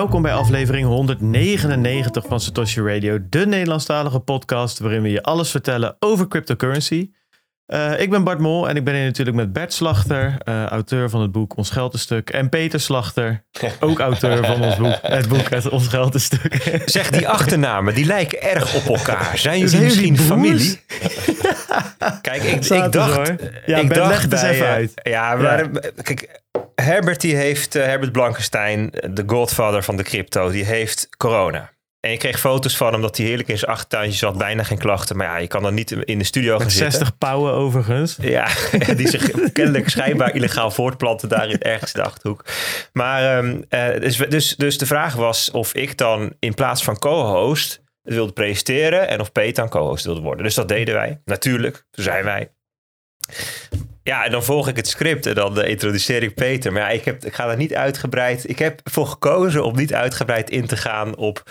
Welkom bij aflevering 199 van Satoshi Radio, de Nederlandstalige podcast waarin we je alles vertellen over cryptocurrency. Uh, ik ben Bart Mol en ik ben hier natuurlijk met Bert Slachter, uh, auteur van het boek Ons Geldenstuk. En Peter Slachter, ook auteur van ons boek, het boek het Ons Geldenstuk. Zeg, die achternamen, die lijken erg op elkaar. Zijn jullie Zijn misschien familie? Kijk, ik, ik dacht... Ja, ik ben, dacht leg het eens even uit. Ja, maar, ja. kijk, Herbert die heeft, uh, Herbert Blankenstein, de godfather van de crypto, die heeft corona. En je kreeg foto's van hem dat hij heerlijk in zijn achtertuintje zat. Bijna geen klachten. Maar ja, je kan dan niet in de studio Met gaan 60 pauwen overigens. Ja, die zich kennelijk schijnbaar illegaal voortplanten daar in ergens in de Achterhoek. Maar um, uh, dus, dus, dus de vraag was of ik dan in plaats van co-host wilde presenteren. En of Peter dan co-host wilde worden. Dus dat deden wij. Natuurlijk, toen zijn wij. Ja, en dan volg ik het script en dan introduceer ik Peter. Maar ja, ik, heb, ik ga daar niet uitgebreid... Ik heb ervoor gekozen om niet uitgebreid in te gaan op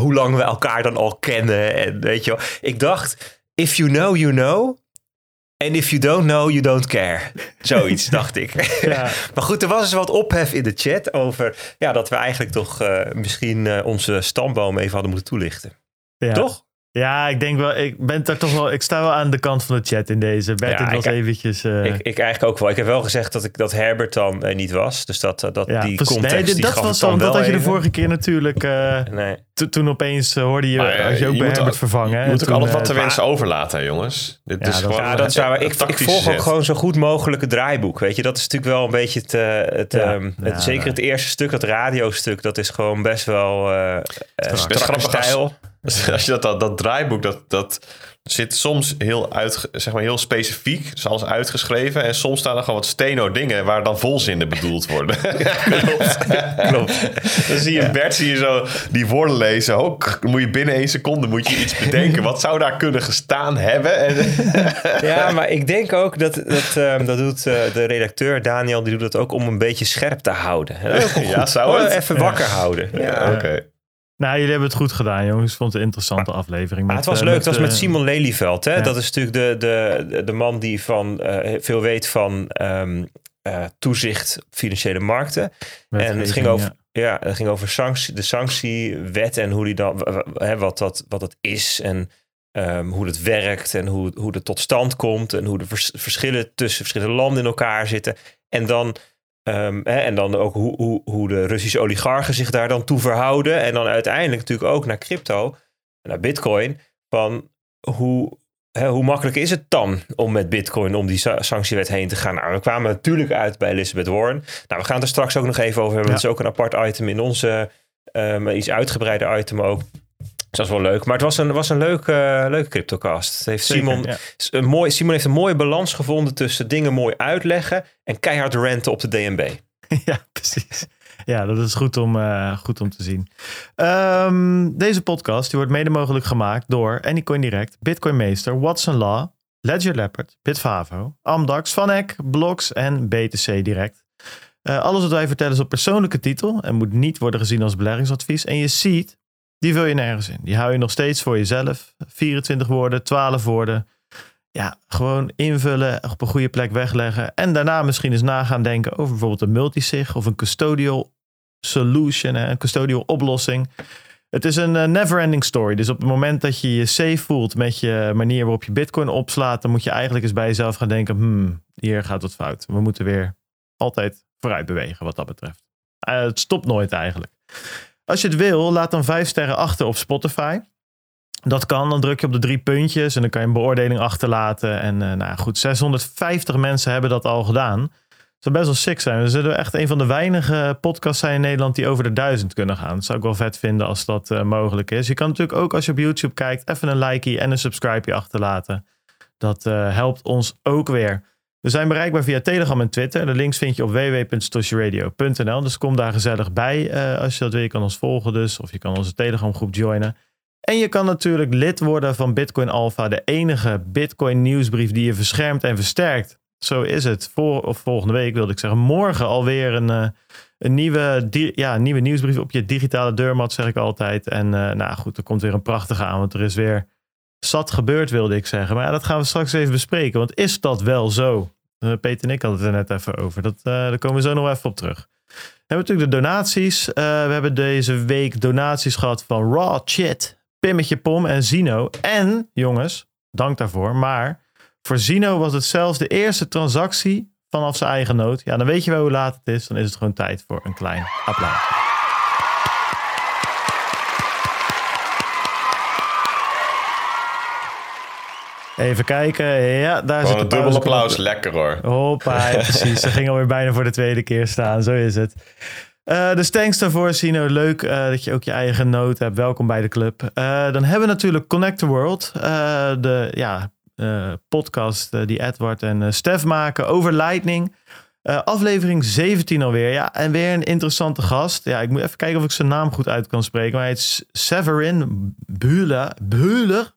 hoe lang we elkaar dan al kennen. En weet je wel. Ik dacht, if you know, you know. And if you don't know, you don't care. Zoiets, dacht ik. Ja. maar goed, er was dus wat ophef in de chat over ja, dat we eigenlijk toch uh, misschien uh, onze stamboom even hadden moeten toelichten. Ja. Toch? Ja, ik denk wel, ik ben daar toch wel, ik sta wel aan de kant van de chat in deze. Bert, ja, was eventjes... Uh... Ik, ik eigenlijk ook wel. Ik heb wel gezegd dat ik dat Herbert dan uh, niet was. Dus dat, dat ja, die context, nee, die dat was dan dat had je de vorige keer natuurlijk, uh, nee. toen opeens hoorde je, maar, als je ook je bij Herbert vervangen. Je moet ook altijd wat te wensen overlaten, jongens. Dit ja, is dat, gewoon ja, dat zou, ik, ik volg ook gewoon zo goed mogelijk het draaiboek. Weet je, dat is natuurlijk wel een beetje het, het, um, ja, zeker het eerste stuk, dat radiostuk, dat is gewoon best wel uh, strakke stijl. Als je dat, dat, dat draaiboek, dat, dat zit soms heel, uit, zeg maar heel specifiek, dus alles uitgeschreven. En soms staan er gewoon wat steno dingen waar dan volzinnen bedoeld worden. klopt. klopt. Dan zie je Bert zie je zo die woorden lezen. Oh, dan moet je binnen één seconde moet je iets bedenken. Wat zou daar kunnen gestaan hebben? En ja, maar ik denk ook dat, dat, um, dat doet uh, de redacteur Daniel, die doet dat ook om een beetje scherp te houden. Ja, zou het? Even wakker houden. Ja, ja. oké. Okay. Nou, jullie hebben het goed gedaan, jongens. Vond het een interessante aflevering. Met, het was uh, leuk. Met, het was met uh, Simon Lelyveld. Hè? Ja. Dat is natuurlijk de, de, de man die van uh, veel weet van um, toezicht op financiële markten. En het ging over, ja. ja. het ging over sanctie, de sanctiewet en hoe die dan, hè, wat, dat, wat dat is en um, hoe het werkt en hoe, hoe het tot stand komt en hoe de vers verschillen tussen verschillende landen in elkaar zitten. En dan Um, hè, en dan ook hoe, hoe, hoe de Russische oligarchen zich daar dan toe verhouden. En dan uiteindelijk natuurlijk ook naar crypto, naar bitcoin. Van hoe, hè, hoe makkelijk is het dan om met bitcoin om die sanctiewet heen te gaan? Nou, we kwamen natuurlijk uit bij Elizabeth Warren. Nou, we gaan het er straks ook nog even over hebben. Ja. Dat is ook een apart item in onze, um, iets uitgebreide item ook. Dus dat is wel leuk. Maar het was een, was een leuke, uh, leuke CryptoCast. Het heeft Zeker, Simon, ja. een mooi, Simon heeft een mooie balans gevonden tussen dingen mooi uitleggen en keihard renten op de DNB. ja, precies. Ja, dat is goed om, uh, goed om te zien. Um, deze podcast die wordt mede mogelijk gemaakt door Anycoin Direct, Bitcoin Meester, Watson Law, Ledger Leopard, Bitvavo, Amdax, Vanek, Blocks en BTC Direct. Uh, alles wat wij vertellen is op persoonlijke titel en moet niet worden gezien als beleggingsadvies. En je ziet die vul je nergens in. Die hou je nog steeds voor jezelf. 24 woorden, 12 woorden. Ja, gewoon invullen, op een goede plek wegleggen. En daarna misschien eens na gaan denken over bijvoorbeeld een multisig of een custodial solution, een custodial oplossing. Het is een never-ending story. Dus op het moment dat je je safe voelt met je manier waarop je bitcoin opslaat, dan moet je eigenlijk eens bij jezelf gaan denken, hmm, hier gaat wat fout. We moeten weer altijd vooruit bewegen wat dat betreft. Uh, het stopt nooit eigenlijk. Als je het wil, laat dan vijf sterren achter op Spotify. Dat kan, dan druk je op de drie puntjes en dan kan je een beoordeling achterlaten. En uh, nou goed, 650 mensen hebben dat al gedaan. Dat zou best wel sick zijn. We zullen echt een van de weinige podcasts zijn in Nederland die over de duizend kunnen gaan. Dat zou ik wel vet vinden als dat uh, mogelijk is. Je kan natuurlijk ook als je op YouTube kijkt even een likeie en een subscribe achterlaten. Dat uh, helpt ons ook weer. We zijn bereikbaar via Telegram en Twitter. De links vind je op www.stoshiradio.nl. Dus kom daar gezellig bij uh, als je dat wil. Je kan ons volgen dus. Of je kan onze Telegram groep joinen. En je kan natuurlijk lid worden van Bitcoin Alpha. De enige Bitcoin nieuwsbrief die je verschermt en versterkt. Zo is het. Voor, of volgende week wilde ik zeggen. Morgen alweer een, uh, een nieuwe, ja, nieuwe nieuwsbrief op je digitale deurmat zeg ik altijd. En uh, nou goed, er komt weer een prachtige aan. Want er is weer zat gebeurd, wilde ik zeggen. Maar ja, dat gaan we straks even bespreken. Want is dat wel zo? Uh, Peter en ik hadden het er net even over. Dat, uh, daar komen we zo nog even op terug. We hebben natuurlijk de donaties. we hebben deze week donaties gehad van Raw Chit, Pimmetje Pom en Zino. En jongens, dank daarvoor. Maar voor Zino was het zelfs de eerste transactie vanaf zijn eigen nood. Ja, dan weet je wel hoe laat het is. Dan is het gewoon tijd voor een klein applaus. Even kijken. Ja, daar Gewoon zit een dubbel applaus. Lekker hoor. Hoppa, precies. Ze ging alweer bijna voor de tweede keer staan. Zo is het. Uh, dus thanks daarvoor, Sino. Leuk uh, dat je ook je eigen noot hebt. Welkom bij de club. Uh, dan hebben we natuurlijk Connect the World. de ja, podcast die Edward en Stef maken over Lightning. aflevering 17 alweer. Ja, en weer een interessante gast. Ja, ik moet even kijken of ik zijn naam goed uit kan spreken. Maar hij is Severin Buhler. Buhler?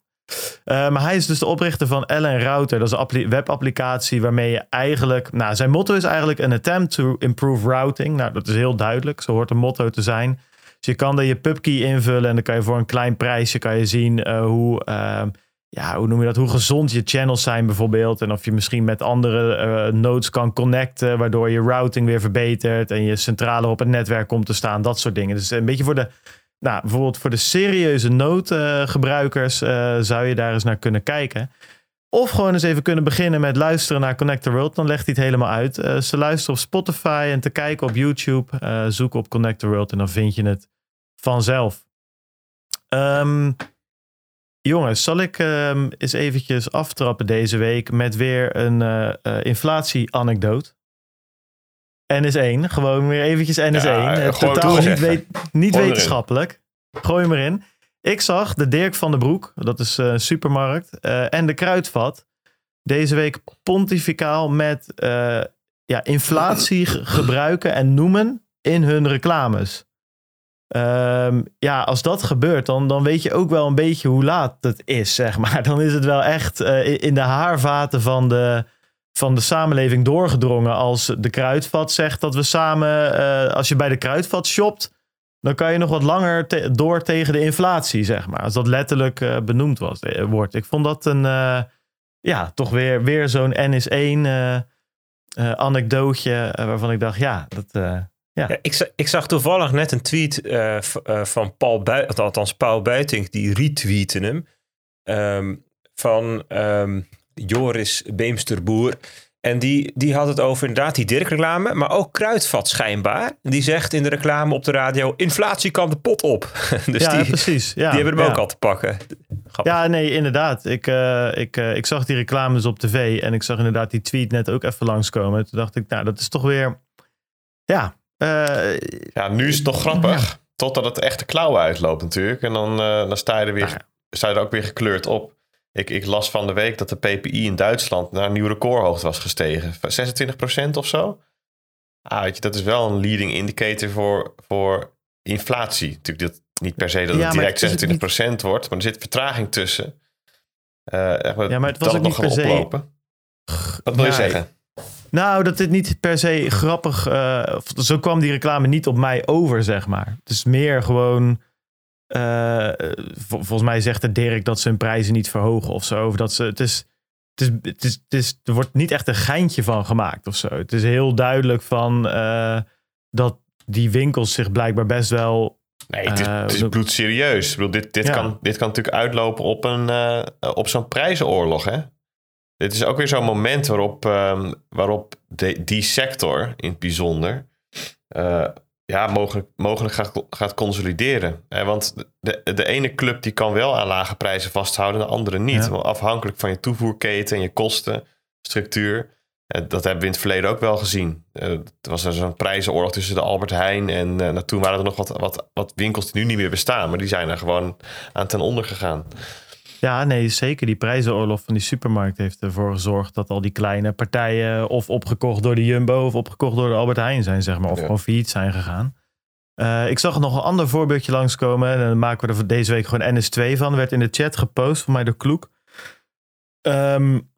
Uh, maar hij is dus de oprichter van Ellen Router. Dat is een webapplicatie waarmee je eigenlijk... Nou, zijn motto is eigenlijk een attempt to improve routing. Nou, dat is heel duidelijk. Zo hoort een motto te zijn. Dus je kan er je pubkey invullen en dan kan je voor een klein prijsje kan je zien uh, hoe... Uh, ja, hoe noem je dat? Hoe gezond je channels zijn bijvoorbeeld. En of je misschien met andere uh, nodes kan connecten, waardoor je routing weer verbetert en je centraler op het netwerk komt te staan. Dat soort dingen. Dus een beetje voor de nou, bijvoorbeeld voor de serieuze noodgebruikers eh, zou je daar eens naar kunnen kijken. Of gewoon eens even kunnen beginnen met luisteren naar Connect the World. Dan legt hij het helemaal uit. Eh, ze luisteren op Spotify en te kijken op YouTube. Uh, zoek op Connect the World en dan vind je het vanzelf. Ehm, jongens, zal ik ehm, eens eventjes aftrappen deze week met weer een uh, inflatie-anekdote? NS1. Gewoon weer eventjes NS1. Ja, eh, Totaal niet, weet, niet wetenschappelijk. Gooi hem erin. Ik zag de Dirk van den Broek, dat is eh, een supermarkt, eh, en de Kruidvat deze week pontificaal met ja, inflatie gebruiken en noemen in hun reclames. Ehm, ja, als dat gebeurt, dan, dan weet je ook wel een beetje hoe laat het is, zeg maar. Dan is het wel echt in de haarvaten van de, van de samenleving doorgedrongen. Als de kruidvat zegt dat we samen, uh, als je bij de kruidvat shopt, dan kan je nog wat langer door tegen de inflatie, zeg maar. Als dat letterlijk uh, benoemd was, uh, wordt. Ik vond dat een, ja, toch weer, weer zo'n N is één anekdootje waarvan ik dacht, ja, dat... Ja. ja. ik, ik, zag toevallig net een tweet van Paul Buitink, althans Paul Buitink, die retweette hem. Um, van um, Joris Beemsterboer. En die, die had het over inderdaad die Dirk-reclame, maar ook Kruidvat schijnbaar. Die zegt in de reclame op de radio, inflatie kan de pot op. dus ja, die, precies. Ja, die hebben hem ook al te pakken. Grappig. Ja, nee, inderdaad. Ik, uh, ik, uh, ik zag die reclames op tv en ik zag inderdaad die tweet net ook even langskomen. Toen dacht ik, nou, dat is toch weer... Ja. Uh, ja, nu is het nog grappig. Totdat het echt de klauwen uitloopt natuurlijk. En dan, dan sta, je er weer, nou sta je er ook weer gekleurd op. Ik, ik las van de week dat de PPI in Duitsland naar een nieuw recordhoogte was gestegen. 26% of zo. Ah, weet je, dat is wel een leading indicator voor, voor inflatie. Natuurlijk dat, niet per se dat het direct 26% wordt, maar er zit vertraging tussen. Uh, ja, maar het was ook niet per se... Oplopen. Wat wil je zeggen? Nou, dat dit niet per se grappig... Uh, zo kwam die reclame niet op mij over, zeg maar. Het is meer gewoon uh, volgens mij zegt de Dirk dat ze hun prijzen niet verhogen of zo. Of dat ze, het, is, het, is, het, is, het is, er wordt niet echt een geintje van gemaakt of zo. Het is heel duidelijk van uh, dat die winkels zich blijkbaar best wel. Nee, het is, uh, het is bloedserieus. Ik bedoel, dit, dit, ja. kan, dit kan natuurlijk uitlopen op, een, op zo'n prijzenoorlog. Hè? Dit is ook weer zo'n moment waarop, um, waarop de, die sector in het bijzonder ja, mogelijk, mogelijk gaat, gaat consolideren. Want de, de ene club die kan wel aan lage prijzen vasthouden, de andere niet. Afhankelijk van je toevoerketen en je kostenstructuur. Dat hebben we in het verleden ook wel gezien. Eh, er was er zo'n prijzenoorlog tussen de Albert Heijn en uh, toen waren er nog wat, wat, wat winkels die nu niet meer bestaan. Maar die zijn er gewoon aan ten onder gegaan. Ja, nee, zeker. Die prijzenoorlog van die supermarkt heeft ervoor gezorgd dat al die kleine partijen of opgekocht door de Jumbo of opgekocht door de Albert Heijn zijn, zeg maar. Of ja. gewoon failliet zijn gegaan. Uh, ik zag nog een ander voorbeeldje langskomen. En dan maken we er voor deze week gewoon NS2 van. Er werd in de chat gepost van mij door Kloek. Um,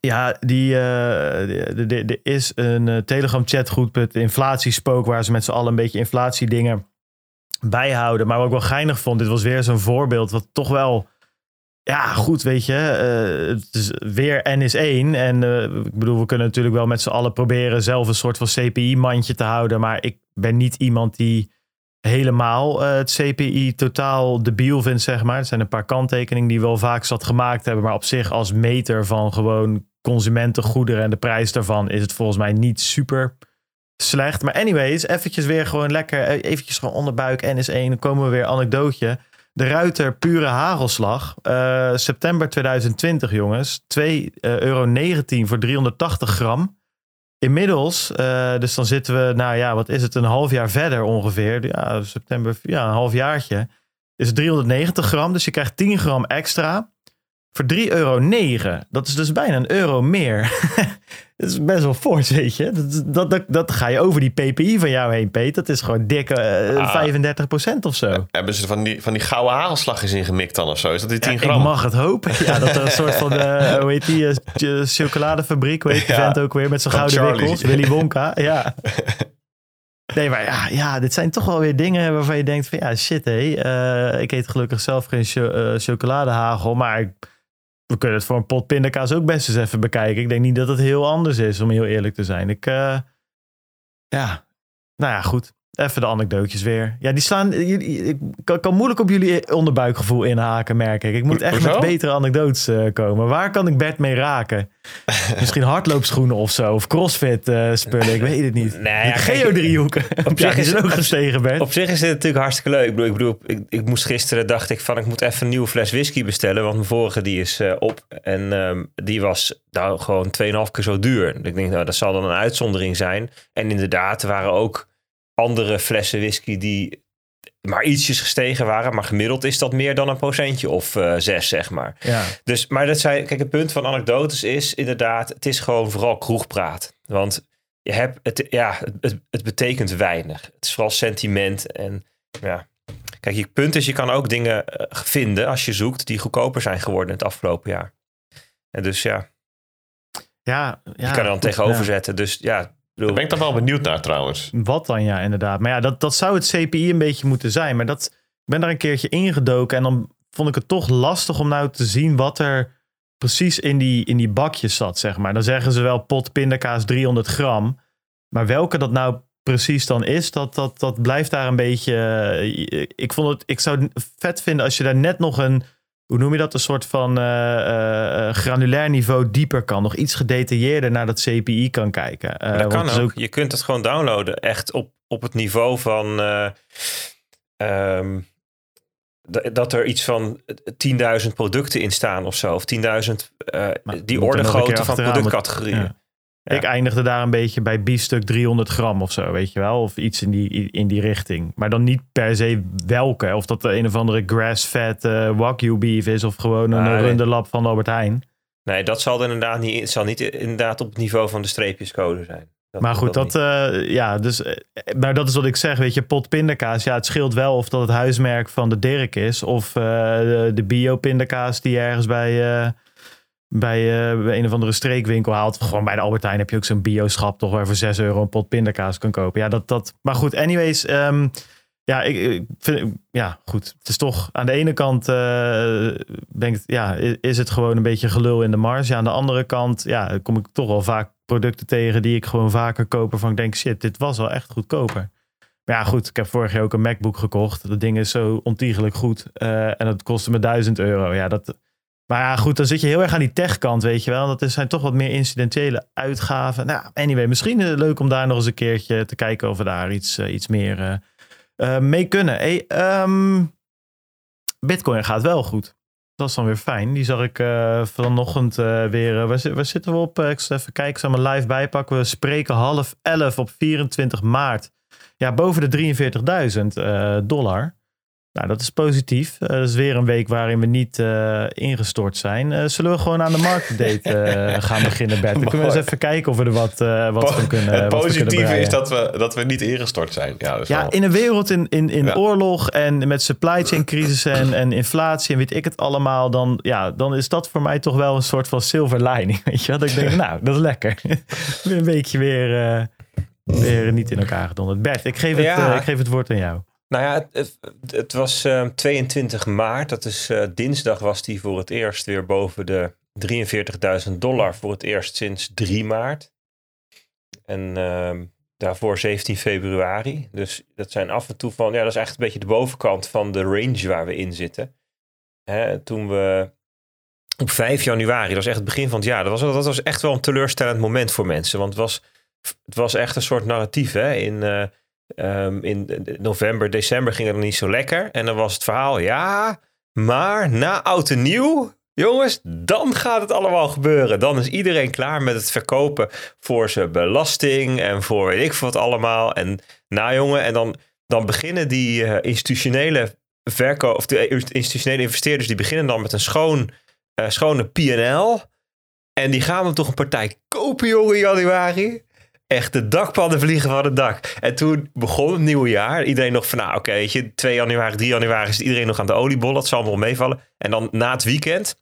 ja, die, uh, er is een uh, Telegram chatgroep, het inflatiespook, waar ze met z'n allen een beetje inflatiedingen bijhouden. Maar wat ik wel geinig vond, dit was weer zo'n voorbeeld wat toch wel ja, goed, weet je. Uh, het is weer N is één. En uh, ik bedoel, we kunnen natuurlijk wel met z'n allen proberen zelf een soort van CPI-mandje te houden. Maar ik ben niet iemand die helemaal uh, het CPI totaal debiel vindt, zeg maar. Er zijn een paar kanttekeningen die we wel vaak zat gemaakt hebben. Maar op zich als meter van gewoon consumentengoederen en de prijs daarvan is het volgens mij niet super slecht. Maar anyways, eventjes weer gewoon lekker, eventjes gewoon onderbuik N is één. Dan komen we weer anekdootje. De Ruiter pure hagelslag. Uh, september 2020, jongens. 2,19 euro voor 380 gram. Inmiddels, uh, dus dan zitten we, nou ja, wat is het, een half jaar verder ongeveer. Ja, september, ja, een half jaartje. Is het 390 gram, dus je krijgt 10 gram extra voor 3,9 euro. Dat is dus bijna een euro meer. dat is best wel fors, weet je. Dat, dat, dat, dat, ga je over die PPI van jou heen, Peet. Dat is gewoon dikke uh, ah. 35% of zo. Hebben ze van die, van die gouden hagelslag in gemikt dan of zo? Is dat die 10 ja, gram? Ik mag het hopen. Ja, dat er een soort van, uh, hoe heet die, uh, chocoladefabriek, weet je, ja. ook weer met zijn gouden Charlie. wikkels. Willy Wonka, ja. Nee, maar ja, ja, dit zijn toch wel weer dingen waarvan je denkt van ja, shit hé. Ik eet gelukkig zelf geen cho chocoladehagel, maar we kunnen het voor een pot pindakaas ook best eens even bekijken. Ik denk niet dat het heel anders is, om heel eerlijk te zijn. Ik, uh, ja, nou ja, goed. Even de anekdootjes weer. Ja, die slaan. Ik kan, moeilijk op jullie onderbuikgevoel inhaken, merk ik. Ik moet echt met betere anekdotes uh, komen. Waar kan ik Bert mee raken? Misschien hardloopschoenen of zo. Of crossfit uh, spullen. Ik weet het niet. Nee, ja, Geodriehoeken. Op zich is het ook gestegen, Bert. Op zich is het natuurlijk hartstikke leuk. Ik bedoel, ik, bedoel ik, ik, moest gisteren, dacht ik van, ik moet even een nieuwe fles whisky bestellen. Want mijn vorige die is uh, op. En um, die was nou gewoon 2,5 keer zo duur. Ik denk, nou, dat zal dan een uitzondering zijn. En inderdaad, er waren ook andere flessen whisky die maar ietsjes gestegen waren. Maar gemiddeld is dat meer dan een procentje of uh, zes, zeg maar. Ja. Dus, maar dat zei, kijk, het punt van anekdotes is inderdaad, het is gewoon vooral kroegpraat. Want je hebt het, ja, het, het betekent weinig. Het is vooral sentiment en ja. Kijk, je punt is, je kan ook dingen uh, vinden als je zoekt die goedkoper zijn geworden het afgelopen jaar. En dus ja. Ja, ja je kan er dan tegenover zetten. Dus ja, daar ben ik dan wel benieuwd naar trouwens. Wat dan, ja, inderdaad. Maar ja, dat, dat zou het CPI een beetje moeten zijn. Maar dat, ik ben daar een keertje ingedoken en dan vond ik het toch lastig om nou te zien wat er precies in die, in die bakjes zat, zeg maar. Dan zeggen ze wel pot pindakaas 300 gram. Maar welke dat nou precies dan is, dat, dat, dat blijft daar een beetje... Eh, ik, vond het, ik zou het vet vinden als je daar net nog een hoe noem je dat, een soort van uh, granulair niveau dieper kan. Nog iets gedetailleerder naar dat CPI kan kijken. Uh, dat kan ook. Je kunt het gewoon downloaden. Echt op, op het niveau van... Um, dat er iets van 10.000 producten in staan of zo. Of 10.000, die orde grootte van productcategorieën. Ik eindigde daar een beetje bij biefstuk 300 gram of zo, weet je wel. Of iets in die, in die richting. Maar dan niet per se welke. Of dat de een of andere grass-fed uh, wagyu beef is. Of gewoon een nee. runderlap van Albert Heijn. Nee, dat zal inderdaad niet, zal niet inderdaad op het niveau van de streepjescode zijn. Dat maar goed, dat, uh, ja, dus, uh, maar dat is wat ik zeg, weet je, pot pindakaas. Ja, het scheelt wel of dat het huismerk van de Dirk is. Of de, de bio pindakaas die ergens bij bij, uh, bij een of andere streekwinkel haalt. Gewoon bij de Albert Heijn heb je ook zo'n bioschap toch waar voor 6 euro een pot pindakaas kan kopen. Ja, dat, dat, maar goed, anyways. Um, ja, ik, vind, ja, goed. Het is toch aan de ene kant uh, ja, is het gewoon een beetje gelul in de marge. Aan de andere kant, ja, kom ik toch wel vaak producten tegen die ik gewoon vaker koop. Van ik denk, shit, dit was wel echt goedkoper. Maar ja, goed, ik heb vorig jaar ook een MacBook gekocht. Dat ding is zo ontiegelijk goed. Uh, en dat kostte me 1000 euro. Ja, dat, maar ja, goed, dan zit je heel erg aan die techkant, weet je wel. Dat zijn toch wat meer incidentele uitgaven. Nou, anyway, misschien is het leuk om daar nog eens een keertje te kijken of we daar iets, uh, iets meer uh, mee kunnen. Hey, um, Bitcoin gaat wel goed. Dat is dan weer fijn. Die zag ik vanochtend weer. Waar, waar, zitten we op? ik zal even kijken, ik zal mijn live bijpakken. We spreken half elf op 24 maart. Ja, boven de 43.000 dollar. Nou, dat is positief. Uh, dat is weer een week waarin we niet uh, ingestort zijn. Uh, zullen we gewoon aan de marktdate gaan beginnen, Bert? Dan kunnen we eens even kijken of we er wat, wat van kunnen Het positieve is dat we, dat we niet ingestort zijn. Ja, ja wel... in een wereld in, in, in ja. oorlog en met supply chain crisis en, en inflatie en weet ik het allemaal... Dan, ja, dan is dat voor mij toch wel een soort van silver lining. Weet je? Dat ik denk, nou, dat is lekker. een weekje weer, weer niet in elkaar gedonderd. Bert, ik geef, het, ja. ik geef het woord aan jou. Nou ja, het, het was uh, ehm, 22 maart. Dat is uh, dinsdag was die voor het eerst weer boven de 43.000 dollar. Voor het eerst sinds 3 maart. En uh, daarvoor 17 februari. Dus dat zijn af en toe van... Ja, dat is echt een beetje de bovenkant van de range waar we in zitten. Hè, toen we op 5 januari, dat was echt het begin van het jaar. Dat was, dat was echt wel een teleurstellend moment voor mensen. Want het was, het was echt een soort narratief. Hè? In, uh, um, in november, december ging het niet zo lekker. En dan was het verhaal, ja, maar na oud en nieuw, jongens, dan gaat het allemaal gebeuren. Dan is iedereen klaar met het verkopen voor zijn belasting en voor weet ik wat allemaal. En na jongen, en dan, dan beginnen die uh, institutionele verkoop, of de institutionele investeerders, die beginnen dan met een schoon uh, schone PNL. En die gaan we toch een partij kopen, jongen, in januari. Echt de dakpannen vliegen van het dak. En toen begon het nieuwe jaar. Iedereen nog van, nou oké, weet je, 2 januari, 3 januari is iedereen nog aan de oliebol. Dat zal wel meevallen. En dan na het weekend,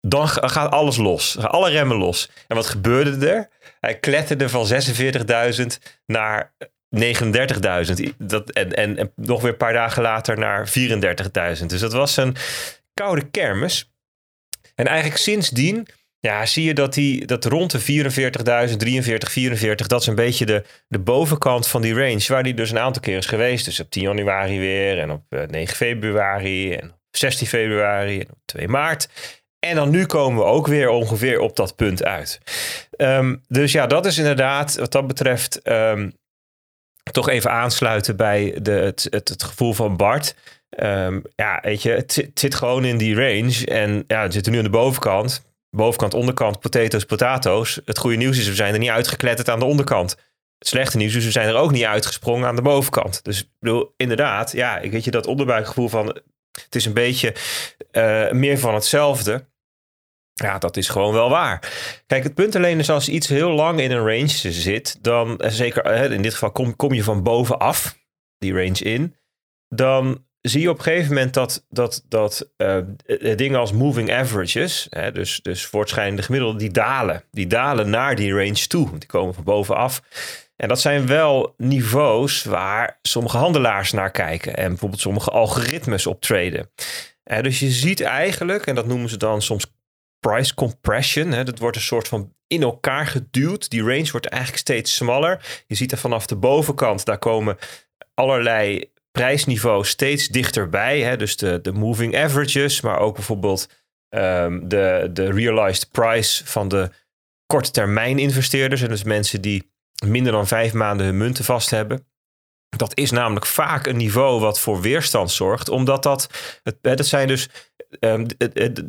dan gaat alles los. Alle remmen los. En wat gebeurde er? Hij kletterde van 46.000 naar 39.000. Dat, en, en, en nog weer een paar dagen later naar 34.000. Dus dat was een koude kermis. En eigenlijk sindsdien ja, zie je dat, die, dat rond de 44.000, 43, 44, dat is een beetje de, de bovenkant van die range. Waar die dus een aantal keer is geweest. Dus op 10 januari weer en op 9 eh, februari en op 16 februari en op 2 maart. En dan nu komen we ook weer ongeveer op dat punt uit. Um, dus ja, dat is inderdaad wat dat betreft um, toch even aansluiten bij de, het, het, het gevoel van Bart. Um, ja, weet je, het, zit gewoon in die range. En ja, we zitten nu aan de bovenkant. Bovenkant, onderkant, potatoes, potatoes. Het goede nieuws is, we zijn er niet uitgekletterd aan de onderkant. Het slechte nieuws is, we zijn er ook niet uitgesprongen aan de bovenkant. Dus ik bedoel, inderdaad, ja, ik weet je dat onderbuikgevoel van... Het is een beetje uh, meer van hetzelfde. Ja, dat is gewoon wel waar. Kijk, het punt alleen is als iets heel lang in een range zit, dan eh, zeker in dit geval kom, kom je van bovenaf die range in, dan zie je op een gegeven moment dat, dat, dat uh, dingen als moving averages, hè, dus, dus voortschrijdende gemiddelden, die dalen. Die dalen naar die range toe. Die komen van bovenaf. En dat zijn wel niveaus waar sommige handelaars naar kijken. En bijvoorbeeld sommige algoritmes optreden. Uh, dus je ziet eigenlijk, en dat noemen ze dan soms price compression. Hè, dat wordt een soort van in elkaar geduwd. Die range wordt eigenlijk steeds smaller. Je ziet er vanaf de bovenkant, daar komen allerlei prijsniveau steeds dichterbij. Hè? Dus de, de moving averages, maar ook bijvoorbeeld um, de, de realized price van de korte termijn investeerders. En dus mensen die minder dan vijf maanden hun munten vast hebben. Dat is namelijk vaak een niveau wat voor weerstand zorgt, omdat dat, dat zijn dus, um,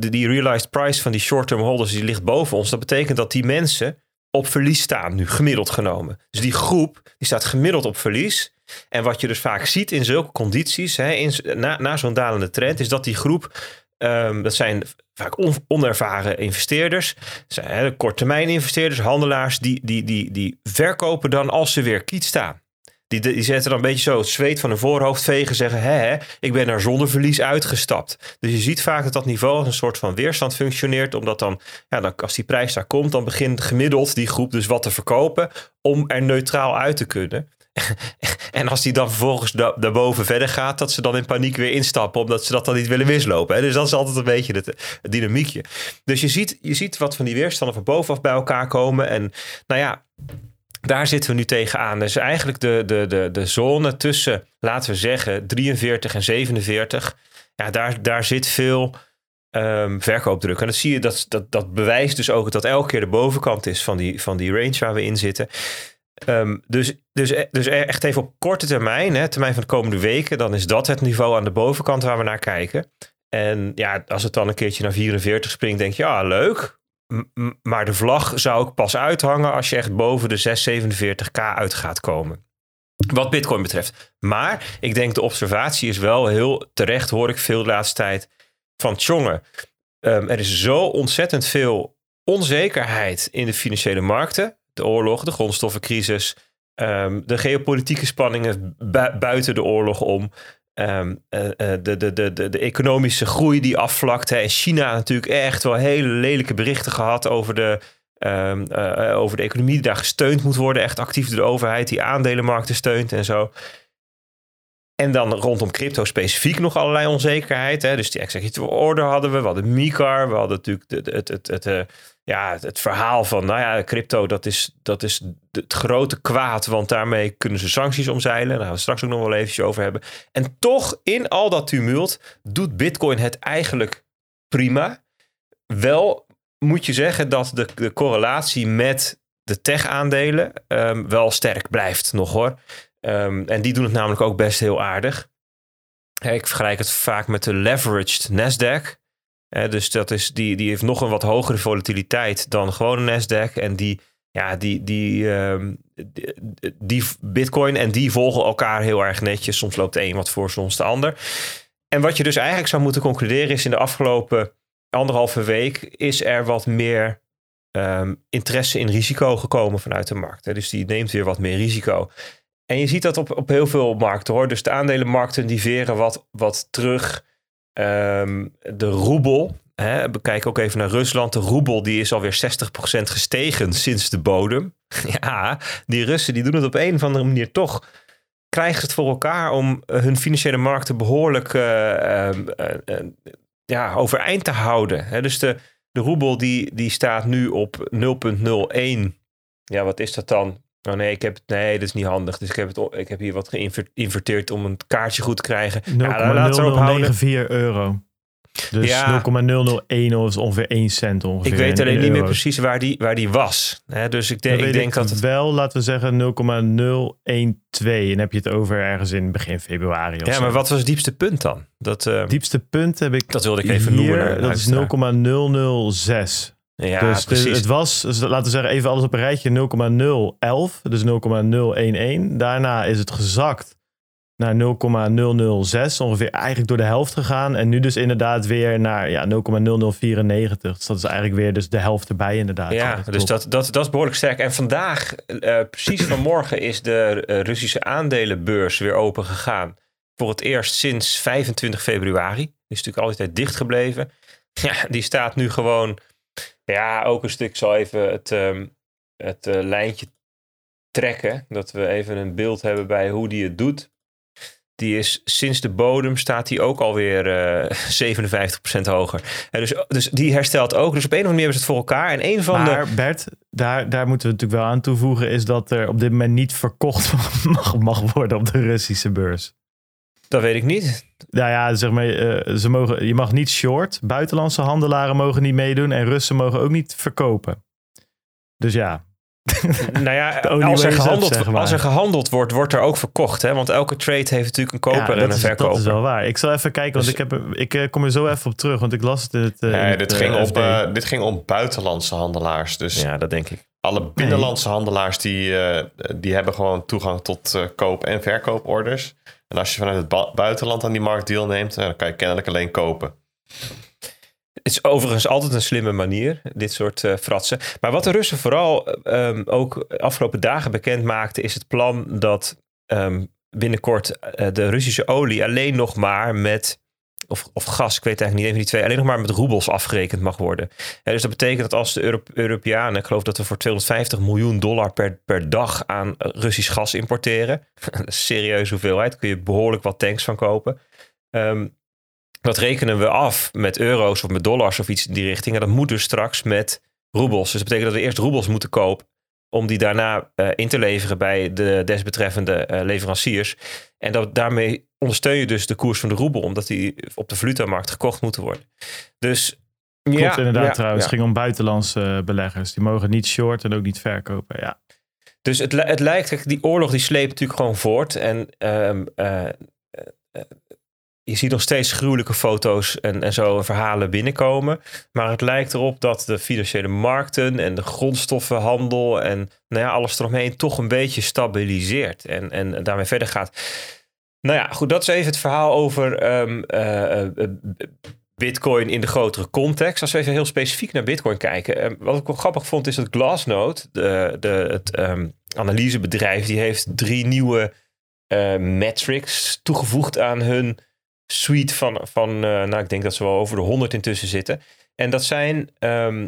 die realized price van die short-term holders, die ligt boven ons. Dat betekent dat die mensen op verlies staan, nu gemiddeld genomen. Dus die groep, die staat gemiddeld op verlies. En wat je dus vaak ziet in zulke condities, hè, in, na, na zo'n dalende trend, is dat die groep, um, dat zijn vaak onervaren investeerders, zijn korttermijn investeerders, handelaars, die, die, die, die verkopen dan als ze weer kiet staan. Die, die zetten dan een beetje zo het zweet van hun voorhoofd vegen. Zeggen, hè, ik ben er zonder verlies uitgestapt. Dus je ziet vaak dat dat niveau als een soort van weerstand functioneert. Omdat dan, ja, dan als die prijs daar komt, dan begint gemiddeld die groep dus wat te verkopen. Om er neutraal uit te kunnen. en als die dan vervolgens daarboven verder gaat, dat ze dan in paniek weer instappen, omdat ze dat dan niet willen mislopen. Hè? Dus dat is altijd een beetje het, dynamiekje. Dus je ziet, je ziet wat van die weerstanden van bovenaf bij elkaar komen. En nou ja, daar zitten we nu tegenaan. Dus eigenlijk de, de, de, de zone tussen, laten we zeggen, 43 en 47. Ja, daar, daar zit veel um, verkoopdruk. En dat zie je, dat, dat, dat bewijst dus ook dat elke keer de bovenkant is van die, van die range waar we in zitten. Um, dus, dus, dus echt even op korte termijn, hè, termijn van de komende weken, dan is dat het niveau aan de bovenkant waar we naar kijken. En ja, als het dan een keertje naar 44 springt, denk je, ja, leuk maar de vlag zou ik pas uithangen als je echt boven de 647k uit gaat komen. Wat Bitcoin betreft. Maar ik denk de observatie is wel heel terecht, hoor ik veel de laatste tijd van Tjonge. Um, er is zo ontzettend veel onzekerheid in de financiële markten. Oorlog, de grondstoffencrisis, um, de geopolitieke spanningen buiten de oorlog om. Um, de, de, de, de, de economische groei die afvlakt. En China natuurlijk echt wel hele lelijke berichten gehad over de, um, uh, over de economie die daar gesteund moet worden. Echt actief door de overheid die aandelenmarkten steunt en zo. En dan rondom crypto specifiek nog allerlei onzekerheid. Hè? Dus die executive order hadden we. We hadden MICAR. We hadden natuurlijk het, het, het, het, eh, ja, het, verhaal van... nou ja, crypto dat is, dat is het grote kwaad. Want daarmee kunnen ze sancties omzeilen. Daar gaan we straks ook nog wel eventjes over hebben. En toch, in al dat tumult... doet Bitcoin het eigenlijk prima. Wel moet je zeggen dat de, de correlatie met de tech-aandelen... Um, wel sterk blijft nog hoor. Um, en die doen het namelijk ook best heel aardig. Ik vergelijk het vaak met de leveraged Nasdaq. Dus dat is, die, die heeft nog een wat hogere volatiliteit dan gewoon een Nasdaq. En die, ja, die, die, um, die, Bitcoin en die volgen elkaar heel erg netjes. Soms loopt de een wat voor, soms de ander. En wat je dus eigenlijk zou moeten concluderen is in de afgelopen anderhalve week is er wat meer um, interesse in risico gekomen vanuit de markt. Dus die neemt weer wat meer risico. En je ziet dat op, op heel veel markten hoor. Dus de aandelenmarkten die veren wat, wat terug. Um, de roebel. Hè, we kijken ook even naar Rusland. De roebel die is alweer 60% gestegen sinds de bodem. ja, die Russen die doen het op een of andere manier toch. Krijgen het voor elkaar om eh, hun financiële markten behoorlijk uh, uh, ja, overeind te houden. Hè? Dus de, de roebel die, die staat nu op 0,01. Ja, wat is dat dan? Oh nee, ik heb, nee, dat is niet handig. Dus ik heb, het, ik heb hier wat geïnverteerd om een kaartje goed te krijgen. 0,0094 ja, euro. Dus ja. 0,001 is ongeveer 1 cent ongeveer. Ik weet alleen niet meer precies waar die, waar die was. dus ik, denk, ik denk dat het... Wel, laten we zeggen 0,012. En heb je het over ergens in begin februari Ja, zo. maar wat was het diepste punt dan? Dat uh, diepste punt heb ik Dat wilde ik even hier, noemen. Dat is 0,006. Ja, dus precies. het was, dus laten we zeggen, even alles op een rijtje 0,011, dus 0,011. Daarna is het gezakt naar 0,006, ongeveer eigenlijk door de helft gegaan. En nu dus inderdaad weer naar ja, 0,0094. Dus dat is eigenlijk weer dus de helft erbij inderdaad. Ja, dus dat, dat, dat is behoorlijk sterk. En vandaag, uh, precies vanmorgen, is de uh, Russische aandelenbeurs weer open gegaan. Voor het eerst sinds 25 februari. Die is natuurlijk altijd dicht gebleven. Ja, die staat nu gewoon ja, ook een stuk zal even het, um, het uh, lijntje trekken. Dat we even een beeld hebben bij hoe die het doet. Die is sinds de bodem staat die ook alweer uh, 57% hoger. En dus, dus die herstelt ook. Dus op een of andere manier hebben ze het voor elkaar. En een van maar de... Bert, daar, daar moeten we natuurlijk wel aan toevoegen... is dat er op dit moment niet verkocht mag, mag worden op de Russische beurs. Dat weet ik niet. Nou ja, zeg maar, uh, ze mogen, je mag niet short. Buitenlandse handelaren mogen niet meedoen. En Russen mogen ook niet verkopen. Dus ja. Nou ja, als er, gehandeld, als er gehandeld wordt, wordt er ook verkocht. Hè? Want elke trade heeft natuurlijk een koper en een is, verkoper. Dat is wel waar. Ik zal even kijken, want dus, ik, heb, ik uh, kom er zo even op terug. Want ik las het. het uh, nee, dit, ging op, dit ging om buitenlandse handelaars. Dus ja, dat denk ik. Alle binnenlandse handelaars die, die hebben gewoon toegang tot koop- en verkooporders. En als je vanuit het buitenland aan die markt deelneemt, dan kan je kennelijk alleen kopen. Het is overigens altijd een slimme manier, dit soort uh, fratsen. Maar wat de Russen vooral um, ook afgelopen dagen bekend maakten, is het plan dat um, binnenkort uh, de Russische olie alleen nog maar met of, of gas, ik weet eigenlijk niet, een van die twee, alleen nog maar met roebels afgerekend mag worden. dus dat betekent dat als de Europe Europeanen, ik geloof dat we voor 250 miljoen dollar per, per dag aan Russisch gas importeren, is serieuze hoeveelheid, kun je behoorlijk wat tanks van kopen. Um, dat rekenen we af met euro's of met dollars of iets in die richting. En dat moet dus straks met roebels. Dus dat betekent dat we eerst roebels moeten kopen om die daarna uh, in te leveren bij de desbetreffende uh, leveranciers. En dat, daarmee ondersteun je dus de koers van de roebel, omdat die op de valutamarkt gekocht moeten worden. Dus Klopt ja, inderdaad ja, trouwens. Het ging om buitenlandse beleggers. Die mogen niet short en ook niet verkopen. Ja. Dus het, het lijkt, die oorlog die sleept natuurlijk gewoon voort. En uh, je ziet nog steeds gruwelijke foto's en, en zo verhalen binnenkomen. Maar het lijkt erop dat de financiële markten en de grondstoffenhandel en nou ja, alles eromheen toch een beetje stabiliseert en, en daarmee verder gaat. Nou ja, goed, dat is even het verhaal over um, uh, Bitcoin in de grotere context. Als we even heel specifiek naar Bitcoin kijken. Um, wat ik wel grappig vond is dat Glassnode, de, de, het um, analysebedrijf, die heeft drie nieuwe uh, metrics toegevoegd aan hun suite van, van uh, nou ik denk dat ze wel over de 100 intussen zitten. En dat zijn um,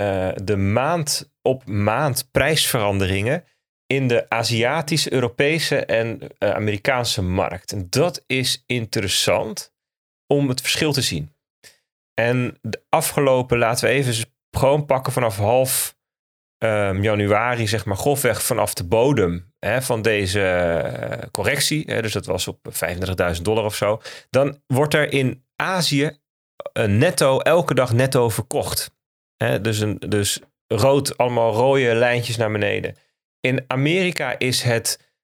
uh, de maand op maand prijsveranderingen in de Aziatische, Europese en uh, Amerikaanse markt. En dat is interessant om het verschil te zien. En de afgelopen, laten we even gewoon pakken vanaf half um, januari, zeg maar, grofweg vanaf de bodem hè, van deze uh, correctie. Hè, dus dat was op 35.000 dollar of zo. Dan wordt er in Azië uh, netto, elke dag netto verkocht. Hè, dus, een, dus rood, allemaal rode lijntjes naar beneden. In Amerika is het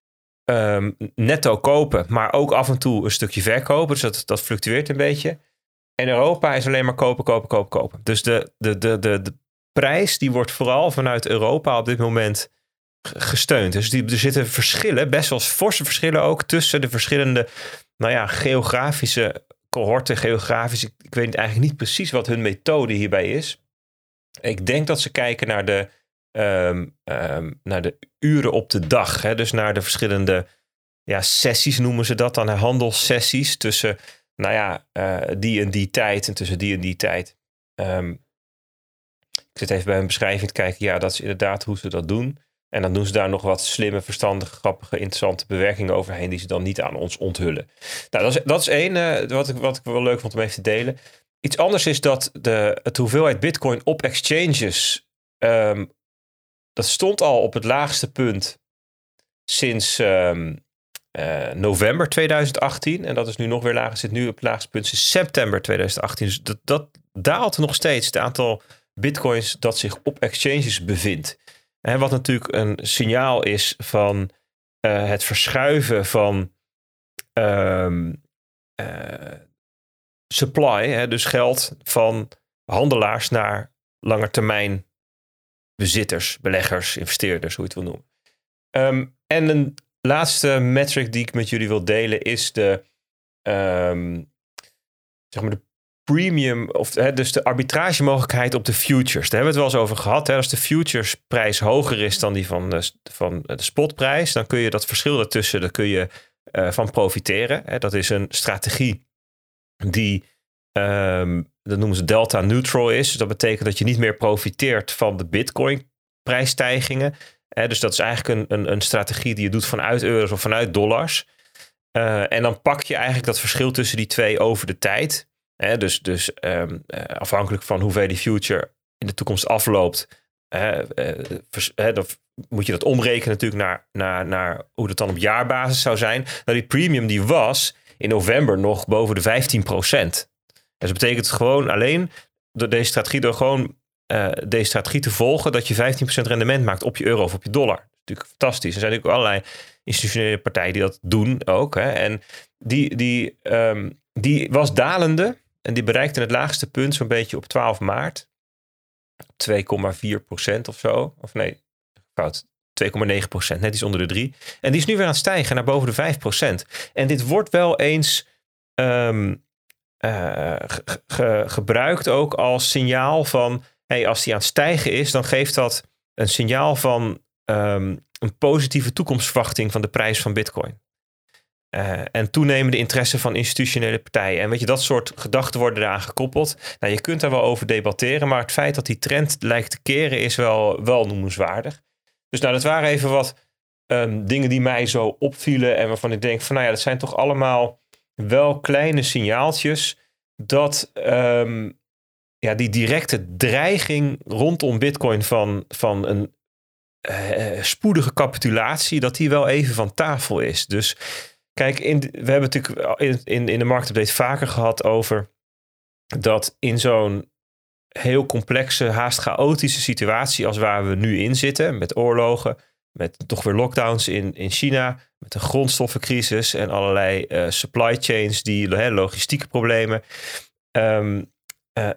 um, netto kopen, maar ook af en toe een stukje verkopen. Dus dat, fluctueert een beetje. En Europa is alleen maar kopen, kopen, kopen, kopen. Dus de, de, de, de prijs die wordt vooral vanuit Europa op dit moment gesteund. Dus die, er zitten verschillen, best wel forse verschillen ook tussen de verschillende nou ja, geografische cohorten, geografische. Ik weet eigenlijk niet precies wat hun methode hierbij is. Ik denk dat ze kijken naar de, ehm, ehm, naar de uren op de dag. Hè? Dus naar de verschillende ja, sessies noemen ze dat dan. Handelssessies tussen nou ja, uh, die en die tijd en tussen die en die tijd. Ik zit even bij een beschrijving te kijken. Ja, dat is inderdaad hoe ze dat doen. En dan doen ze daar nog wat slimme, verstandige, grappige, interessante bewerkingen overheen die ze dan niet aan ons onthullen. Nou, dat is, dat is één uh, wat, ik, wat ik wel leuk vond om even te delen. Iets anders is dat de het hoeveelheid bitcoin op exchanges, um, dat stond al op het laagste punt sinds um, uh, november 2018. En dat is nu nog weer lager, zit nu op het laagste punt sinds september 2018. Dus dat, dat daalt nog steeds, het aantal bitcoins dat zich op exchanges bevindt. En wat natuurlijk een signaal is van uh, het verschuiven van um, uh, supply, hè, dus geld van handelaars naar langetermijn bezitters, beleggers, investeerders, hoe je het wil noemen. Um, en een laatste metric die ik met jullie wil delen is de, um, zeg maar de premium, of hè, dus de arbitragemogelijkheid op de futures. Daar hebben we het wel eens over gehad. Hè. Als de futuresprijs hoger is dan die van de, van de spotprijs, dan kun je dat verschil daartussen, daar kun je uh, van profiteren. Hè. Dat is een strategie die, um, dat noemen ze delta neutral is. Dus dat betekent dat je niet meer profiteert van de bitcoin prijsstijgingen. Hè. Dus dat is eigenlijk een, een, een strategie die je doet vanuit euro's of vanuit dollars. Uh, en dan pak je eigenlijk dat verschil tussen die twee over de tijd dus dus um, afhankelijk van hoeveel die future in de toekomst afloopt, uh, dan moet je dat omrekenen natuurlijk naar, naar, naar hoe dat dan op jaarbasis zou zijn. Nou, die premium die was in november nog boven de 15 procent. Dus dat betekent gewoon alleen door deze strategie, door gewoon uh, deze strategie te volgen, dat je 15% rendement maakt op je euro of op je dollar. Natuurlijk fantastisch. Er zijn natuurlijk allerlei institutionele partijen die dat doen ook. Hè. En die, die, um, die was dalende en die bereikte het laagste punt zo'n beetje op 12 maart. 2,4 procent of zo. Of nee, fout. 2,9 procent, net iets onder de 3. En die is nu weer aan het stijgen naar boven de 5 procent. En dit wordt wel eens uh, ge gebruikt ook als signaal van... Hey, als die aan het stijgen is, dan geeft dat een signaal van um, een positieve toekomstverwachting van de prijs van bitcoin. Uh, en toenemende interesse van institutionele partijen. En weet je, dat soort gedachten worden eraan gekoppeld. Nou, je kunt daar wel over debatteren, maar het feit dat die trend lijkt te keren is wel, wel noemenswaardig. Dus nou, dat waren even wat um, dingen die mij zo opvielen en waarvan ik denk van, nou ja, dat zijn toch allemaal wel kleine signaaltjes dat um, ja, die directe dreiging rondom Bitcoin van, van een uh, spoedige capitulatie, dat die wel even van tafel is. Dus Kijk, in, we hebben natuurlijk in, in, in de marktupdate vaker gehad over dat in zo'n heel complexe, haast chaotische situatie als waar we nu in zitten, met oorlogen, met toch weer lockdowns in, in China, met een grondstoffencrisis en allerlei uh, supply chains, die logistieke problemen. Um, uh,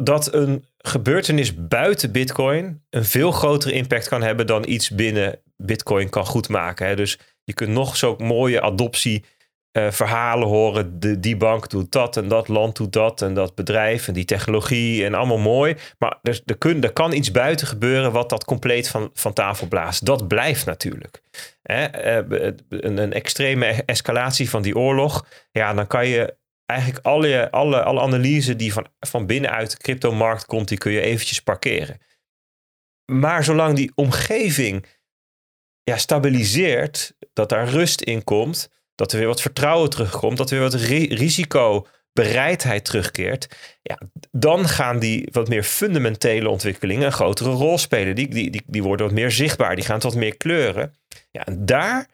dat een gebeurtenis buiten Bitcoin een veel grotere impact kan hebben dan iets binnen Bitcoin kan goedmaken. Hè. Dus je kunt nog zo mooie adoptie uh, verhalen horen. De, die bank doet dat en dat land doet dat en dat bedrijf en die technologie en allemaal mooi. Maar er, er, er kan iets buiten gebeuren wat dat compleet van, van tafel blaast. Dat blijft natuurlijk. Hè? Uh, een, een extreme escalatie van die oorlog. Ja, dan kan je eigenlijk alle, alle, alle analyse die van, van binnenuit de cryptomarkt komt, die kun je eventjes parkeren. Maar zolang die omgeving ja, stabiliseert, dat daar rust in komt, dat er weer wat vertrouwen terugkomt, dat er weer wat risicobereidheid terugkeert, ja, dan gaan die wat meer fundamentele ontwikkelingen een grotere rol spelen. Die, die, die, die worden wat meer zichtbaar, die gaan tot meer kleuren. Ja, en daar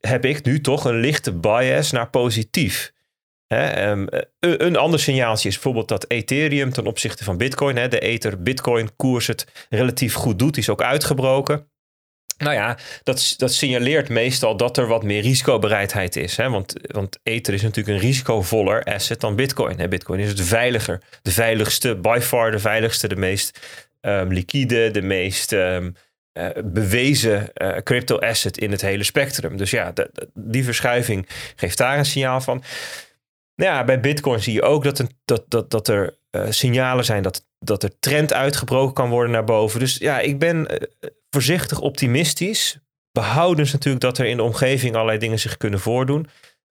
heb ik nu toch een lichte bias naar positief. Ehm, een, een, ander signaaltje is bijvoorbeeld dat Ethereum ten opzichte van Bitcoin, de Ether-Bitcoin-koers het relatief goed doet, is ook uitgebroken. Nou ja, dat, dat signaleert meestal dat er wat meer risicobereidheid is. Hè? Want, want Ether is natuurlijk een risicovoller asset dan Bitcoin. Hè? Bitcoin is het veiliger, de veiligste, by far de veiligste, de meest um, liquide, de meest ehm, eh, bewezen uh, crypto asset in het hele spectrum. Dus ja, die verschuiving geeft daar een signaal van. Nou ja, bij Bitcoin zie je ook dat, een, dat, dat, dat er uh, signalen zijn dat, dat er trend uitgebroken kan worden naar boven. Dus ja, ik ben voorzichtig optimistisch. Behoudens natuurlijk dat er in de omgeving allerlei dingen zich kunnen voordoen.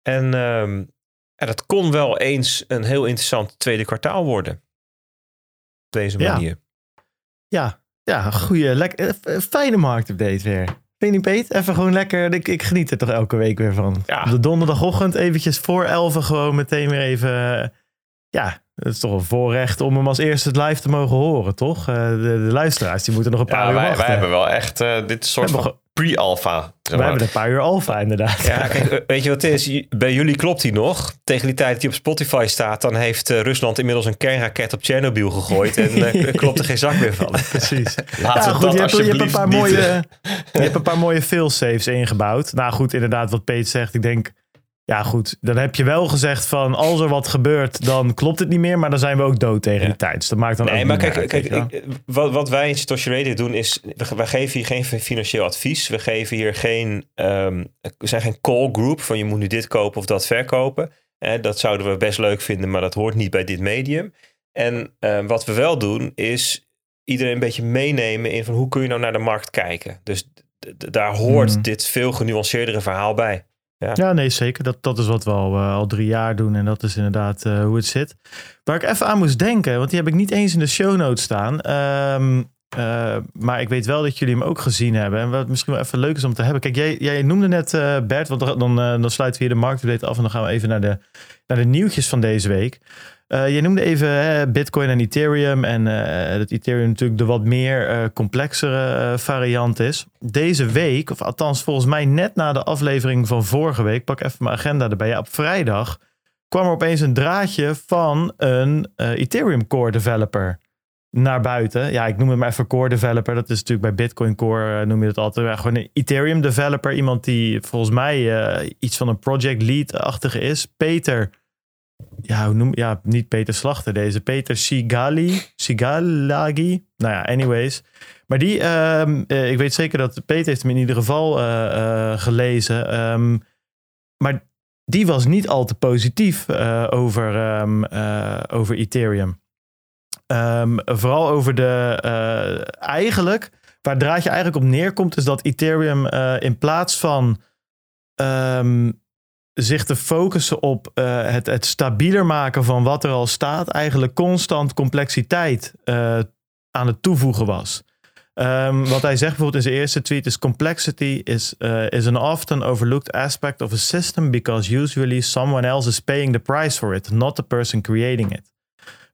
En um, ja, dat kon wel eens een heel interessant tweede kwartaal worden. Op deze manier. Ja, ja, ja goede, lekker, fijne marktupdate weer. Vind je niet, Peet? Even gewoon lekker. Ik, ik geniet er toch elke week weer van. Ja. De donderdagochtend eventjes voor elf gewoon meteen weer even... Ja, het is toch een voorrecht om hem als eerste live te mogen horen, toch? Uh, de, de, luisteraars die moeten nog een paar ja, uur wij, wachten. Wij hebben wel echt uh, dit soort van pre-alpha. Zeg Wij hebben een paar uur alpha, inderdaad. Ja, kijk, eh, weet je wat het is? Bij jullie klopt hij nog. Tegen die tijd dat hij op Spotify staat, dan heeft Rusland inmiddels een kernraket op Chernobyl gegooid. En uh, klopt er geen zak meer van. Precies. Laat ja, goed, je, hebt, je, hebt, een paar mooie, je hebt een paar mooie fail-safes ingebouwd. Nou goed, inderdaad, wat Peet zegt. Ik denk ja, goed. Dan heb je wel gezegd van als er wat gebeurt, dan klopt het niet meer. Maar dan zijn we ook dood tegen die tijd. Dus dat maakt dan nee, ook maar kijk, kijk wat, wat wij in Satoshi Radio doen is, we, geven hier geen financieel advies. We geven hier geen, um, we zijn geen call group van je moet nu dit kopen of dat verkopen. Eh, dat zouden we best leuk vinden, maar dat hoort niet bij dit medium. En uh, wat we wel doen is iedereen een beetje meenemen in van hoe kun je nou naar de markt kijken. Dus daar hoort hmm. dit veel genuanceerdere verhaal bij. Ja. ja, nee, zeker. Dat, dat is wat we al, uh, al drie jaar doen. En dat is inderdaad uh, hoe het zit. Waar ik even aan moest denken, want die heb ik niet eens in de show notes staan. Um, uh, maar ik weet wel dat jullie hem ook gezien hebben. En wat misschien wel even leuk is om te hebben. Kijk, jij, jij noemde net Bert, want dan, dan sluiten we hier de marktupdate af. En dan gaan we even naar de, naar de nieuwtjes van deze week. Uh, je noemde even hè, Bitcoin en Ethereum. En uh, dat Ethereum natuurlijk de wat meer uh, complexere variant is. Deze week, of althans volgens mij net na de aflevering van vorige week, pak even mijn agenda erbij. Ja, op vrijdag kwam er opeens een draadje van een Ethereum Core developer naar buiten. Ja, ik noem het maar even core developer. Dat is natuurlijk bij Bitcoin Core noem je het altijd. gewoon een Ethereum developer. Iemand die volgens mij iets van een project lead-achtige is. Peter ja, hoe noem ja, niet Peter Slachter deze, Peter Sigali, Sigalagi. Nou ja, anyways. Maar die, um, ik weet zeker dat Peter heeft hem in ieder geval uh, gelezen. Um, maar die was niet al te positief over, um, over Ethereum. vooral over de, eigenlijk, waar het draadje eigenlijk op neerkomt, is dat Ethereum in plaats van zich te focussen op uh, het, het stabieler maken van wat er al staat, eigenlijk constant complexiteit uh, aan het toevoegen was. Um, wat hij zegt bijvoorbeeld in zijn eerste tweet is: Complexity is, uh, is an often overlooked aspect of a system because usually someone else is paying the price for it, not the person creating it.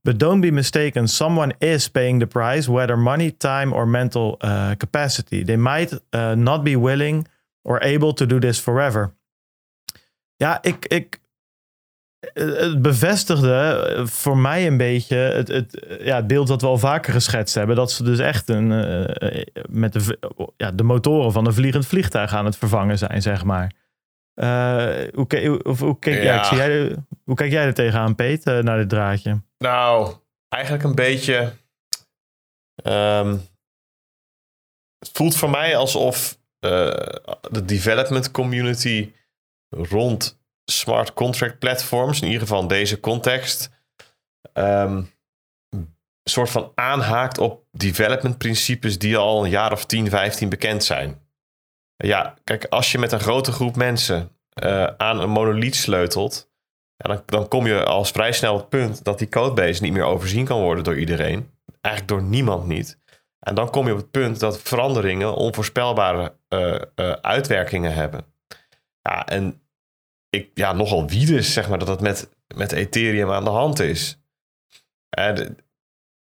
But don't be mistaken, someone is paying the price, whether money, time, or mental capacity. They might not be willing or able to do this forever. Ja, ik, ik, het bevestigde voor mij een beetje het, het, ja, het beeld dat we al vaker geschetst hebben. Dat ze dus echt een, uh, met de, ja, de motoren van een vliegend vliegtuig aan het vervangen zijn, zeg maar. Uh, hoe, hoe, hoe, kijk, ja. ja jij, hoe kijk jij er tegenaan, Peet, uh, naar dit draadje? Nou, eigenlijk een beetje... Um, het voelt voor mij alsof de development community rond smart contract platforms, in ieder geval in deze context, um, soort van aanhaakt op development principes die al een jaar of 10, 15 bekend zijn. Ja, kijk, als je met een grote groep mensen uh, aan een monolith sleutelt, dan, dan kom je al vrij snel op het punt dat die codebase niet meer overzien kan worden door iedereen. Eigenlijk door niemand niet. En dan kom je op het punt dat veranderingen onvoorspelbare uitwerkingen hebben. Ja, en ik, ja, nogal wie dus, zeg maar, dat het met, met Ethereum aan de hand is. En,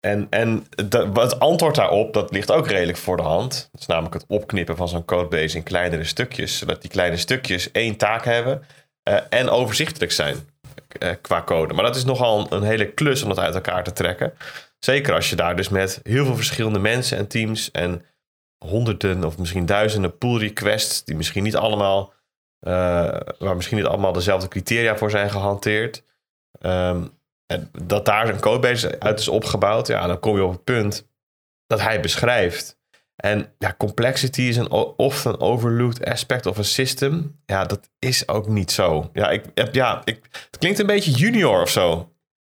en, en het antwoord daarop, dat ligt ook redelijk voor de hand. Dat is namelijk het opknippen van zo'n codebase in kleinere stukjes. Zodat die kleine stukjes één taak hebben uh, en overzichtelijk zijn uh, qua code. Maar dat is nogal een, hele klus om dat uit elkaar te trekken. Zeker als je daar dus met heel veel verschillende mensen en teams en honderden of misschien duizenden pull requests, die misschien niet allemaal, waar misschien niet allemaal dezelfde criteria voor zijn gehanteerd. Um, en dat daar een codebase uit is opgebouwd, ja, dan kom je op het punt dat hij beschrijft. En ja, complexity is een often een overlooked aspect of een system. Ja, dat is ook niet zo. Ja, ik, ja ik, het klinkt een beetje junior of zo.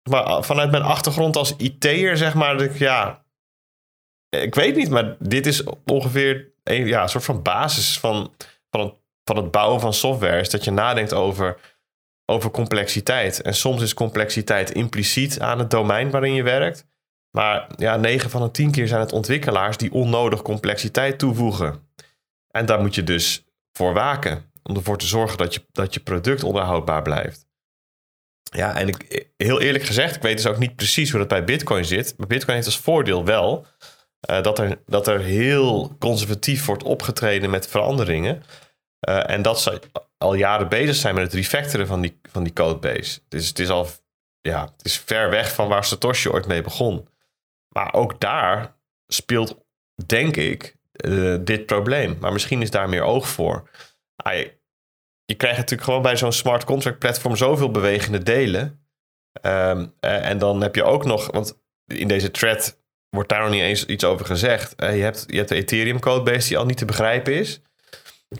Maar vanuit mijn achtergrond als IT'er, zeg maar, dat ik, ja, ik weet niet, maar dit is ongeveer een, ja, een soort van basis van, van, het, van het bouwen van software. Is dat je nadenkt over over complexiteit. En soms is complexiteit impliciet aan het domein waarin je werkt. Maar ja, 9 van de 10 keer zijn het ontwikkelaars die onnodig complexiteit toevoegen. En daar moet je dus voor waken. Om ervoor te zorgen dat je, dat je product onderhoudbaar blijft. Ja, en ik, heel eerlijk gezegd, ik weet dus ook niet precies hoe dat bij Bitcoin zit. Maar Bitcoin heeft als voordeel wel uh, dat, er, dat er heel conservatief wordt opgetreden met veranderingen. Uh, en dat ze al jaren bezig zijn met het refactoren van die, van die codebase. Dus het is al ja, het is ver weg van waar Satoshi ooit mee begon. Maar ook daar speelt, denk ik, uh, dit probleem. Maar misschien is daar meer oog voor. Ah, je, krijgt natuurlijk gewoon bij zo'n smart contract platform zoveel bewegende delen. Um, uh, en dan heb je ook nog, want in deze thread wordt daar nog niet eens iets over gezegd. Je, hebt, je hebt de Ethereum codebase die al niet te begrijpen is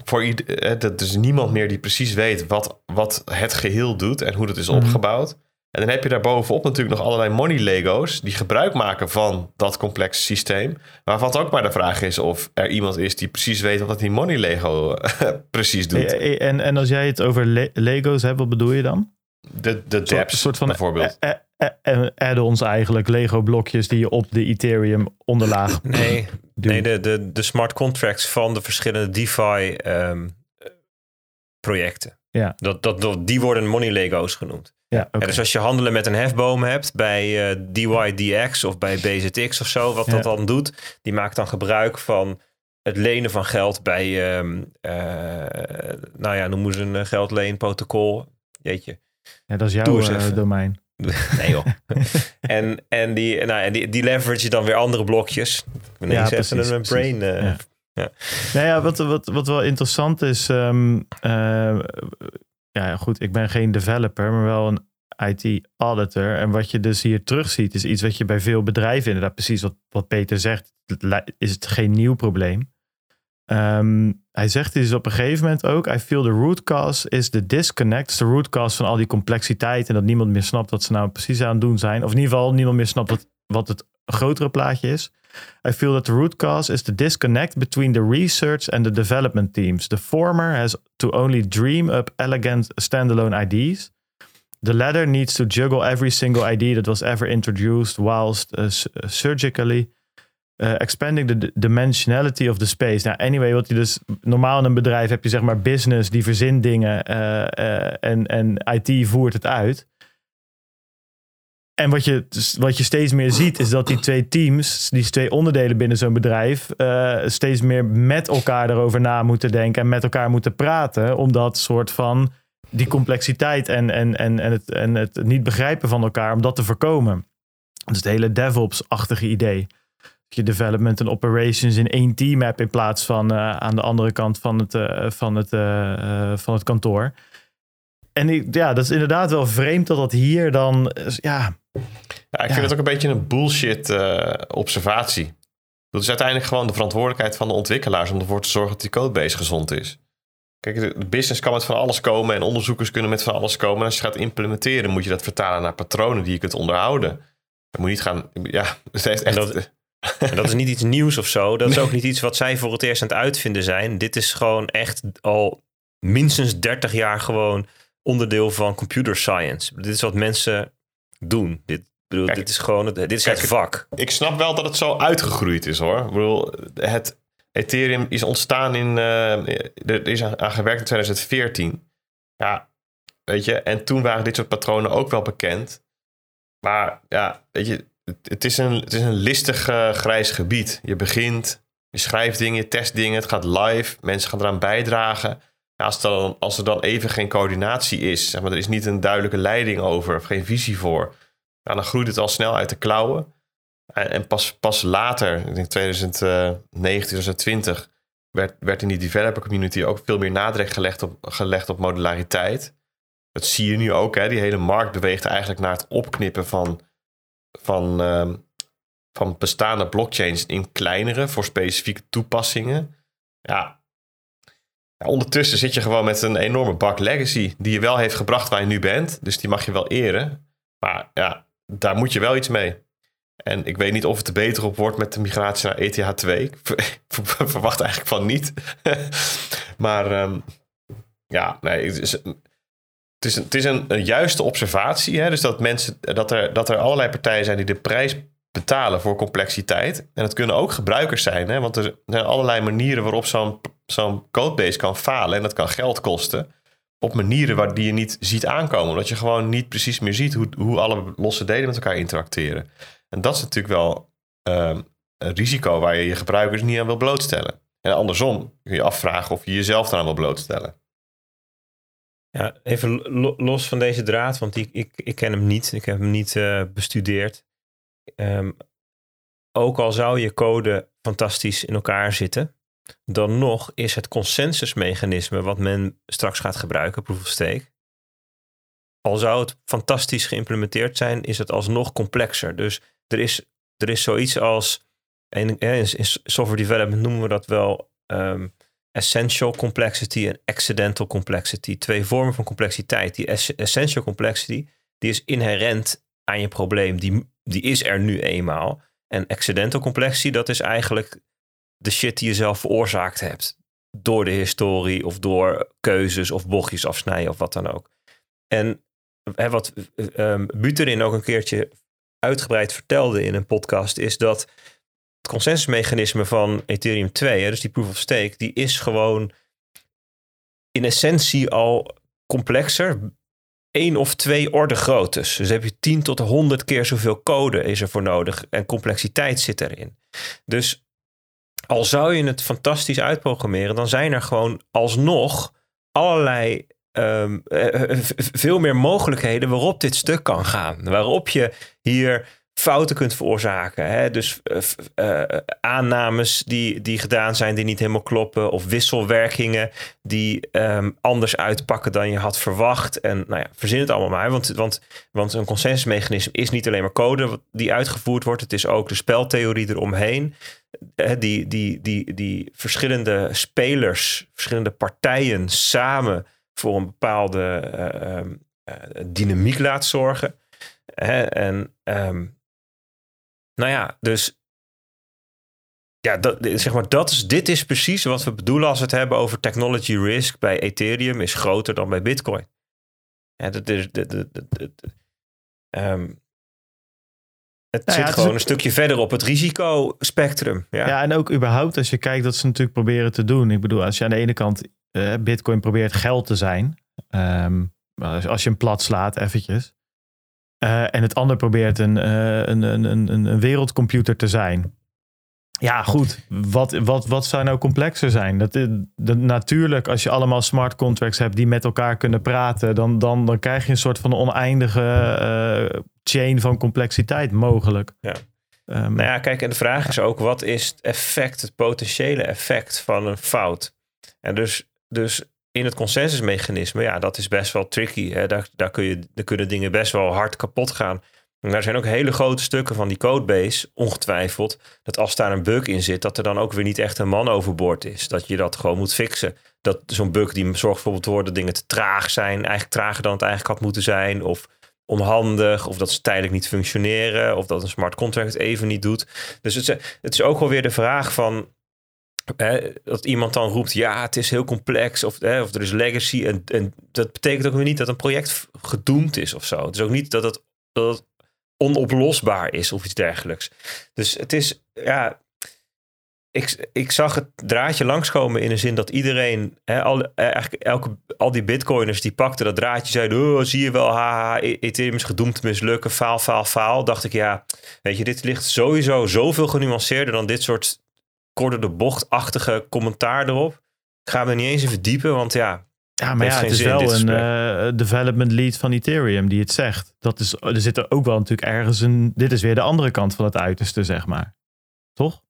voor ieder, dat is niemand meer die precies weet wat, wat het geheel doet en hoe dat is mhm. opgebouwd. En dan heb je daarbovenop natuurlijk nog allerlei money Lego's die gebruik maken van dat complexe systeem. Waarvan het ook maar de vraag is of er iemand is die precies weet wat die money Lego precies doet. En, en als jij het over Lego's hebt, wat bedoel je dan? De, de dApps, soort van bijvoorbeeld. Add-ons eigenlijk, Lego blokjes die je op de Ethereum onderlaag Nee, nee de, de, de smart contracts van de verschillende DeFi um, projecten. Ja. Dat, dat, die worden money Lego's genoemd. Ja, okay. dus als je handelen met een hefboom hebt bij uh, DYDX of bij BZX of zo, wat dat dan doet, die maakt dan gebruik van het lenen van geld bij, um, uh, nou ja, noemen ze een geldleenprotocol. Jeetje. Ja, dat is jouw uh, domein. nee joh. en en, die, nou, en die, die leverage dan weer andere blokjes. Nee, ja, precies, een brain... Uh, ja. Ja. Nou ja, wat, wat, wat wel interessant is... Um, uh, ja, goed, ik ben geen developer, maar wel een IT-auditor. En wat je dus hier terugziet, is iets wat je bij veel bedrijven inderdaad, precies wat, wat Peter zegt, is het geen nieuw probleem. Um, hij zegt dus op een gegeven moment ook: I feel the root cause is the disconnect. de root cause van al die complexiteit en dat niemand meer snapt wat ze nou precies aan het doen zijn. Of in ieder geval niemand meer snapt wat, wat het grotere plaatje is. I feel that the root cause is the disconnect between the research and the development teams. The former has to only dream up elegant standalone IDs. The latter needs to juggle every single ID that was ever introduced whilst uh, surgically uh, expanding the dimensionality of the space. Nou, anyway, wat je dus normaal in een bedrijf heb je zeg maar business die verzint dingen uh, uh, en, en IT voert het uit. En wat je, wat je steeds meer ziet, is dat die twee teams, die twee onderdelen binnen zo'n bedrijf, steeds meer met elkaar erover na moeten denken en met elkaar moeten praten. Om dat soort van die complexiteit en, en, en, en, het, en het niet begrijpen van elkaar, om dat te voorkomen. Dus het hele DevOps-achtige idee je development en operations in één team hebt in plaats van uh, aan de andere kant van het, uh, van het, uh, van het kantoor. En ik, ja, dat is inderdaad wel vreemd dat dat hier dan, ja. Ja, ik vind het ook een beetje een bullshit observatie. Dat is uiteindelijk gewoon de verantwoordelijkheid van de ontwikkelaars om ervoor te zorgen dat die codebase gezond is. Kijk, de business kan met van alles komen en onderzoekers kunnen met van alles komen. En als je gaat implementeren, moet je dat vertalen naar patronen die je kunt onderhouden. Je moet niet gaan. Ja, het heeft echt. Dat, en dat is niet iets nieuws of zo. Dat is ook niet iets wat zij voor het eerst aan het uitvinden zijn. Dit is gewoon echt al minstens 30 jaar gewoon onderdeel van computer science. Dit is wat mensen doen. Dit, bedoel, dit is gewoon dit is het vak. Ik snap wel dat het zo uitgegroeid is hoor. Ik bedoel, het Ethereum is ontstaan in. Uh, er is aan gewerkt in 2014. Ja, weet je. En toen waren dit soort patronen ook wel bekend. Maar ja, weet je, het is een, het is een listig uh, grijs gebied. Je begint, je schrijft dingen, je test dingen, het gaat live, mensen gaan eraan bijdragen. als, er dan, als er dan even geen coördinatie is, zeg maar, er is niet een duidelijke leiding over of geen visie voor, dan groeit het al snel uit de klauwen. En, en pas, pas later, in 2019, 2020, werd, werd in die developer community ook veel meer nadruk gelegd op, gelegd op modulariteit. Dat zie je nu ook. Hè? Die hele markt beweegt eigenlijk naar het opknippen van, van, uh, van bestaande blockchains in kleinere voor specifieke toepassingen. Ja. ja. Ondertussen zit je gewoon met een enorme bak legacy die je wel heeft gebracht waar je nu bent. Dus die mag je wel eren. Maar ja, daar moet je wel iets mee. En ik weet niet of het er beter op wordt met de migratie naar ETH2. Ik verwacht eigenlijk van niet. maar um, ja, nee, het is, een, het is een, juiste observatie. Hè? Dus dat, mensen, dat, er, dat er allerlei partijen zijn die de prijs betalen voor complexiteit. En dat kunnen ook gebruikers zijn. Hè? Want er zijn allerlei manieren waarop zo'n zo'n codebase kan falen. En dat kan geld kosten. Op manieren waar die je niet ziet aankomen. Omdat je gewoon niet precies meer ziet hoe, hoe alle losse delen met elkaar interacteren. En dat is natuurlijk wel ehm, een risico waar je je gebruikers niet aan wil blootstellen. En andersom kun je afvragen of je jezelf eraan wil blootstellen. Ja, even los van deze draad, want ik, ik, ik ken hem niet. Ik heb hem niet uh, bestudeerd. Um, ook al zou je code fantastisch in elkaar zitten, dan nog is het consensusmechanisme wat men straks gaat gebruiken, proof of stake. Al zou het fantastisch geïmplementeerd zijn, is het alsnog complexer. Dus er is, er is zoiets als, in, in software development noemen we dat wel um, essential complexity en accidental complexity. Twee vormen van complexiteit. Die essential complexity, die is inherent aan je probleem. Die, die is er nu eenmaal. En accidental complexity, dat is eigenlijk de shit die je zelf veroorzaakt hebt. Door de historie of door keuzes of bochtjes afsnijden of wat dan ook. En hè, wat um, Buterin ook een keertje uitgebreid vertelde in een podcast, is dat het consensusmechanisme van Ethereum 2, hè, dus die proof of stake, die is gewoon in essentie al complexer. één of twee orde groot dus. Dus heb je 10 tot 100 keer zoveel code is er voor nodig en complexiteit zit erin. Dus al zou je het fantastisch uitprogrammeren, dan zijn er gewoon alsnog allerlei ehm, eh, eh, veel meer mogelijkheden waarop dit stuk kan gaan. Waarop je hier fouten kunt veroorzaken. Hè? Dus uh, aannames die, die gedaan zijn die niet helemaal kloppen. Of wisselwerkingen die um, anders uitpakken dan je had verwacht. En nou ja, verzin het allemaal maar. Want, want, want een consensusmechanisme is niet alleen maar code die uitgevoerd wordt. Het is ook de speltheorie eromheen. die, die, die, die verschillende spelers, verschillende partijen samen voor een bepaalde uh, dynamiek laat zorgen. En um, nou ja, dus ja, dat, zeg maar, dat is, dit is precies wat we bedoelen als we het hebben over technology risk bij Ethereum is groter dan bij Bitcoin. Ja, dat is, dat, dat, dat, um, het nou zit ja, gewoon een stukje verder op het risicospectrum. Ja. ja, en ook überhaupt als je kijkt dat ze natuurlijk proberen te doen. Ik bedoel, als je aan de ene kant uh, Bitcoin probeert geld te zijn. Um, als je hem plat slaat eventjes. Uh, en het ander probeert een, uh, een, een, een, een wereldcomputer te zijn. Ja, goed. Wat, wat, wat zou nou complexer zijn? Dat, dat, natuurlijk, als je allemaal smart contracts hebt die met elkaar kunnen praten, dan, dan, dan krijg je een soort van oneindige uh, chain van complexiteit mogelijk. Ja. Um, nou ja, kijk, en de vraag is ook: wat is het effect, het potentiële effect van een fout? En dus, dus in het consensusmechanisme, ja, dat is best wel tricky. Hè? Daar, daar, kun je, daar kunnen dingen best wel hard kapot gaan. En daar zijn ook hele grote stukken van die codebase, ongetwijfeld, dat als daar een bug in zit, dat er dan ook weer niet echt een man overboord is. Dat je dat gewoon moet fixen. Dat zo'n bug die zorgt bijvoorbeeld voor dat dingen te traag zijn, eigenlijk trager dan het eigenlijk had moeten zijn, of onhandig, of dat ze tijdelijk niet functioneren, of dat een smart contract even niet doet. Dus het, het is ook wel weer de vraag van, dat iemand dan roept, ja, het is heel complex of, hè, of er is legacy. En, en dat betekent ook weer niet dat een project gedoemd is of zo. Het is ook niet dat het, dat onoplosbaar is of iets dergelijks. Dus het is, ja, ik, ik zag het draadje langskomen in de zin dat iedereen, hè, al, eigenlijk elke, al die bitcoiners die pakten dat draadje, zeiden, oh, zie je wel, haha, Ethereum is gedoemd te mislukken, faal, faal, faal. Dacht ik, ja, weet je, dit ligt sowieso zoveel genuanceerder dan dit soort korte de bochtachtige commentaar erop. Ik ga er niet eens in verdiepen, want ja, ja, maar ja, het is wel een uh, development lead van Ethereum die het zegt. Dat is, er zit er ook wel natuurlijk ergens een. Dit is weer de andere kant van het uiterste, zeg maar. Toch?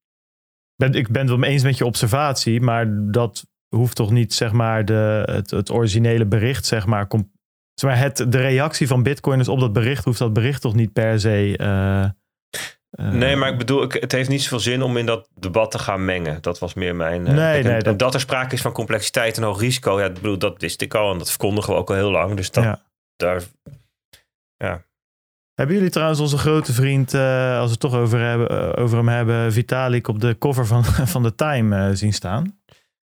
Ben, ik ben het wel eens met je observatie, maar dat hoeft toch niet, zeg maar, de, het, het originele bericht, zeg maar. Kom, zeg maar het, de reactie van Bitcoiners op dat bericht, hoeft dat bericht toch niet per se. Uh, nee, maar ik bedoel, het heeft niet zoveel zin om in dat debat te gaan mengen. Dat was meer mijn. Uh, nee, nee, dat... dat... er sprake is van complexiteit en hoog risico. Ja, ik bedoel, dat wist ik al en dat verkondigen we ook al heel lang. Dus dat, ja. daar. Ja. Hebben jullie trouwens onze grote vriend, uh, als we het toch over, hebben, over hem hebben, Vitalik op de cover van, van de Time zien staan?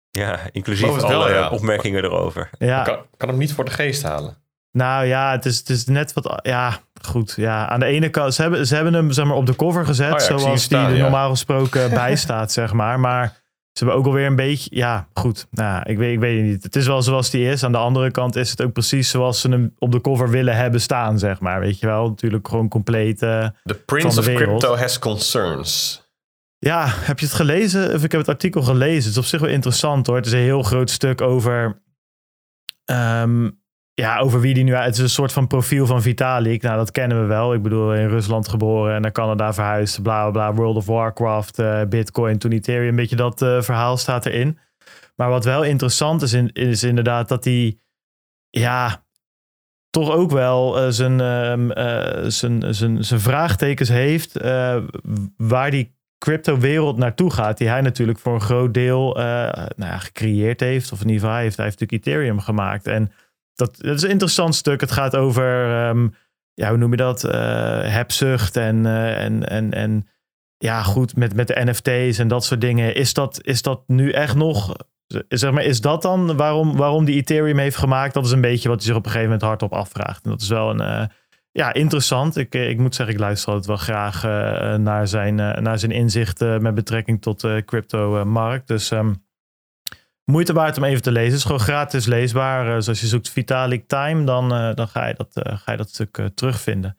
Ja, inclusief alle wel, ja. opmerkingen erover. Ja. Ik kan, kan hem niet voor de geest halen. Nou ja, het is, het is net wat. Ja, goed. Ja, aan de ene kant, ze hebben, ze hebben hem zeg maar, op de cover gezet, oh zoals die er normaal gesproken bij staat, zeg maar. Maar ze hebben ook alweer een beetje. Ja, goed. Nou, ik weet, ik weet het niet. Het is wel zoals die is. Aan de andere kant is het ook precies zoals ze hem op de cover willen hebben staan, zeg maar. Weet je wel? Natuurlijk gewoon compleet. Uh, The Prince of Crypto has concerns. Ja, heb je het gelezen? Of ik heb het artikel gelezen. Het is op zich wel interessant hoor. Het is een heel groot stuk over. Um, ja, over wie die nu... Het is een soort van profiel van Vitalik. Nou, dat kennen we wel. Ik bedoel, in Rusland geboren en naar Canada verhuisd. Bla, bla, bla. World of Warcraft, uh, Bitcoin, toen Ethereum. Een beetje dat uh, verhaal staat erin. Maar wat wel interessant is, is inderdaad dat hij... Ja, toch ook wel uh, zijn, uh, zijn, zijn, zijn vraagtekens heeft... waar die crypto-wereld naartoe gaat. Die hij natuurlijk voor een groot deel nou ja, gecreëerd heeft. Of in ieder geval, hij heeft, hij heeft natuurlijk Ethereum gemaakt. En dat, is een interessant stuk. Het gaat over, um, ja, hoe noem je dat? Uh, hebzucht en, uh, en, en, en ja, goed, met, met de NFT's en dat soort dingen. Is dat, is dat nu echt nog, zeg maar, is dat dan waarom, waarom die Ethereum heeft gemaakt? Dat is een beetje wat hij zich op een gegeven moment hardop afvraagt. En dat is wel een, uh, ja, interessant. Ik, ik moet zeggen, ik luister altijd wel graag naar, zijn, naar zijn inzichten met betrekking tot de crypto-markt. Dus um, moeite waard om even te lezen. Het is gewoon gratis leesbaar. Uh, als je zoekt Vitalik Time, dan, uh, dan ga, je dat, uh, ga je dat stuk terugvinden.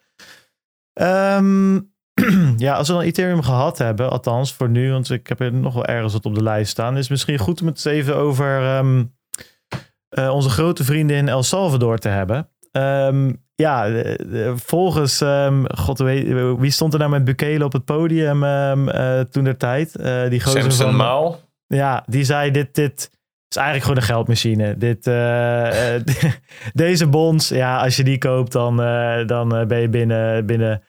Um, ja, als we dan Ethereum gehad hebben, althans voor nu, want ik heb er nog wel ergens wat op de lijst staan, is het misschien goed om het even over um, onze grote vrienden in El Salvador te hebben. Um, ja, volgens, god weet, wie stond er nou met Bukele op het podium toen der tijd? die Samson van, Maal. Ja, die zei dit, dit, is eigenlijk gewoon een geldmachine. Dit, uh, deze bonds, ja, als je die koopt, dan, uh, dan ben je binnen, binnen,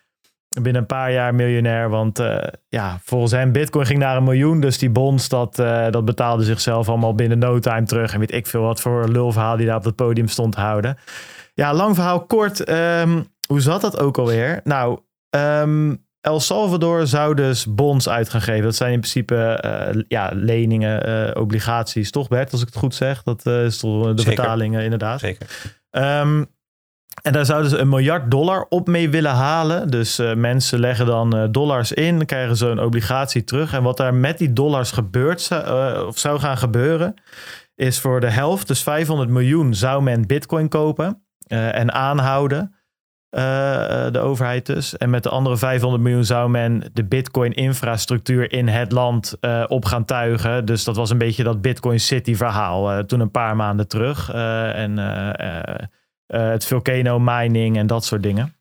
binnen een paar jaar miljonair. Want ja, volgens hem, Bitcoin ging naar een miljoen. Dus die bonds, dat, dat betaalde zichzelf allemaal binnen no time terug. En weet ik veel wat voor lulverhaal die daar op het podium stond te houden. Ja, lang verhaal kort. Um, hoe zat dat ook alweer? Nou, um, El Salvador zou dus bonds uit gaan geven. Dat zijn in principe uh, ja, leningen, uh, obligaties, toch Bert, als ik het goed zeg? Dat uh, is toch de Zeker. betalingen inderdaad. Zeker. Um, en daar zouden ze een miljard dollar op mee willen halen. Dus mensen leggen dan dollars in, krijgen ze een obligatie terug. En wat daar met die dollars gebeurt, of zou gaan gebeuren, is voor de helft, dus 500 miljoen, zou men bitcoin kopen en aanhouden. Uh, de overheid dus. En met de andere 500 miljoen zou men de Bitcoin-infrastructuur in het land uh, op gaan tuigen. Dus dat was een beetje dat Bitcoin City-verhaal uh, toen een paar maanden terug. en het volcano mining en dat soort dingen.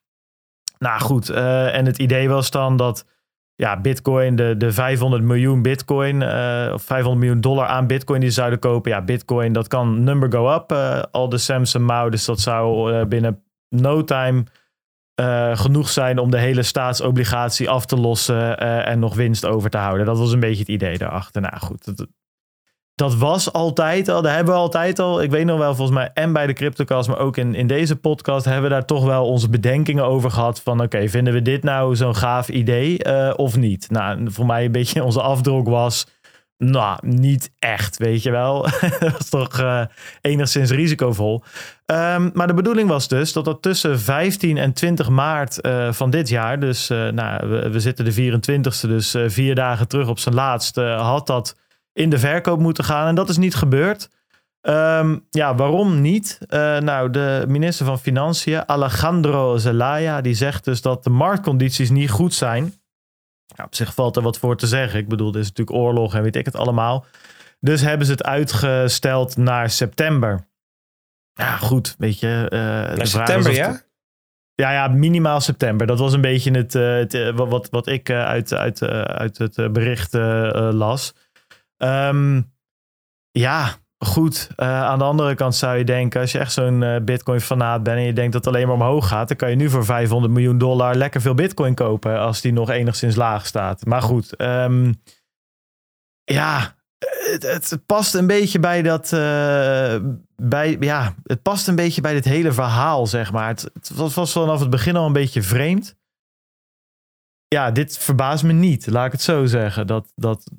Nou goed, en het idee was dan dat ja, Bitcoin, de, de 500 miljoen Bitcoin, of 500 miljoen dollar aan Bitcoin die ze zouden kopen. Ja, Bitcoin, dat kan number go up. al de Samsung Mao, dus dat zou binnen no time uh, genoeg zijn om de hele staatsobligatie af te lossen uh, en nog winst over te houden. Dat was een beetje het idee daarachter. Nou goed, dat, dat, was altijd al, daar hebben we altijd al, ik weet nog wel volgens mij, en bij de CryptoCast, maar ook in, in deze podcast, hebben we daar toch wel onze bedenkingen over gehad van oké, vinden we dit nou zo'n gaaf idee uh, of niet? Nou, voor mij een beetje onze afdruk was, nou, niet echt, weet je wel. dat was toch uh, enigszins risicovol. Um, maar de bedoeling was dus dat dat tussen 15 en 20 maart uh, van dit jaar, dus uh, nou, we, zitten de 24ste, dus vier dagen terug op zijn laatste, had dat in de verkoop moeten gaan. En dat is niet gebeurd. Um, ja, waarom niet? nou, de minister van Financiën, Alejandro Zelaya, die zegt dus dat de marktcondities niet goed zijn. Ja, op zich valt er wat voor te zeggen. Ik bedoel, er is natuurlijk oorlog en weet ik het allemaal. Dus hebben ze het uitgesteld naar september. Ja, goed, weet je. Uh, naar september, ja? ja, ja, minimaal september. Dat was een beetje het, uh, het uh, wat, wat ik uit, uit, uit het bericht las. Um, ja, goed. Uh, aan de andere kant zou je denken, als je echt zo'n uh, Bitcoin-fanaat bent en je denkt dat het alleen maar omhoog gaat, dan kan je nu voor 500 miljoen dollar lekker veel Bitcoin kopen als die nog enigszins laag staat. Maar goed, um, ja, het, past een beetje bij dat, uh, bij, ja, het past een beetje bij dit hele verhaal, zeg maar. Het, het was, was vanaf het begin al een beetje vreemd. Ja, dit verbaast me niet, laat ik het zo zeggen. Dat, dat,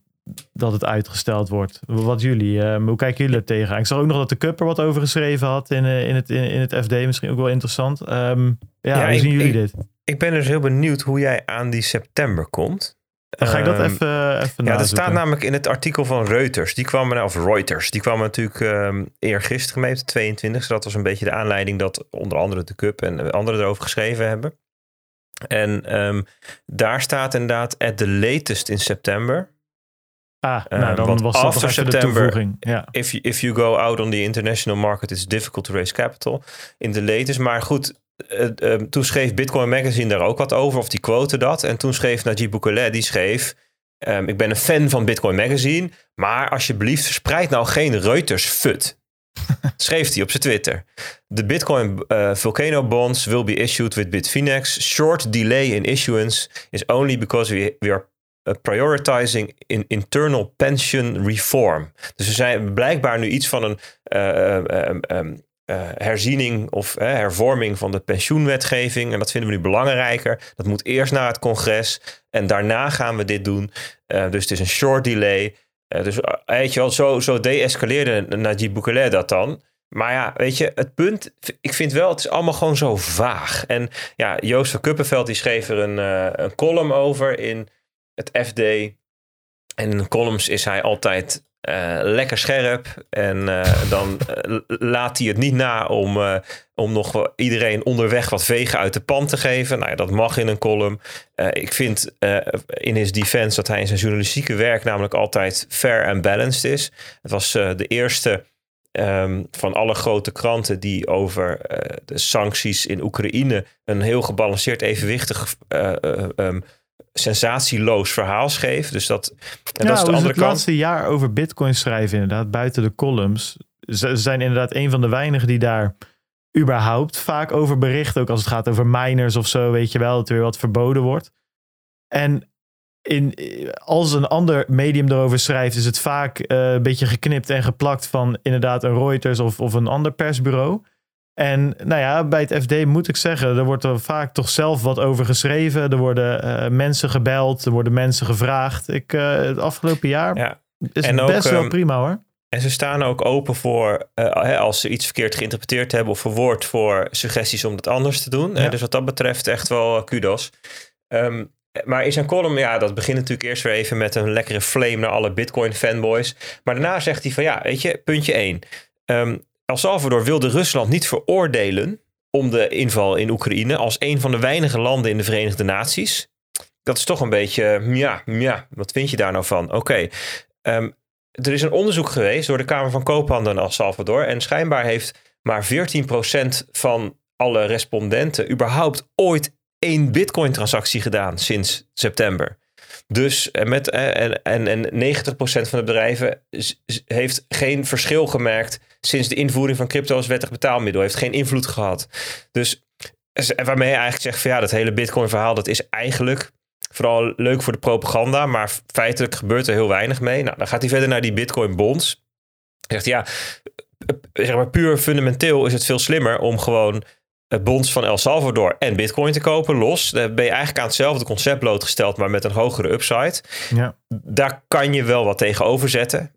dat het uitgesteld wordt. Wat jullie, uh, hoe kijken jullie er tegen? Ik zag ook nog dat de Cup er wat over geschreven had in, uh, in, het, in, in, het FD. Misschien ook wel interessant. Um, ja, ja, hoe zien jullie ik, dit? Ik ben dus heel benieuwd hoe jij aan die september komt. Dan ga ik dat um, even, even Ja, dat staat namelijk in het artikel van Reuters. Die kwam, of Reuters, die kwam natuurlijk um, eergisteren mee, op de 22 Dat was een beetje de aanleiding dat onder andere de Cup en anderen erover geschreven hebben. En um, daar staat inderdaad at the latest in september Ah, nou, dan um, was dat after September, ja. if, you, if you go out on the international market, it's difficult to raise capital. In de latest, maar goed, uh, uh, toen schreef Bitcoin Magazine daar ook wat over, of die quote dat. En toen schreef Najib Bukele, die schreef... Um, ik ben een fan van Bitcoin Magazine, maar alsjeblieft verspreid nou geen Reuters-fut. schreef hij op zijn Twitter. The Bitcoin uh, Volcano bonds will be issued with Bitfinex. Short delay in issuance is only because we, we are uh, prioritizing in internal pension reform. Dus we zijn blijkbaar nu iets van een um, um, herziening of hervorming van de pensioenwetgeving. En dat vinden we nu belangrijker. Dat moet eerst naar het congres en daarna gaan we dit doen. dus het is een short delay. dus weet je wel, zo, zo de-escaleerde Najib Bukele dat dan. Maar ja, weet je, het punt, ik vind wel, het is allemaal gewoon zo vaag. En ja, Joost van Kuppenveld die schreef er een, een column over in het FD. En columns is hij altijd uh, lekker scherp. En uh, dan uh, laat hij het niet na om, om nog iedereen onderweg wat vegen uit de pan te geven. Nou ja, dat mag in een column. ik vind in his defense dat hij in zijn journalistieke werk namelijk altijd fair en balanced is. Het was de eerste um, van alle grote kranten die over de sancties in Oekraïne een heel gebalanceerd, evenwichtig um, sensatieloos verhaal schreef. Dus dat, en ja, dat is de andere het kant. laatste jaar over bitcoin schrijven inderdaad, buiten de columns. Ze zijn inderdaad een van de weinigen die daar überhaupt vaak over berichten. Ook als het gaat over miners of zo, weet je wel, dat er weer wat verboden wordt. En in, als een ander medium erover schrijft, is het vaak uh, een beetje geknipt en geplakt van inderdaad een Reuters of, of een ander persbureau. En nou ja, bij het FD moet ik zeggen, er wordt er vaak toch zelf wat over geschreven. Er worden uh, mensen gebeld, er worden mensen gevraagd. Ik, uh, het afgelopen jaar ja. is en het best ook, wel um, prima hoor. En ze staan ook open voor, uh, als ze iets verkeerd geïnterpreteerd hebben of verwoord, voor suggesties om dat anders te doen. Ja. Dus wat dat betreft echt wel kudos. Um, maar in zijn column, ja, dat begint natuurlijk eerst weer even met een lekkere flame naar alle Bitcoin fanboys. Maar daarna zegt hij van ja, weet je, puntje 1. Um, El Salvador wilde Rusland niet veroordelen om de inval in Oekraïne als een van de weinige landen in de Verenigde Naties. Dat is toch een beetje, ja, ja wat vind je daar nou van? Oké, um, er is een onderzoek geweest door de Kamer van Koophandel in El Salvador en schijnbaar heeft maar 14% van alle respondenten überhaupt ooit één bitcoin-transactie gedaan sinds september. Dus eh, met, eh, en, en, en 90% van de bedrijven heeft geen verschil gemerkt sinds de invoering van crypto als wettig betaalmiddel. Heeft geen invloed gehad. Dus waarmee je eigenlijk zegt van ja, dat hele Bitcoin verhaal, dat is eigenlijk vooral leuk voor de propaganda, maar feitelijk gebeurt er heel weinig mee. Nou, dan gaat hij verder naar die Bitcoin bonds. Zegt ja, zeg maar puur fundamenteel is het veel slimmer om gewoon bonds van El Salvador en Bitcoin te kopen, los. Dan ben je eigenlijk aan hetzelfde concept blootgesteld, maar met een hogere upside. Ja. Daar kan je wel wat tegenover zetten.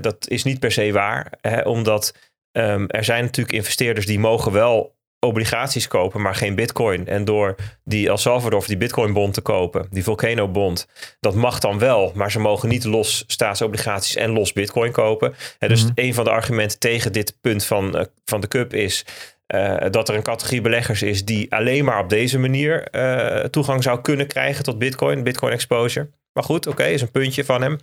dat is niet per se waar, omdat ehm, er zijn natuurlijk investeerders die mogen wel obligaties kopen, maar geen bitcoin. En door die El Salvador of die bitcoin bond te kopen, die Volcano bond, dat mag dan wel, maar ze mogen niet los staatsobligaties en los bitcoin kopen. En dus mm een van de argumenten tegen dit punt van, uh, van de cup is uh, dat er een categorie beleggers is die alleen maar op deze manier uh, toegang zou kunnen krijgen tot bitcoin, bitcoin exposure. Maar goed, oké, is een puntje van hem.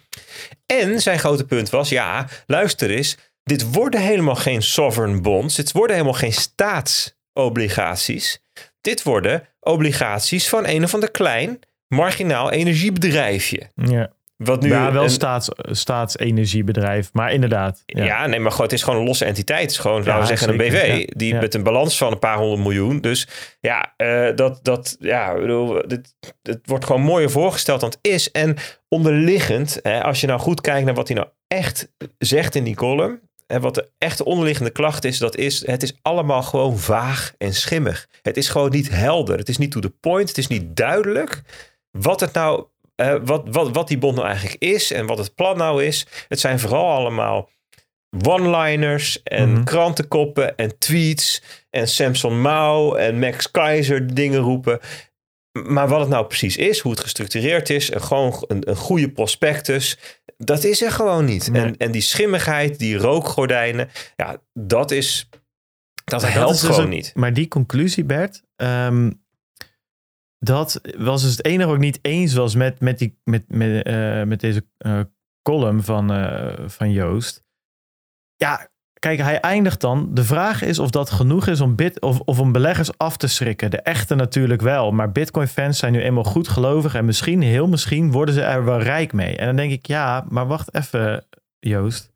En zijn grote punt was, ja, luister eens, dit worden helemaal geen sovereign bonds, dit worden helemaal geen staats obligaties. Dit worden obligaties van een of ander klein, marginaal energiebedrijfje. Ja. Wat nu ja, wel een staats, staatsenergiebedrijf, maar inderdaad. Ja. ja. nee, maar gewoon, het is gewoon een losse entiteit. Het is gewoon, laten we zeggen, een BV. die met een balans van een paar honderd miljoen. Dus ja, uh, dat, dat, ja, bedoel, dit, het wordt gewoon mooier voorgesteld dan het is. En onderliggend, hè, als je nou goed kijkt naar wat hij nou echt zegt in die column. En wat de echte onderliggende klacht is, dat is, het is allemaal gewoon vaag en schimmig. Het is gewoon niet helder. Het is niet to the point. Het is niet duidelijk wat het nou, uh, wat, wat, wat die bond nou eigenlijk is en wat het plan nou is. Het zijn vooral allemaal one-liners en mm krantenkoppen en tweets en Samson Mao en Max Keizer dingen roepen. Maar wat het nou precies is, hoe het gestructureerd is, en gewoon een, een goede prospectus, dat is er gewoon niet. En, en die schimmigheid, die rookgordijnen, ja, dat is. Dat helpt dus gewoon niet. Maar die conclusie, Bert, ehm, dat was dus het enige wat ik niet eens was met, met, die, met, met, uh, met deze uh, column van, uh, van Joost. Ja, Kijk, hij eindigt dan. De vraag is of dat genoeg is om, bit, of, of om beleggers af te schrikken. De echte natuurlijk wel. Maar Bitcoin-fans zijn nu eenmaal goed gelovig. En misschien, heel misschien, worden ze er wel rijk mee. En dan denk ik, ja, maar wacht even, Joost.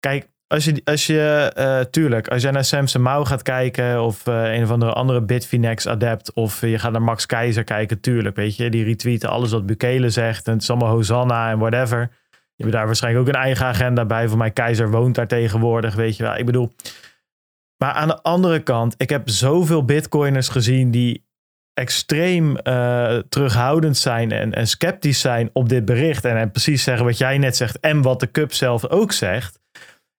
Kijk, als je, als je uh, tuurlijk, als jij naar Samson Mao gaat kijken. of uh, een of andere andere Bitfinex adept. of je gaat naar Max Keizer kijken, tuurlijk. Weet je, die retweeten alles wat Bukele zegt. en het is allemaal Hosanna en whatever. Je hebt daar waarschijnlijk ook een eigen agenda bij. Voor mij Keizer woont daar tegenwoordig, weet je wel. Ik bedoel, maar aan de andere kant, ik heb zoveel bitcoiners gezien die extreem terughoudend zijn en, en sceptisch zijn op dit bericht. En, en precies zeggen wat jij net zegt en wat de Cup zelf ook zegt.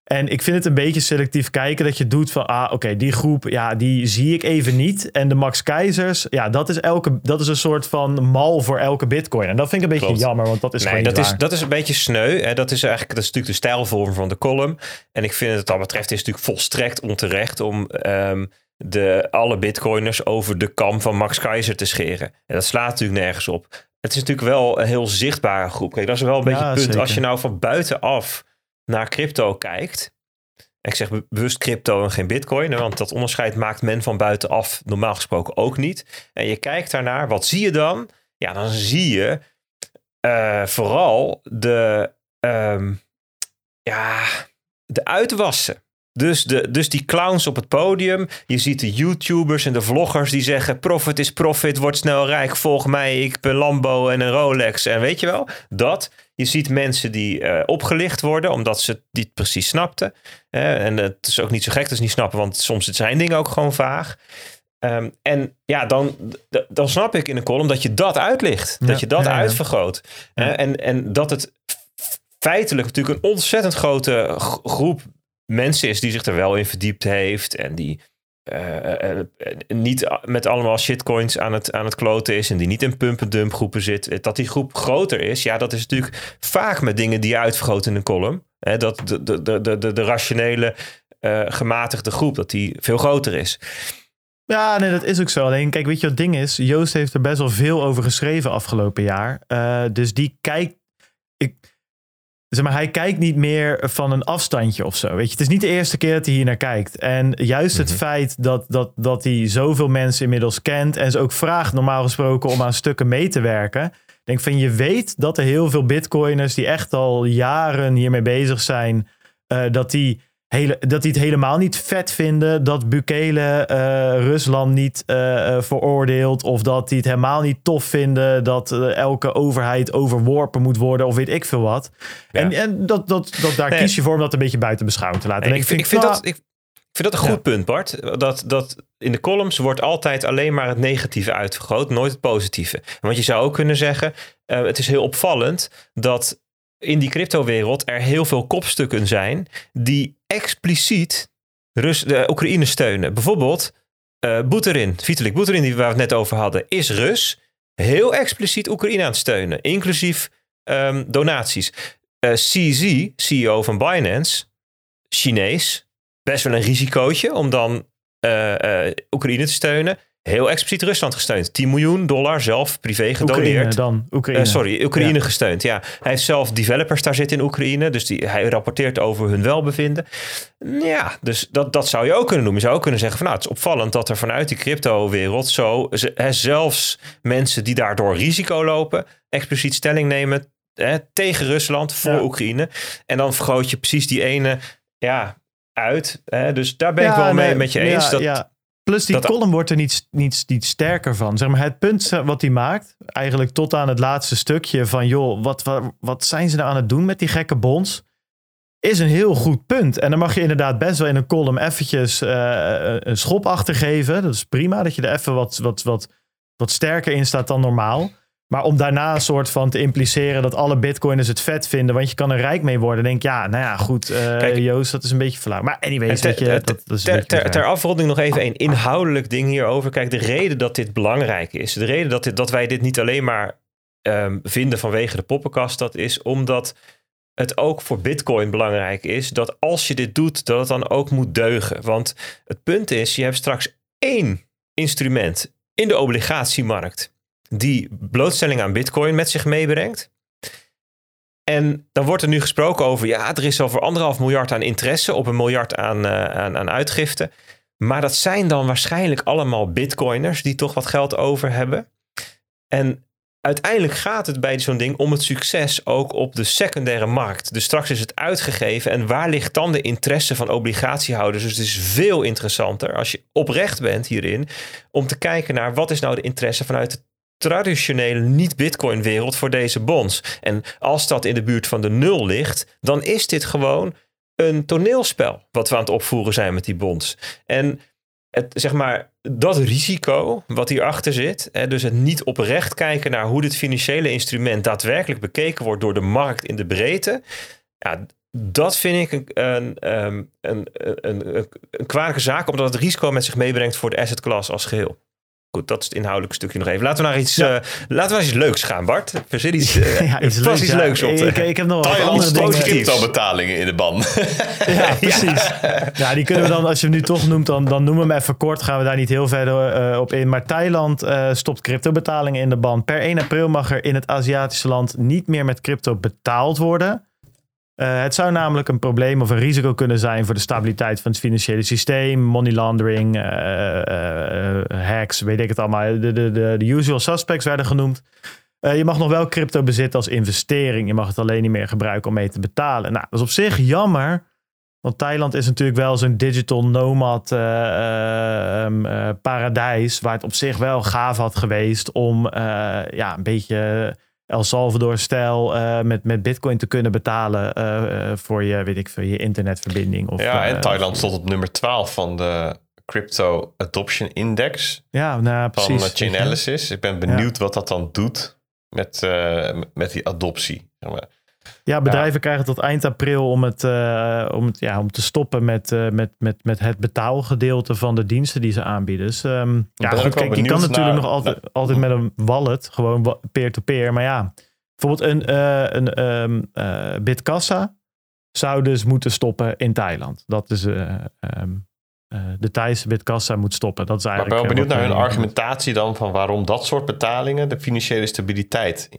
En ik vind het een beetje selectief kijken dat je doet van, ah, oké, die groep, ja, die zie ik even niet. En de Max Keizers, ja, dat is, elke, dat is een soort van mal voor elke bitcoin. En dat vind ik een beetje jammer, want dat is nee, dat is, dat is een beetje sneu. Hè? Dat is eigenlijk, dat is natuurlijk de stijlvorm van de column. En ik vind het wat dat betreft is natuurlijk volstrekt onterecht om um, de, alle bitcoiners over de kam van Max Keizer te scheren. En dat slaat natuurlijk nergens op. Het is natuurlijk wel een heel zichtbare groep. Kijk, dat is wel een beetje het punt. Als je nou van buitenaf naar crypto kijkt. Ik zeg bewust crypto en geen bitcoin, want dat onderscheid maakt men van buitenaf normaal gesproken ook niet. En je kijkt daarnaar, wat zie je dan? Ja, dan zie je uh, vooral de, um, ja, de uitwassen. Dus, de, dus die clowns op het podium. Je ziet de YouTubers en de vloggers die zeggen: Profit is profit, word snel rijk, volg mij, ik ben Lambo en een Rolex. En weet je wel, dat. Je ziet mensen die uh, opgelicht worden omdat ze het niet precies snapten. en het is ook niet zo gek dat ze niet snappen, want soms zijn dingen ook gewoon vaag. Um, en ja, dan, dan snap ik in een column dat je dat uitlicht. dat je dat ja, ja. uitvergroot. en, en dat het feitelijk natuurlijk een ontzettend grote groep mensen is die zich er wel in verdiept heeft en die uh, uh, niet met allemaal shitcoins aan het, aan het kloten is en die niet in pump-and-dump groepen zit, dat die groep groter is, ja, dat is natuurlijk vaak met dingen die je uitvergroot in een column. Hè, dat de, de, de, de, de rationele, gematigde groep, dat die veel groter is. Ja, nee, dat is ook zo. Alleen, kijk, weet je wat ding is? Joost heeft er best wel veel over geschreven afgelopen jaar. dus die kijkt. Ik, zeg maar, hij kijkt niet meer van een afstandje of zo. Weet je, het is niet de eerste keer dat hij hier naar kijkt. En juist het mhm. feit dat, dat, dat hij zoveel mensen inmiddels kent en ze ook vraagt, normaal gesproken, om aan stukken mee te werken. Denk van je weet dat er heel veel bitcoiners die echt al jaren hiermee bezig zijn, uh, dat die hele, dat die het helemaal niet vet vinden dat Bukele uh, Rusland niet uh, veroordeelt. Of dat die het helemaal niet tof vinden dat elke overheid overworpen moet worden. Of weet ik veel wat. En, en dat, dat, dat, daar kies je voor om dat een beetje buiten beschouwing te laten. ik, vind, ik vind dat... Ik, Ik vind dat een goed punt, Bart. Dat, dat in de columns wordt altijd alleen maar het negatieve uitvergroot, nooit het positieve. Want je zou ook kunnen zeggen, het is heel opvallend dat in die cryptowereld er heel veel kopstukken zijn die expliciet Rus de Oekraïne steunen. Bijvoorbeeld uh, Buterin, Vitalik Buterin, die we het net over hadden, is Rus. Heel expliciet Oekraïne aan het steunen, inclusief um, donaties. Uh, eh, CZ, CEO van Binance, Chinees, best wel een risicootje om dan uh, Oekraïne te steunen heel expliciet Rusland gesteund. 10 miljoen dollar zelf privé gedoneerd. Oekraïne dan, Oekraïne. Uh, sorry, Oekraïne gesteund. Ja, hij heeft zelf developers daar zitten in Oekraïne. Dus die, hij rapporteert over hun welbevinden. Ja, dus dat, dat zou je ook kunnen doen. Je zou ook kunnen zeggen van nou, het is opvallend dat er vanuit die crypto-wereld zo hè, zelfs mensen die daardoor risico lopen, expliciet stelling nemen hè, tegen Rusland voor Oekraïne. En dan vergroot je precies die ene ja, uit. Hè? Dus daar ben ik wel mee met je eens. dat, Plus die column wordt er niet, niet, niet sterker van. Zeg maar, het punt wat hij maakt, eigenlijk tot aan het laatste stukje van joh, wat, wat, wat zijn ze nou aan het doen met die gekke bonds? Is een heel goed punt. En dan mag je inderdaad best wel in een column eventjes uh, een schop achtergeven. Dat is prima, dat je er even wat, wat, wat, wat sterker in staat dan normaal. Maar om daarna een soort van te impliceren dat alle bitcoiners het vet vinden, want je kan er rijk mee worden. Denk ja, nou ja, goed, uh, Joost, dat is een beetje flauw. Maar anyways, ter, je, dat, dat is ter, ter, ter, afronding nog even een inhoudelijk ding hierover. Kijk, de reden dat dit belangrijk is, de reden dat, dit, dat wij dit niet alleen maar um, vinden vanwege de poppenkast, dat is omdat het ook voor Bitcoin belangrijk is dat als je dit doet, dat het dan ook moet deugen. Want het punt is, je hebt straks één instrument in de obligatiemarkt die blootstelling aan Bitcoin met zich meebrengt. En dan wordt er nu gesproken over, ja, er is over anderhalf miljard aan interesse op een miljard aan, uh, aan, aan uitgiften. Maar dat zijn dan waarschijnlijk allemaal bitcoiners die toch wat geld over hebben. En uiteindelijk gaat het bij zo'n ding om het succes ook op de secundaire markt. Dus straks is het uitgegeven en waar ligt dan de interesse van obligatiehouders? Dus het is veel interessanter als je oprecht bent hierin om te kijken naar wat is nou de interesse vanuit traditionele niet-Bitcoin-wereld voor deze bonds. En als dat in de buurt van de nul ligt, dan is dit gewoon een toneelspel wat we aan het opvoeren zijn met die bonds. En het, zeg maar, dat risico wat hierachter zit, hè, dus het niet oprecht kijken naar hoe dit financiële instrument daadwerkelijk bekeken wordt door de markt in de breedte, ja, dat vind ik een, een, een, een, een kwalijke zaak, omdat het risico met zich meebrengt voor de asset class als geheel. Goed, dat is het inhoudelijke stukje nog even. Laten we naar iets, ja. uh, laten we naar iets leuks gaan, Bart. Verzin iets, uh, ja, iets, leuks, iets leuks op. Ik, ik, heb nog wel andere crypto-betalingen in de ban. ja, precies. Ja. die kunnen we dan, als je hem nu toch noemt, dan, dan noemen we hem even kort. Gaan we daar niet heel verder uh, op in. Maar Thailand stopt crypto-betalingen in de ban. Per 1 april mag er in het Aziatische land niet meer met crypto betaald worden. Uh, het zou namelijk een probleem of een risico kunnen zijn voor de stabiliteit van het financiële systeem, money laundering, uh, uh, hacks, weet ik het allemaal. De, de, de, de usual suspects werden genoemd. je mag nog wel crypto bezitten als investering. Je mag het alleen niet meer gebruiken om mee te betalen. Nou, dat is op zich jammer. Want Thailand is natuurlijk wel zo'n digital nomad um, paradijs. Waar het op zich wel gaaf had geweest om ja, een beetje El Salvador-stijl uh, met, met bitcoin te kunnen betalen uh, voor je, weet ik veel, je internetverbinding. Of, ja, en Thailand stond op nummer 12 van de Crypto Adoption Index. Ja, nou, precies. Van Chainalysis. Ik ben benieuwd wat dat dan doet met, met die adoptie. Zeg maar. Ja, bedrijven krijgen tot eind april om, het, uh, om, het, ja, om te stoppen met, uh, met, met, met het betaalgedeelte van de diensten die ze aanbieden. Dus um, ja, goed, kijk, je kan natuurlijk nog altijd, altijd met een wallet, gewoon peer-to-peer. maar ja, bijvoorbeeld een, uh, een um, Bitkassa zou dus moeten stoppen in Thailand. Dat is um, de Thaise Bitkassa moet stoppen. Dat is eigenlijk, maar ik ben wel benieuwd naar hun argumentatie dan van waarom dat soort betalingen de financiële stabiliteit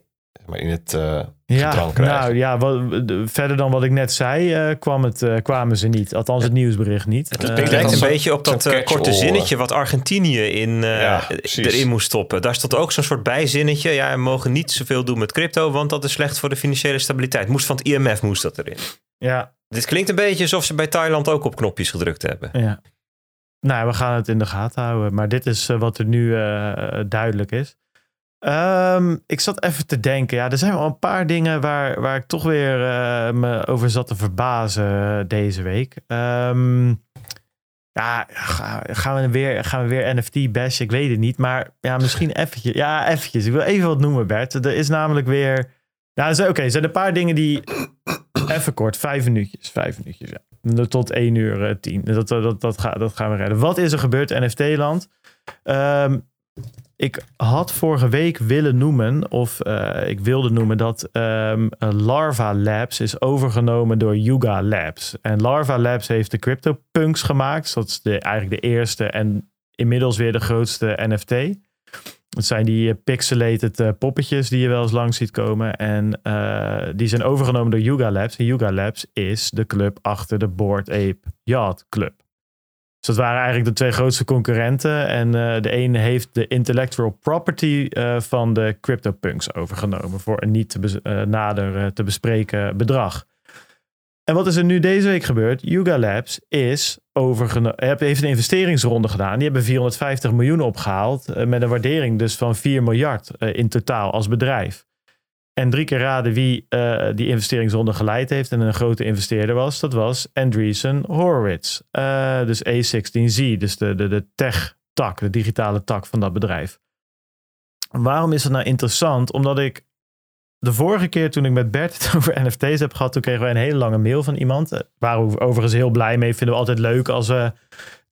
maar in het uh, ja, Nou ja, wat, verder dan wat ik net zei, uh, kwam het, uh, kwamen ze niet. Althans, het nieuwsbericht niet. Het lijkt een beetje op dat korte zinnetje wat Argentinië in, ja, erin moest stoppen. Daar stond ook zo'n soort bijzinnetje. Ja, we mogen niet zoveel doen met crypto, want dat is slecht voor de financiële stabiliteit. Moest van het IMF moest dat erin. Ja. Dit klinkt een beetje alsof ze bij Thailand ook op knopjes gedrukt hebben. Ja. Nou, we gaan het in de gaten houden. Maar dit is wat er nu duidelijk is. Um, ik zat even te denken. Ja, er zijn wel een paar dingen waar, waar ik toch weer uh, me over zat te verbazen deze week. Um, ja, gaan we weer, gaan we weer NFT bashen? Ik weet het niet. Maar ja, misschien eventjes. Ja, eventjes. Ik wil even wat noemen, Bert. Er is namelijk weer... Nou, oké, okay, er zijn een paar dingen die... Even kort, vijf minuutjes. Vijf minuutjes, ja. Tot één uur uh, tien. Dat, dat, dat, dat, gaan we redden. Wat is er gebeurd NFT-land? Um, ik had vorige week willen noemen, of uh, ik wilde noemen, dat um, Larva Labs is overgenomen door Yuga Labs. En Larva Labs heeft de CryptoPunks gemaakt. Dat is eigenlijk de eerste en inmiddels weer de grootste NFT. Het zijn die uh, pixelated uh, poppetjes die je wel eens langs ziet komen. En die zijn overgenomen door Yuga Labs. En Yuga Labs is de club achter de Board Ape Yacht Club. Dus dat waren eigenlijk de twee grootste concurrenten. En uh, de ene heeft de intellectual property uh, van de CryptoPunks overgenomen voor een niet te uh, nader te bespreken bedrag. En wat is er nu deze week gebeurd? Yuga Labs is heeft een investeringsronde gedaan. Die hebben 450 miljoen opgehaald met een waardering dus van 4 miljard in totaal als bedrijf. En drie keer raden wie uh, die investeringsronde geleid heeft en een grote investeerder was. Dat was Andreessen Horowitz. Uh, dus A16Z, dus de, de, de tech-tak, de digitale tak van dat bedrijf. Waarom is het nou interessant? Omdat ik de vorige keer toen ik met Bert het over NFT's heb gehad, toen kregen wij een hele lange mail van iemand. Daar waren we overigens heel blij mee. Vinden we altijd leuk als we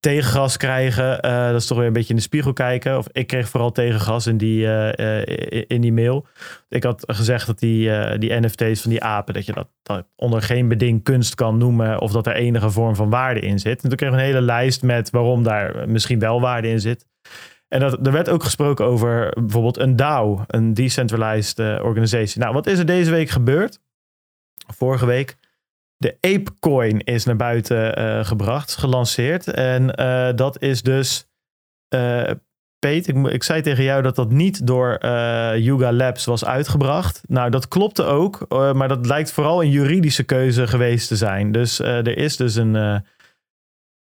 tegengas krijgen. Uh, dat is toch weer een beetje in de spiegel kijken. Of ik kreeg vooral tegengas in die, uh, in die mail. Ik had gezegd dat die, die NFT's van die apen, dat je dat, onder geen beding kunst kan noemen. Of dat er enige vorm van waarde in zit. En toen kreeg ik een hele lijst met waarom daar misschien wel waarde in zit. En dat, er werd ook gesproken over bijvoorbeeld een DAO, een Decentralized Organization. Nou, wat is er deze week gebeurd? Vorige week de ApeCoin is naar buiten uh, gebracht, gelanceerd. En uh, dat is dus. Uh, Peet, ik, ik, zei tegen jou dat dat niet door Yuga Labs was uitgebracht. Nou, dat klopte ook, maar dat lijkt vooral een juridische keuze geweest te zijn. Dus er is dus een,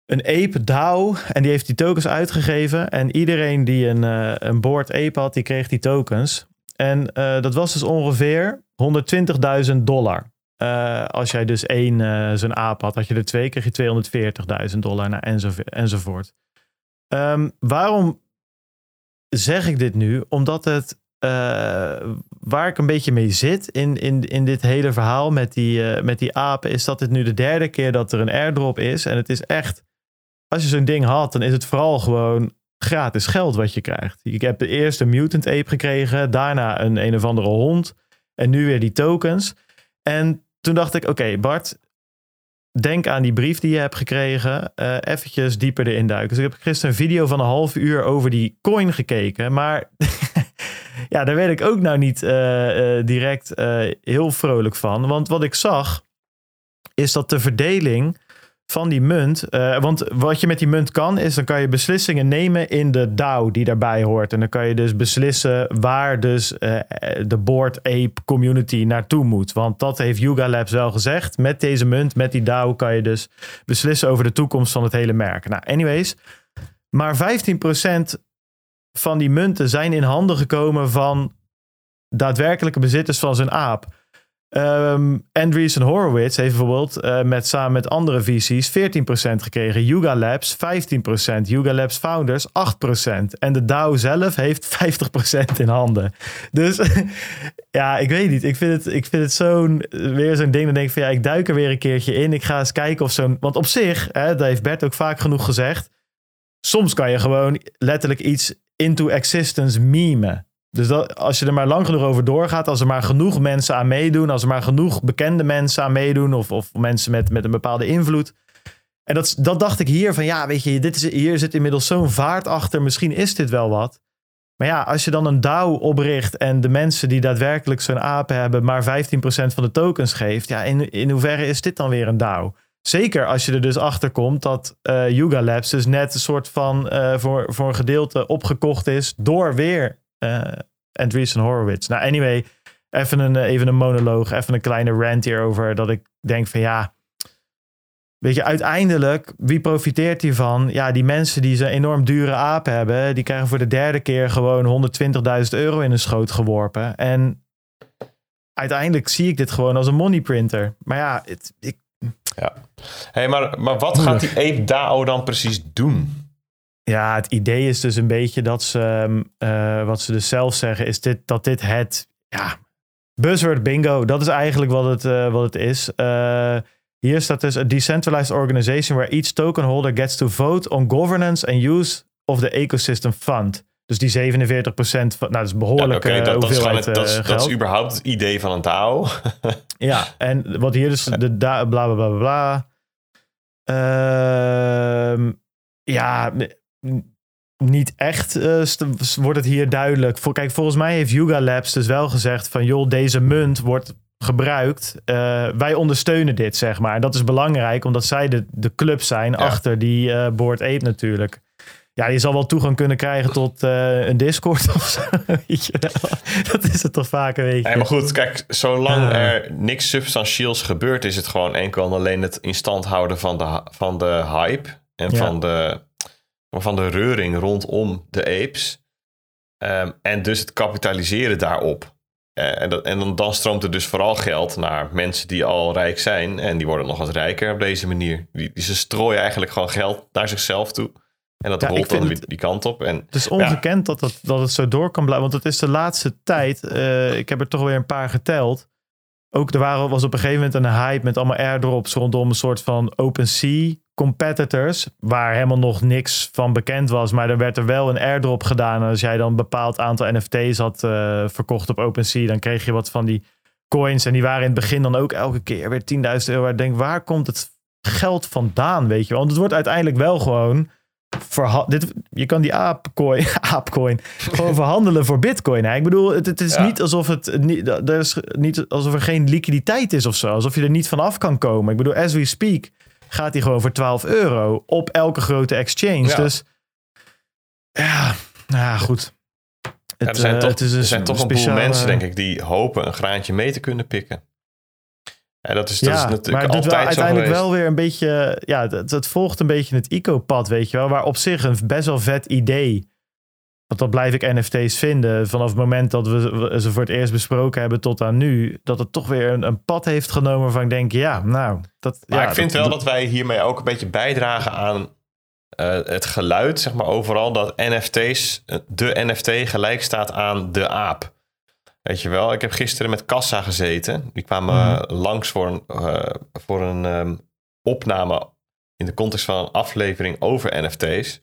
een Ape DAO en die heeft die tokens uitgegeven. En iedereen die een, een board Ape had, die kreeg die tokens. En dat was dus ongeveer 120.000 dollar. Uh, als jij dus één uh, zo'n aap had, had je er twee, kreeg je 240.000 dollar naar enzo, enzovoort. Um, waarom zeg ik dit nu? Omdat het, uh, waar ik een beetje mee zit in, in, in dit hele verhaal met die, met die apen, is dat dit nu de derde keer dat er een airdrop is. En het is echt, als je zo'n ding had, dan is het vooral gewoon gratis geld wat je krijgt. Ik heb de eerste mutant ape gekregen, daarna een een of andere hond en nu weer die tokens. En toen dacht ik, oké Bart, denk aan die brief die je hebt gekregen. Uh, eventjes dieper erin duiken. Dus ik heb gisteren een video van een half uur over die coin gekeken. Maar ja, daar werd ik ook nou niet uh, uh, direct heel vrolijk van. Want wat ik zag, is dat de verdeling van die munt. Uh, want wat je met die munt kan, is dan kan je beslissingen nemen in de DAO die daarbij hoort. En dan kan je dus beslissen waar dus uh, de Board Ape community naartoe moet. Want dat heeft Yuga Labs wel gezegd. Met deze munt, met die DAO, kan je dus beslissen over de toekomst van het hele merk. Nou, anyways. Maar 15% van die munten zijn in handen gekomen van daadwerkelijke bezitters van zijn aap. Um, Andreessen Horowitz heeft bijvoorbeeld uh, met, samen met andere VC's 14% gekregen. Yuga Labs 15%. Yuga Labs Founders 8%. En de DAO zelf heeft 50% in handen. Dus ja, ik weet niet. Ik vind het, ik vind het zo'n, weer zo'n ding. Dan denk ik van ja, ik duik er weer een keertje in. Ik ga eens kijken of zo'n... Want op zich, hè, dat heeft Bert ook vaak genoeg gezegd. Soms kan je gewoon letterlijk iets into existence memen. Dus dat, als je er maar lang genoeg over doorgaat, als er maar genoeg mensen aan meedoen, als er maar genoeg bekende mensen aan meedoen, of, of mensen met, met een bepaalde invloed. En dat, dat dacht ik hier van, ja, weet je, dit is, hier zit inmiddels zo'n vaart achter, misschien is dit wel wat. Maar ja, als je dan een DAO opricht en de mensen die daadwerkelijk zo'n apen hebben, maar 15% van de tokens geeft, ja, in, in hoeverre is dit dan weer een DAO? Zeker als je er dus achter komt dat uh, Yuga Labs dus net een soort van uh, voor, voor een gedeelte opgekocht is door weer Andreessen Horowitz. Nou, anyway, even een, eh, even een monoloog, even een kleine rant hierover. Dat ik denk van ja, weet je, uiteindelijk, wie profiteert hiervan? Ja, die mensen die zo'n enorm dure aap hebben, die krijgen voor de derde keer gewoon 120.000 euro in een schoot geworpen. En uiteindelijk zie ik dit gewoon als een money printer. Maar ja, het, ik, Ja. Hey, maar, maar wat gaat die Ape DAO dan precies doen? Ja, het idee is dus een beetje dat ze, ehm, eh, wat ze dus zelf zeggen, is dit, dat dit het, ja, buzzword bingo, dat is eigenlijk wat het, uh, wat het is. Uh, hier staat dus a decentralized organization where each token holder gets to vote on governance and use of the ecosystem fund. Dus die 47% van, nou dat is behoorlijk ja, okay, dat, dat, is dat, is, dat, is überhaupt het idee van een DAO. ja, en wat hier dus de da, bla bla bla bla. Uh, ja, niet echt uh, wordt het hier duidelijk. Voor, kijk, volgens mij heeft Yuga Labs dus wel gezegd van joh, deze munt wordt gebruikt. Uh, wij ondersteunen dit, zeg maar. En dat is belangrijk, omdat zij de, de club zijn achter die uh, Board Ape natuurlijk. Ja, je zal wel toegang kunnen krijgen tot een Discord of zo. Weet je Dat is het toch vaker, weet je. maar goed, kijk, zolang er niks substantieels gebeurt... is het gewoon enkel en alleen het in stand houden van de, van de hype... en van de van de reuring rondom de apes. Um, en dus het kapitaliseren daarop. Uh, en, dat, en dan, dan, stroomt er dus vooral geld naar mensen die al rijk zijn. En die worden nog wat rijker op deze manier. Die, ze strooien eigenlijk gewoon geld naar zichzelf toe. En dat rolt dan het, die kant op. En, het is ongekend dat, dat, dat het zo door kan blijven. Want het is de laatste tijd. Uh, ik heb er toch weer een paar geteld. Ook er waren, was op een gegeven moment een hype met allemaal airdrops rondom een soort van OpenSea competitors, waar helemaal nog niks van bekend was. Maar er werd er wel een airdrop gedaan. En als jij dan een bepaald aantal NFT's had uh, verkocht op OpenSea, dan kreeg je wat van die coins. En die waren in het begin dan ook elke keer weer 10.000 euro. Ik denk, waar komt het geld vandaan, weet je Want het wordt uiteindelijk wel gewoon... Dit, je kan die aapcoin, aapcoin gewoon verhandelen voor bitcoin. Hè? Ik bedoel, het, het is niet alsof het niet, er is niet alsof er geen liquiditeit is of zo. Alsof je er niet vanaf kan komen. Ik bedoel, as we speak gaat hij gewoon voor 12 euro op elke grote exchange. Dus ja, nou ja, goed. Het, er zijn uh, toch, het is er zijn toch een boel mensen, denk ik, die hopen een graantje mee te kunnen pikken. En dat is, dat ja, is natuurlijk maar altijd wel, uiteindelijk wel weer een beetje, ja, het volgt een beetje het ICO-pad, weet je wel, waar op zich een best wel vet idee want dat blijf ik NFT's vinden. Vanaf het moment dat we ze voor het eerst besproken hebben tot aan nu. Dat het toch weer een, een pad heeft genomen waarvan ik denk, ja, nou. Dat, maar ja, ik vind wel dat wij hiermee ook een beetje bijdragen aan uh, het geluid, zeg maar overal. Dat NFT's, de NFT gelijk staat aan de aap. Weet je wel, ik heb gisteren met Kassa gezeten. Die kwamen mm. langs voor een, uh, voor een um, opname in de context van een aflevering over NFT's.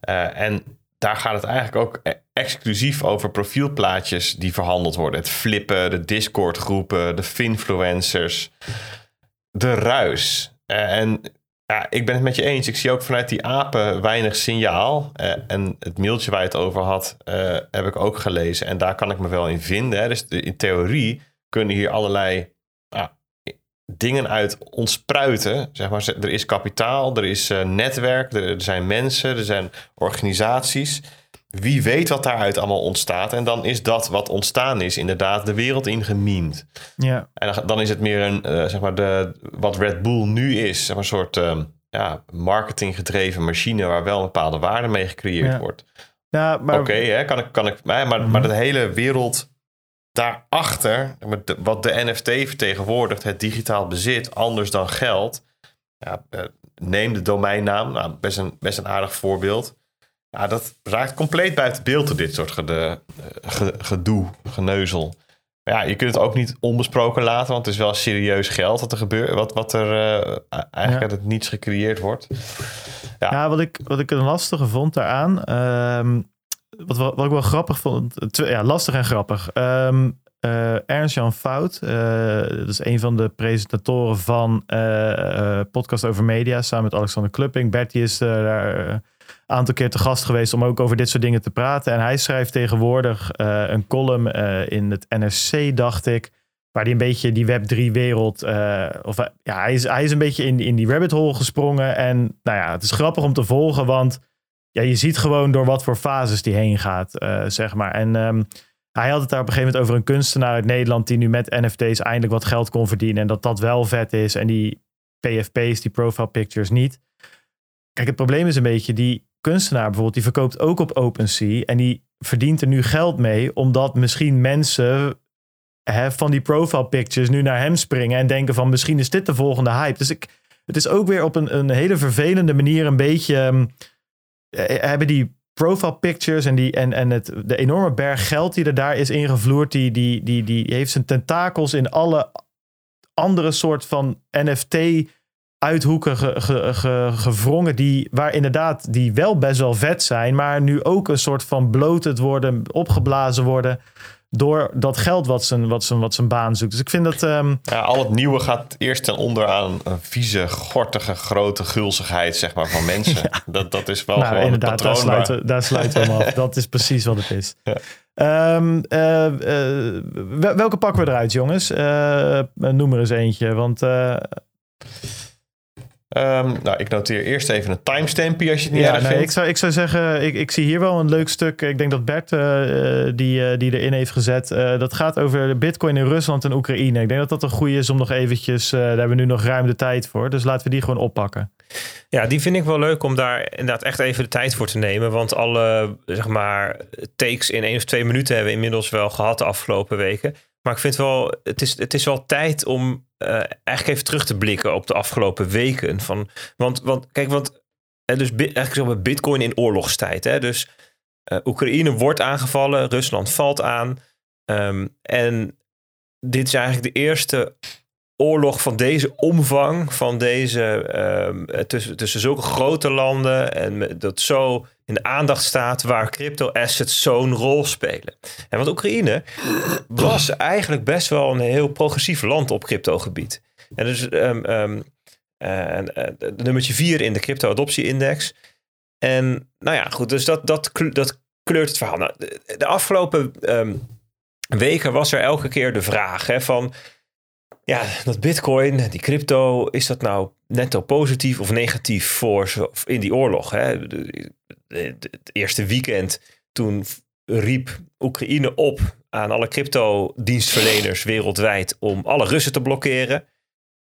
En daar gaat het eigenlijk ook e- exclusief over profielplaatjes die verhandeld worden. Het flippen, de Discord groepen, de finfluencers, de ruis. Eh, en ja, ik ben het met je eens. Ik zie ook vanuit die apen weinig signaal. Uh, en het mailtje waar je het over had, heb ik ook gelezen. En daar kan ik me wel in vinden. Dus in theorie kunnen hier allerlei dingen uit ontspruiten. Zeg maar, er is kapitaal, er is uh, netwerk, er, zijn mensen, er zijn organisaties. Wie weet wat daaruit allemaal ontstaat. En dan is dat wat ontstaan is inderdaad de wereld ingememd. Ja. En dan, dan is het meer een, uh, zeg maar, de, wat Red Bull nu is. Zeg maar, een soort uh, ja, marketinggedreven machine waar wel een bepaalde waarde mee gecreëerd ja. wordt. Ja, maar... Oké, okay, kan ik, kan ik, maar, maar, maar mhm. de hele wereld daarachter, wat de NFT vertegenwoordigt, het digitaal bezit, anders dan geld. Ja, eh, neem de domeinnaam, nou, best, een, best een aardig voorbeeld. Ja, dat raakt compleet buiten beeld dit soort gede, eh, gedoe, geneuzel. Maar ja, je kunt het ook niet onbesproken laten, want het is wel serieus geld wat er gebeurt, wat, wat er uh, eigenlijk uit het niets gecreëerd wordt. Ja, ja wat, ik, wat ik een lastige vond daaraan, um, wat, wat ik wel grappig vond, ja, lastig en grappig. Um, uh, Ernst-Jan Fout, uh, dat is een van de presentatoren van uh, Podcast over Media, samen met Alexander Klupping. Bertie is daar een aantal keer te gast geweest om ook over dit soort dingen te praten. En hij schrijft tegenwoordig een column in het NRC, dacht ik, waar hij een beetje die Web3-wereld, of ja, hij is, hij is een beetje in, in die rabbit hole gesprongen. En nou ja, het is grappig om te volgen, want ja, je ziet gewoon door wat voor fases die heen gaat, uh, zeg maar. En um, hij had het daar op een gegeven moment over een kunstenaar uit Nederland die nu met NFT's eindelijk wat geld kon verdienen en dat dat wel vet is en die PFP's, die profile pictures niet. Kijk, het probleem is een beetje die kunstenaar bijvoorbeeld, die verkoopt ook op OpenSea en die verdient er nu geld mee omdat misschien mensen hè, van die profile pictures nu naar hem springen en denken van misschien is dit de volgende hype. Dus ik, het is ook weer op een, een hele vervelende manier een beetje um, hebben die profile pictures en, die, en, en het, de enorme berg geld die er daar is ingevloerd, die, die, die, die heeft zijn tentakels in alle andere soort van NFT uithoeken ge, ge, gevrongen die, waar inderdaad die wel best wel vet zijn, maar nu ook een soort van bloated worden, opgeblazen worden door dat geld wat zijn, wat zijn, wat zijn baan zoekt. Dus ik vind dat... Um... Ja, al het nieuwe gaat eerst ten onder aan een vieze, gortige, grote gulzigheid zeg maar, van mensen. ja. dat, dat is wel nou, gewoon inderdaad, daar sluiten, daar sluiten we hem af. Dat is precies wat het is. Ja. Um, uh, uh, welke pakken we eruit, jongens? Uh, noem er eens eentje, want... Um, nou, ik noteer eerst even een timestampje als je het niet ja, erg nee, vindt. Ik zou, ik zou zeggen, ik, ik zie hier wel een leuk stuk. Ik denk dat Bert uh, die, uh, die erin heeft gezet. Uh, dat gaat over de bitcoin in Rusland en Oekraïne. Ik denk dat dat een goede is om nog eventjes... daar hebben we nu nog ruim de tijd voor. Dus laten we die gewoon oppakken. Ja, die vind ik wel leuk om daar inderdaad echt even de tijd voor te nemen. Want alle, zeg maar, takes in één of twee minuten hebben we inmiddels wel gehad de afgelopen weken. Maar ik vind wel, het is, het is wel tijd om uh, eigenlijk even terug te blikken op de afgelopen weken. Van, want, want kijk, want en dus eigenlijk zo Bitcoin in oorlogstijd. Hè? Dus uh, Oekraïne wordt aangevallen, Rusland valt aan. Um, en dit is eigenlijk de eerste oorlog van deze omvang, van deze, um, tussen, tussen zulke grote landen en dat zo in de aandacht staat waar crypto assets zo'n rol spelen. En want Oekraïne was eigenlijk best wel een heel progressief land op cryptogebied. En dus um, um, nummertje vier in de crypto adoptie index. En nou ja, goed, dus dat, dat, dat kleurt het verhaal. Nou, de, afgelopen weken was er elke keer de vraag hè, van ja, dat bitcoin, die crypto, is dat nou netto positief of negatief voor in die oorlog? Hè? Het eerste weekend toen riep Oekraïne op aan alle crypto-dienstverleners wereldwijd om alle Russen te blokkeren.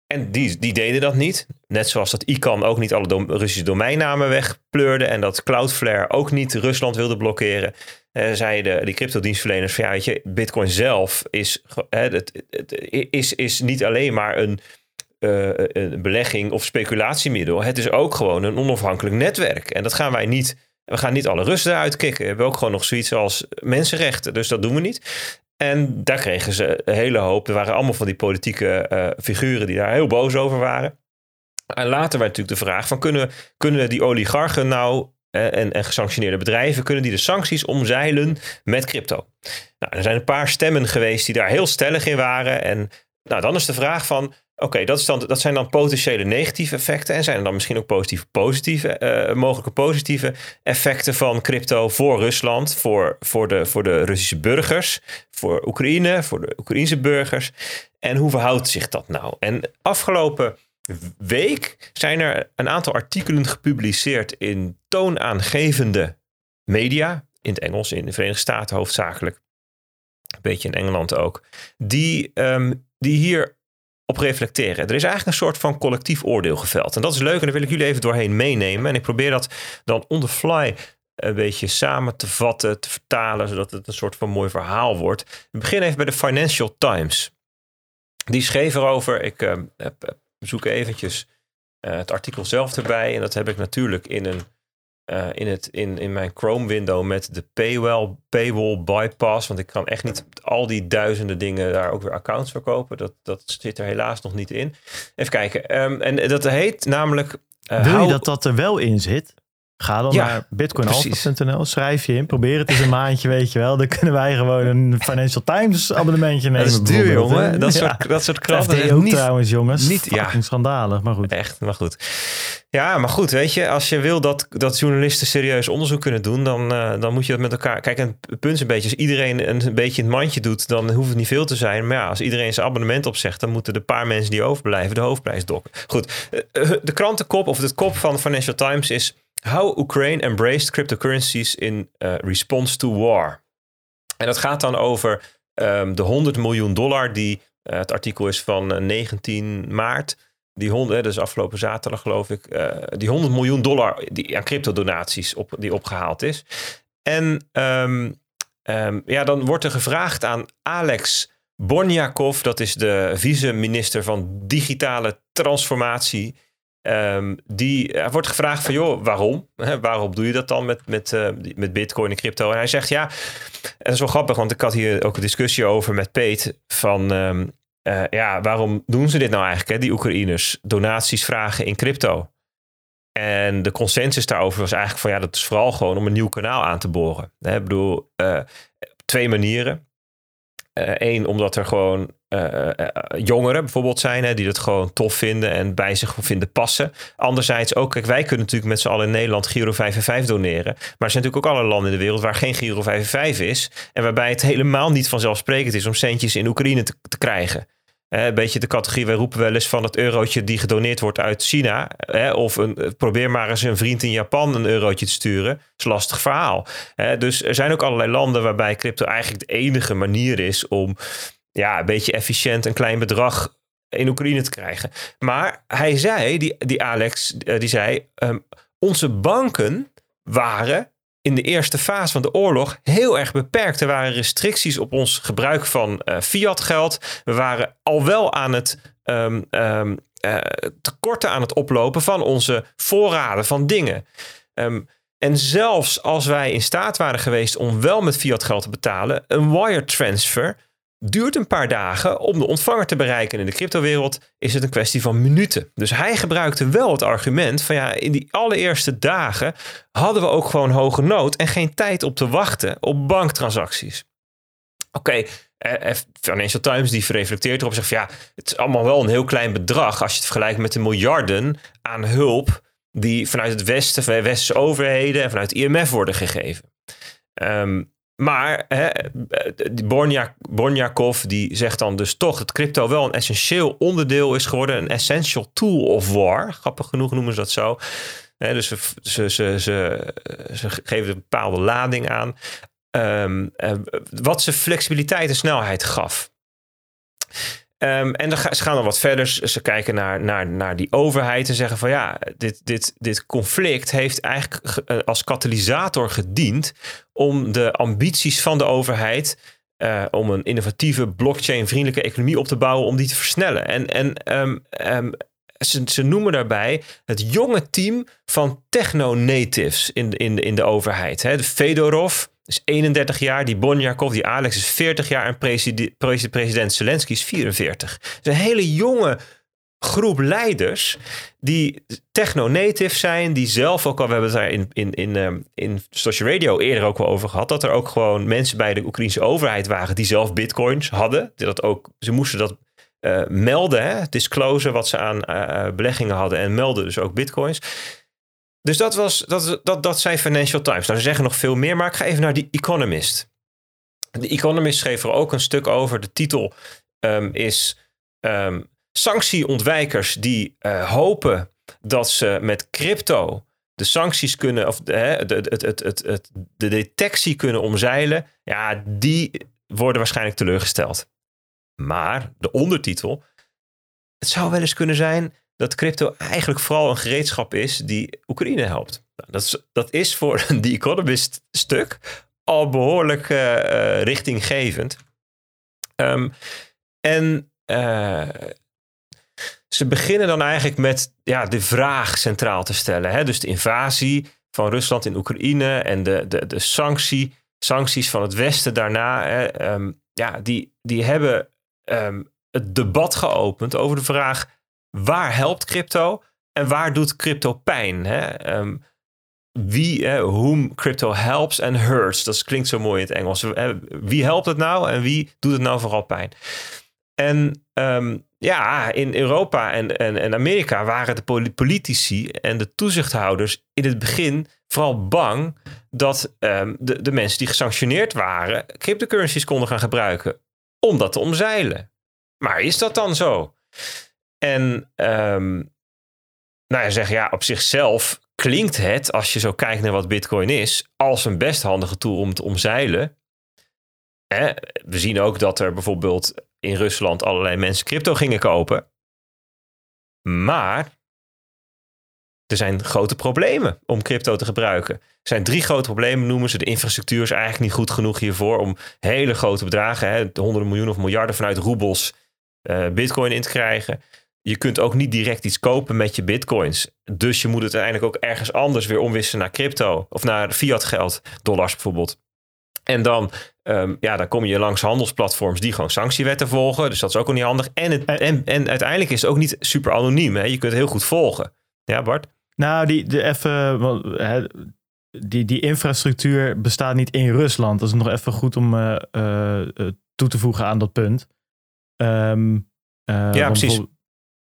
En die, die deden dat niet. Net zoals dat ICANN ook niet alle Russische domeinnamen wegpleurde. En dat Cloudflare ook niet Rusland wilde blokkeren. Uh, zeiden die cryptodienstverleners van ja, weet je, Bitcoin zelf is, het, het, is, is niet alleen maar een, uh, een belegging of speculatiemiddel. Het is ook gewoon een onafhankelijk netwerk. En dat gaan wij niet. We gaan niet alle Russen eruit kicken. We hebben ook gewoon nog zoiets als mensenrechten. Dus dat doen we niet. En daar kregen ze een hele hoop. Er waren allemaal van die politieke uh, figuren die daar heel boos over waren. En later werd natuurlijk de vraag van kunnen, kunnen die oligarchen nou en, en gesanctioneerde bedrijven, kunnen die de sancties omzeilen met crypto? Nou, er zijn een paar stemmen geweest die daar heel stellig in waren. En nou, dan is de vraag van, oké, dat, dat zijn dan potentiële negatieve effecten. En zijn er dan misschien ook positieve, positieve uh, mogelijke positieve effecten van crypto voor Rusland, voor, voor, de, voor de Russische burgers, voor Oekraïne, voor de Oekraïnse burgers. En hoe verhoudt zich dat nou? En afgelopen week zijn er een aantal artikelen gepubliceerd in toonaangevende media. In het Engels, in de Verenigde Staten hoofdzakelijk. Een beetje in Engeland ook. Die, um, die hier op reflecteren. Er is eigenlijk een soort van collectief oordeel geveld. En dat is leuk en daar wil ik jullie even doorheen meenemen. En ik probeer dat dan on the fly een beetje samen te vatten, te vertalen, zodat het een soort van mooi verhaal wordt. We beginnen even bij de Financial Times. Die schreef erover, ik uh, heb, zoek eventjes uh, het artikel zelf erbij. En dat heb ik natuurlijk in, een, uh, in, het, in, in mijn Chrome window met de paywall, paywall bypass. Want ik kan echt niet al die duizenden dingen daar ook weer accounts verkopen. Dat, dat zit er helaas nog niet in. Even kijken. Um, en dat heet namelijk... Uh, Wil je dat dat er wel in zit? Ga dan ja, naar bitcoinalpha.nl, schrijf je in, probeer het eens een maandje, weet je wel. Dan kunnen wij gewoon een Financial Times abonnementje nemen. Dat is duur, jongen. Dat, ja. soort, dat soort krachten. ook niet, trouwens, jongens. Niet, ja. schandalig, maar goed. Echt, maar goed. Ja, maar goed, weet je, als je wil dat, dat journalisten serieus onderzoek kunnen doen, dan, uh, dan moet je dat met elkaar... Kijk, het punt is een beetje, als iedereen een beetje het mandje doet, dan hoeft het niet veel te zijn. Maar ja, als iedereen zijn abonnement opzegt, dan moeten de paar mensen die overblijven de hoofdprijs dokken. Goed, de krantenkop of de kop van Financial Times is... How Ukraine Embraced Cryptocurrencies in uh, Response to War. En dat gaat dan over um, de 100 miljoen dollar die, uh, het artikel is van uh, 19 maart, die 100, dus afgelopen zaterdag geloof ik, die 100 miljoen dollar die aan cryptodonaties op, die opgehaald is. En um, um, ja, dan wordt er gevraagd aan Alex Borniakov, dat is de vice-minister van digitale transformatie. Um, die er wordt gevraagd van, joh, waarom? waarom doe je dat dan met, met, uh, met bitcoin en crypto? En hij zegt, ja, dat is wel grappig, want ik had hier ook een discussie over met Peet van, um, uh, ja, waarom doen ze dit nou eigenlijk, hè, die Oekraïners? Donaties vragen in crypto. En de consensus daarover was eigenlijk van, ja, dat is vooral gewoon om een nieuw kanaal aan te boren. Ik bedoel, uh, twee manieren. Eén, omdat er gewoon uh, jongeren bijvoorbeeld zijn, hè, die dat gewoon tof vinden en bij zich vinden passen. Anderzijds ook, kijk, wij kunnen natuurlijk met z'n allen in Nederland Giro 5 en 5 doneren. Maar er zijn natuurlijk ook alle landen in de wereld waar geen Giro 5 en 5 is. En waarbij het helemaal niet vanzelfsprekend is om centjes in Oekraïne te, te krijgen. Een beetje de categorie, wij roepen wel eens van het eurotje die gedoneerd wordt uit China. of een, probeer maar eens een vriend in Japan een eurotje te sturen. Dat is een lastig verhaal. dus er zijn ook allerlei landen waarbij crypto eigenlijk de enige manier is om ja, een beetje efficiënt een klein bedrag in Oekraïne te krijgen. Maar hij zei, die, die Alex, eh, die zei, ehm, onze banken waren in de eerste fase van de oorlog heel erg beperkt. Er waren restricties op ons gebruik van uh, fiat geld. We waren al wel aan het um, um, tekorten aan het oplopen van onze voorraden van dingen. en zelfs als wij in staat waren geweest om wel met fiat geld te betalen, een wire transfer duurt een paar dagen om de ontvanger te bereiken. In de cryptowereld is het een kwestie van minuten. Dus hij gebruikte wel het argument van ja, in die allereerste dagen hadden we ook gewoon hoge nood en geen tijd op te wachten op banktransacties. Oké, eh, eh, Financial Times die reflecteert erop zegt van ja, het is allemaal wel een heel klein bedrag als je het vergelijkt met de miljarden aan hulp die vanuit het Westen, van westerse overheden en vanuit IMF worden gegeven. Um, maar hè, Bornja, Bornjakov die zegt dan dus toch dat crypto wel een essentieel onderdeel is geworden. Een essential tool of war. Grappig genoeg noemen ze dat zo. dus ze, ze, ze, ze, geven een bepaalde lading aan. Um, wat ze flexibiliteit en snelheid gaf. Um, en dan ze gaan dan wat verder. Ze kijken naar, naar, naar die overheid en zeggen van ja, dit, dit, dit conflict heeft eigenlijk eh, als katalysator gediend om de ambities van de overheid uh, om een innovatieve blockchain-vriendelijke economie op te bouwen, om die te versnellen. En, en um, um, ze, ze noemen daarbij het jonge team van techno-natives in, in, in de overheid. Hè. De Fedorov, is 31 jaar. Die Bonjakov, die Alex is 40 jaar. En president, president Zelensky is 44. Het is een hele jonge groep leiders die techno-native zijn, die zelf ook al, we hebben het daar in, in, in, um, in Social Radio eerder ook wel over gehad, dat er ook gewoon mensen bij de Oekraïnse overheid waren die zelf bitcoins hadden. Dat ook, ze moesten dat uh, melden, hè, disclosen wat ze aan uh, beleggingen hadden en melden dus ook bitcoins. Dus dat, was, dat, dat, dat zijn Financial Times. Nou, ze zeggen nog veel meer, maar ik ga even naar The Economist. The Economist schreef er ook een stuk over. De titel um, is um, Sanctieontwijkers die uh, hopen dat ze met crypto de sancties kunnen, of de, de, het, de detectie kunnen omzeilen. Ja, die worden waarschijnlijk teleurgesteld. Maar de ondertitel, het zou wel eens kunnen zijn dat crypto eigenlijk vooral een gereedschap is die Oekraïne helpt. Nou, dat, is, dat is voor The Economist stuk al behoorlijk uh, richtinggevend. Um, en uh, ze beginnen dan eigenlijk met ja, de vraag centraal te stellen. Hè? Dus de invasie van Rusland in Oekraïne en de, de, de sanctie, sancties van het Westen daarna. Hè? Um, ja, die, die hebben um, het debat geopend over de vraag waar helpt crypto en waar doet crypto pijn? Hè? Um, wie, uh, whom crypto helps and hurts. Dat klinkt zo mooi in het Engels. wie helpt het nou en wie doet het nou vooral pijn? En um, ja, in Europa en, en, en Amerika waren de politici en de toezichthouders in het begin vooral bang dat um, de, de mensen die gesanctioneerd waren cryptocurrencies konden gaan gebruiken om dat te omzeilen. Maar is dat dan zo? En um, nou ja, zeg ja, op zichzelf klinkt het, als je zo kijkt naar wat Bitcoin is, als een best handige tool om te omzeilen. We zien ook dat er bijvoorbeeld in Rusland allerlei mensen crypto gingen kopen. Maar er zijn grote problemen om crypto te gebruiken. Er zijn drie grote problemen, noemen ze. De infrastructuur is eigenlijk niet goed genoeg hiervoor om hele grote bedragen, hè, honderden miljoenen of miljarden vanuit roebels, uh, bitcoin in te krijgen. Je kunt ook niet direct iets kopen met je bitcoins. Dus je moet het uiteindelijk ook ergens anders weer omwisselen naar crypto of naar fiat geld, dollars bijvoorbeeld. En dan, um, ja, dan kom je langs handelsplatforms die gewoon sanctiewetten volgen. Dus dat is ook al niet handig. En, het, en, en uiteindelijk is het ook niet super anoniem. Hè? Je kunt het heel goed volgen. Ja, Bart? Nou, die, de even, die, die infrastructuur bestaat niet in Rusland. Dat is nog even goed om uh, uh, toe te voegen aan dat punt. Um, ja, precies.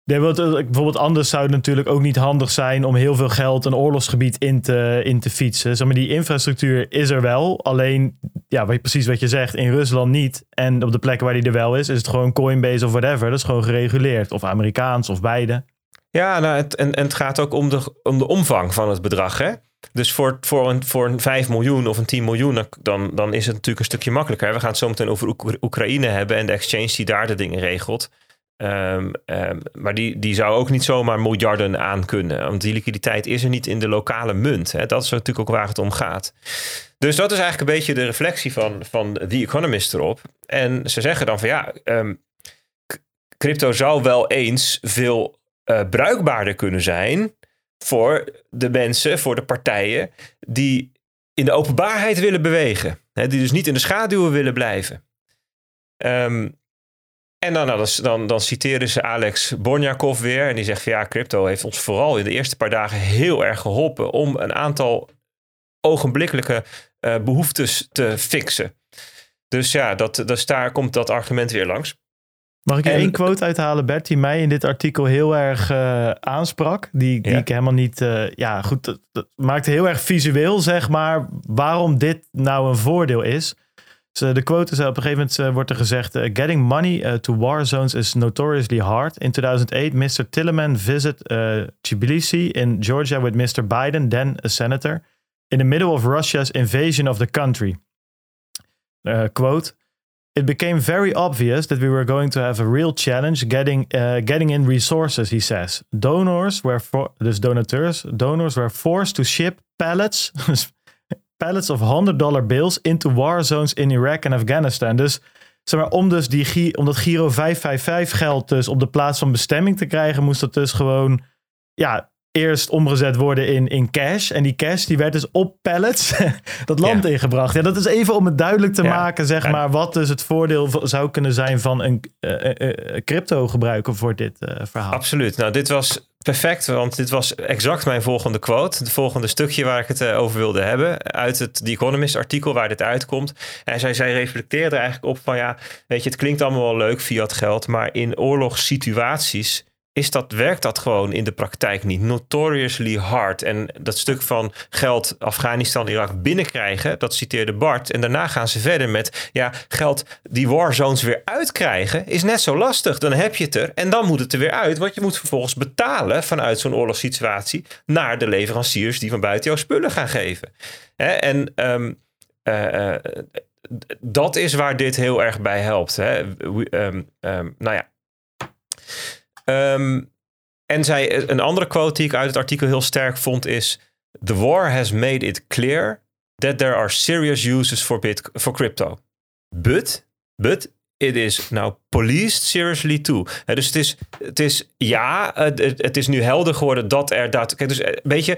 Nee, want, bijvoorbeeld anders zou het natuurlijk ook niet handig zijn om heel veel geld een oorlogsgebied in te, in te fietsen. Zeg maar, die infrastructuur is er wel. Alleen, ja, precies wat je zegt, in Rusland niet. En op de plekken waar die er wel is, is het gewoon Coinbase of whatever. Dat is gewoon gereguleerd. Of Amerikaans of beide. Ja, nou, het, en, en het gaat ook om de, om de omvang van het bedrag. Hè? Dus voor, voor, een, voor een 5 miljoen of een 10 miljoen, dan, dan is het natuurlijk een stukje makkelijker. We gaan het zo meteen over Oekraïne hebben en de exchange die daar de dingen regelt. Um, um, maar die, die zou ook niet zomaar miljarden aan kunnen. Want die liquiditeit is er niet in de lokale munt. Hè. Dat is natuurlijk ook waar het om gaat. Dus dat is eigenlijk een beetje de reflectie van, van The Economist erop. En ze zeggen dan van ja, um, crypto zou wel eens veel uh, bruikbaarder kunnen zijn voor de mensen, voor de partijen die in de openbaarheid willen bewegen. Hè, die dus niet in de schaduwen willen blijven. Um, en dan, nou, dan, dan citeren ze Alex Bornjakov weer. En die zegt van ja, crypto heeft ons vooral in de eerste paar dagen heel erg geholpen om een aantal ogenblikkelijke uh, behoeftes te fixen. Dus ja, dat, dus daar komt dat argument weer langs. Mag ik er één quote uithalen, Bert, die mij in dit artikel heel erg uh, aansprak? Die, die ik helemaal niet. Uh, ja, goed. Dat, dat maakte heel erg visueel, zeg maar, waarom dit nou een voordeel is. De quote is op een gegeven moment uh, wordt er gezegd: uh, Getting money to war zones is notoriously hard. In 2008, Mr. Tilleman visit Tbilisi in Georgia with Mr. Biden, then a senator, in the middle of Russia's invasion of the country. quote. It became very obvious that we were going to have a real challenge getting getting in resources, he says. Donors were for, dus donateurs, donors were forced to ship pallets pallets of 100 dollar bills into war zones in Iraq en Afghanistan. Dus zeg om, dus die, om dat Giro 555 geld dus op de plaats van bestemming te krijgen, moest dat dus gewoon ja, eerst omgezet worden in, in cash. En die cash die werd dus op pallets dat land ingebracht. Ja, dat is even om het duidelijk te maken, zeg maar, wat dus het voordeel zou kunnen zijn van een uh, uh, crypto gebruiken voor dit verhaal. Absoluut. Nou, dit was perfect, want dit was exact mijn volgende quote. Het volgende stukje waar ik het over wilde hebben. Uit het The Economist artikel waar dit uitkomt. En zij, zij reflecteerde eigenlijk op van ja, weet je, het klinkt allemaal wel leuk via het geld. Maar in oorlogssituaties is dat, werkt dat gewoon in de praktijk niet. Notoriously hard. En dat stuk van geld Afghanistan, Irak binnenkrijgen, dat citeerde Bart. En daarna gaan ze verder met, ja, geld die warzones weer uitkrijgen, is net zo lastig. Dan heb je het er en dan moet het er weer uit. Want je moet vervolgens betalen vanuit zo'n oorlogssituatie naar de leveranciers die van buiten jouw spullen gaan geven. En um, uh, dat is waar dit heel erg bij helpt. Hè? Um, um, nou ja. Um, en zij, een andere quote die ik uit het artikel heel sterk vond is: The war has made it clear that there are serious uses for, for crypto. But, but it is now policed seriously too. dus het is, het is ja, het, het is nu helder geworden dat er. Kijk, dus weet je,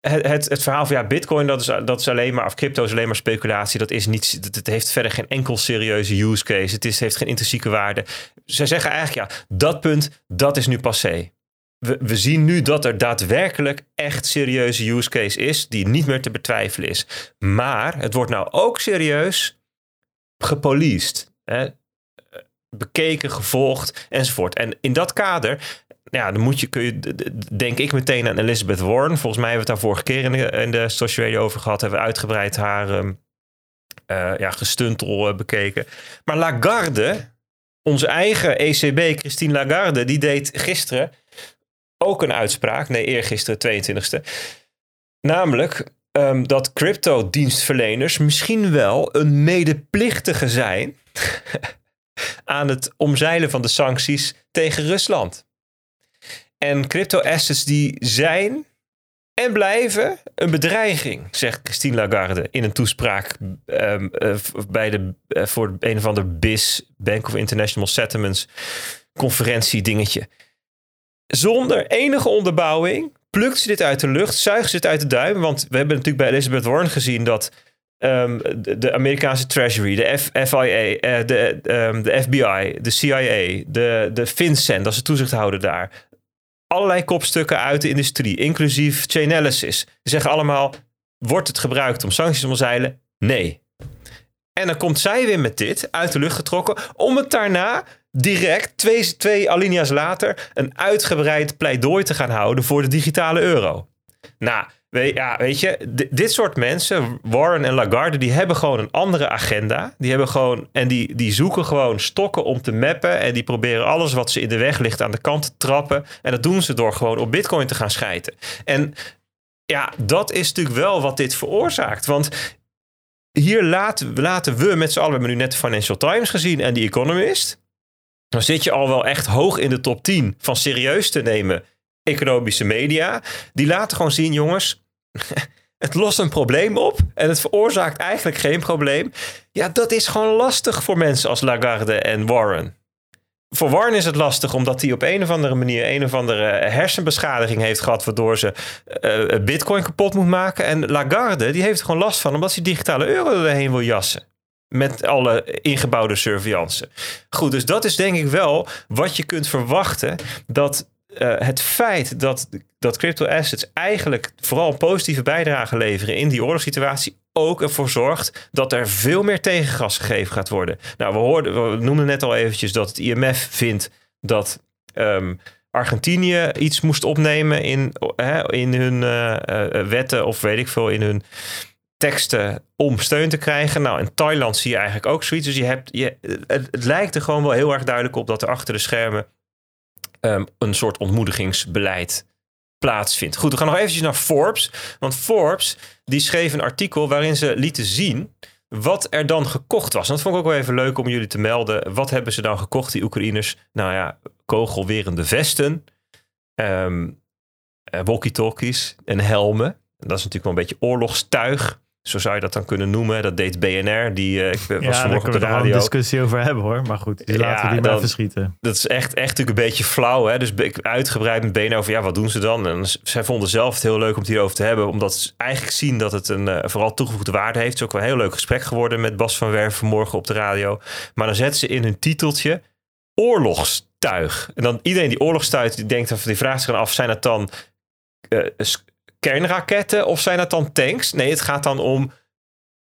het, het, het, verhaal van ja, Bitcoin, dat is, dat is alleen maar, of crypto is alleen maar speculatie. Dat is niet, het, heeft verder geen enkel serieuze use case. Het is, heeft geen intrinsieke waarde. Ze zeggen eigenlijk, ja, dat punt, dat is nu passé. We, we zien nu dat er daadwerkelijk echt serieuze use case is, die niet meer te betwijfelen is. Maar het wordt nou ook serieus gepoliced. Hè? bekeken, gevolgd enzovoort. En in dat kader ja, dan moet je, kun je, denk ik meteen aan Elizabeth Warren. Volgens mij hebben we het daar vorige keer in de, in social radio over gehad. Hebben we uitgebreid haar uh, ja, gestuntel uh, bekeken. Maar Lagarde, onze eigen ECB, Christine Lagarde, die deed gisteren ook een uitspraak. Nee, eergisteren, 22e. Namelijk um, dat crypto-dienstverleners misschien wel een medeplichtige zijn aan het omzeilen van de sancties tegen Rusland. En crypto assets die zijn en blijven een bedreiging, zegt Christine Lagarde in een toespraak um, uh, bij de, uh, voor een of ander BIS, Bank of International Settlements, conferentie dingetje. Zonder enige onderbouwing plukt ze dit uit de lucht, zuigt ze het uit de duim. Want we hebben natuurlijk bij Elizabeth Warren gezien dat um, de, de, Amerikaanse Treasury, de FIA, uh, de, um, de FBI, de CIA, de, de FinCEN, dat is de toezichthouder daar, allerlei kopstukken uit de industrie, inclusief Chainalysis. Ze zeggen allemaal, wordt het gebruikt om sancties te omzeilen? Nee. En dan komt zij weer met dit uit de lucht getrokken, om het daarna direct, twee, twee alinea's later, een uitgebreid pleidooi te gaan houden voor de digitale euro. Nou, ja, weet je, dit soort mensen, Warren en Lagarde, die hebben gewoon een andere agenda. Die hebben gewoon, en die, die zoeken gewoon stokken om te mappen. En die proberen alles wat ze in de weg ligt aan de kant te trappen. En dat doen ze door gewoon op Bitcoin te gaan schijten. En ja, dat is natuurlijk wel wat dit veroorzaakt. Want hier laten, laten we met z'n allen, we hebben nu net de Financial Times gezien en The Economist dan zit je al wel echt hoog in de top 10 van serieus te nemen economische media. Die laten gewoon zien, jongens, het lost een probleem op en het veroorzaakt eigenlijk geen probleem. Ja, dat is gewoon lastig voor mensen als Lagarde en Warren. Voor Warren is het lastig omdat hij op een of andere manier een of andere hersenbeschadiging heeft gehad, waardoor ze uh, Bitcoin kapot moet maken. En Lagarde, die heeft gewoon last van omdat hij digitale euro erheen wil jassen. Met alle ingebouwde surveillance. Goed, dus dat is denk ik wel wat je kunt verwachten. Dat uh, het feit dat, dat crypto assets eigenlijk vooral positieve bijdrage leveren in die oorlogssituatie ook ervoor zorgt dat er veel meer tegengas gegeven gaat worden. Nou, we, hoorden, we noemden net al eventjes dat het IMF vindt dat um, Argentinië iets moest opnemen in, uh, in hun uh, wetten of weet ik veel, in hun teksten om steun te krijgen. Nou, in Thailand zie je eigenlijk ook zoiets. Dus je hebt, je, het, het lijkt er gewoon wel heel erg duidelijk op dat er achter de schermen um, een soort ontmoedigingsbeleid plaatsvindt. Goed, we gaan nog eventjes naar Forbes. Want Forbes die schreef een artikel waarin ze lieten zien wat er dan gekocht was. En dat vond ik ook wel even leuk om jullie te melden. Wat hebben ze dan gekocht, die Oekraïners? Nou ja, kogelwerende vesten, um, walkie-talkies en helmen. Dat is natuurlijk wel een beetje oorlogstuig. Zo zou je dat dan kunnen noemen. Dat deed BNR. Die uh, ik was ja, vanmorgen op de radio. een discussie over hebben hoor. Maar goed, die laten we die maar even schieten. Dat is echt, echt natuurlijk een beetje flauw. Hè? Dus uitgebreid met BNR over ja, wat doen ze dan? En zij vonden zelf het heel leuk om het hierover te hebben. Omdat ze eigenlijk zien dat het een uh, vooral toegevoegde waarde heeft. Het is ook wel een heel leuk gesprek geworden met Bas van Werven vanmorgen op de radio. Maar dan zetten ze in hun titeltje oorlogstuig. En dan iedereen die oorlogstuig die denkt, of die vraagt zich dan af, zijn het dan uh, kernraketten of zijn het dan tanks? Nee, het gaat dan om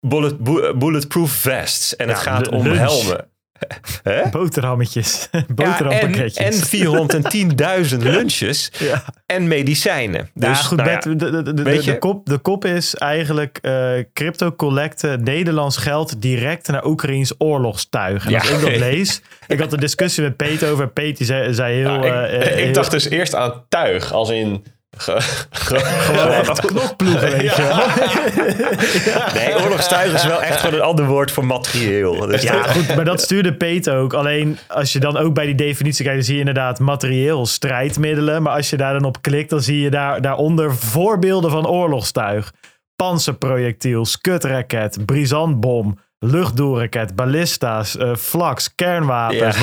bullet, bulletproof vests. En het gaat om helmen. Boterhammetjes. Boterhampakketjes. en, en 410.000 lunches. Ja. En medicijnen. Dus, ja, goed, nou ja, de, de, de, de, kop, de kop is eigenlijk uh, crypto collecten Nederlands geld direct naar Oekraïns oorlogstuig. En als ik dat lees... Ik had een discussie met Peet over. Peet die zei, zei heel... Nou, ik, uh, ik heel, dacht dus eerst aan tuig. Als in gewoon echt knokploegen, weet je ja. Nee, oorlogstuig is wel echt gewoon een ander woord voor materieel. Dus ja, goed, maar dat stuurde Peet ook. Alleen als je dan ook bij die definitie kijkt, dan zie je inderdaad materieel strijdmiddelen. Maar als je daar dan op klikt, dan zie je daar, daaronder voorbeelden van oorlogstuig. Panzerprojectiel, skutraket, brisantbom, luchtdoelraket, ballista's, uh, vlaks, kernwapens,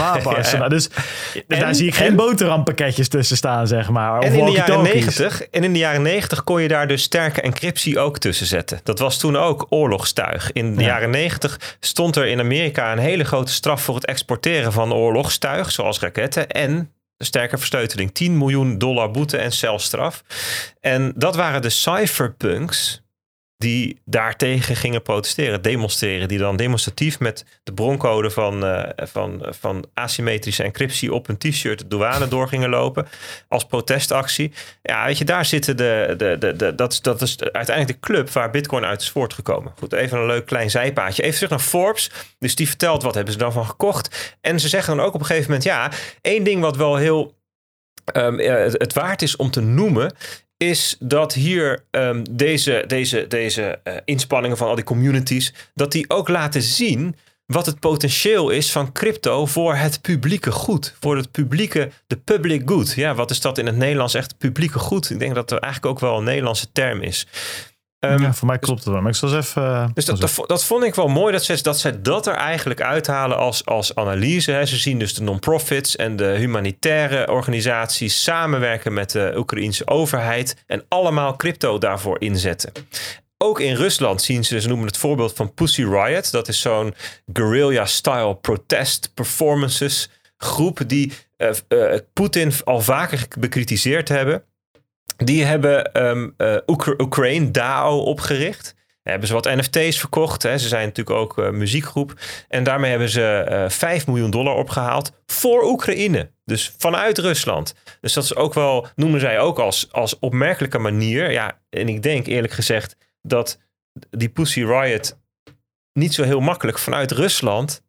ja, Dus daar zie ik geen boterhampakketjes tussen staan, zeg maar. en, in de jaren 90, en in de jaren 90 kon je daar dus sterke encryptie ook tussen zetten. Dat was toen ook oorlogstuig. In de jaren 90 stond er in Amerika een hele grote straf voor het exporteren van oorlogstuig, zoals raketten en sterke versteuteling. 10 miljoen dollar boete en celstraf. En dat waren de cypherpunks die daartegen gingen protesteren, demonstreren, die dan demonstratief met de broncode van, uh, van, van asymmetrische encryptie op een t-shirt de douane door gingen lopen als protestactie. Ja, weet je, daar zitten de, de, de, de dat, is, dat is uiteindelijk de club waar Bitcoin uit is voortgekomen. Goed, even een leuk klein zijpaadje. Even terug naar Forbes. Dus die vertelt wat hebben ze dan van gekocht. En ze zeggen dan ook op een gegeven moment, ja, één ding wat wel heel Um, het waard is om te noemen, is dat hier um, deze, deze, deze uh, inspanningen van al die communities, dat die ook laten zien wat het potentieel is van crypto voor het publieke goed. Voor het publieke, de public good. Ja, wat is dat in het Nederlands echt publieke goed? Ik denk dat er eigenlijk ook wel een Nederlandse term is. Um, ja, voor mij klopt het wel. Maar ik zal eens even. Uh, dus dat, dat, dat, vond ik wel mooi dat ze, dat ze dat er eigenlijk uithalen als, als analyse. Hè. Ze zien dus de non-profits en de humanitaire organisaties samenwerken met de Oekraïnse overheid en allemaal crypto daarvoor inzetten. Ook in Rusland zien ze, ze noemen het voorbeeld van Pussy Riot. Dat is zo'n guerrilla-style protest performances groep die uh, uh, Poetin al vaker bekritiseerd hebben. Die hebben um, uh, Ukraine DAO opgericht. Hebben ze wat NFT's verkocht. Hè. Ze zijn natuurlijk ook uh, muziekgroep. En daarmee hebben ze uh, 5 miljoen dollar opgehaald voor Oekraïne. Dus vanuit Rusland. Dus dat is ook wel, noemen zij ook als, als opmerkelijke manier. Ja, en ik denk eerlijk gezegd dat die Pussy Riot niet zo heel makkelijk vanuit Rusland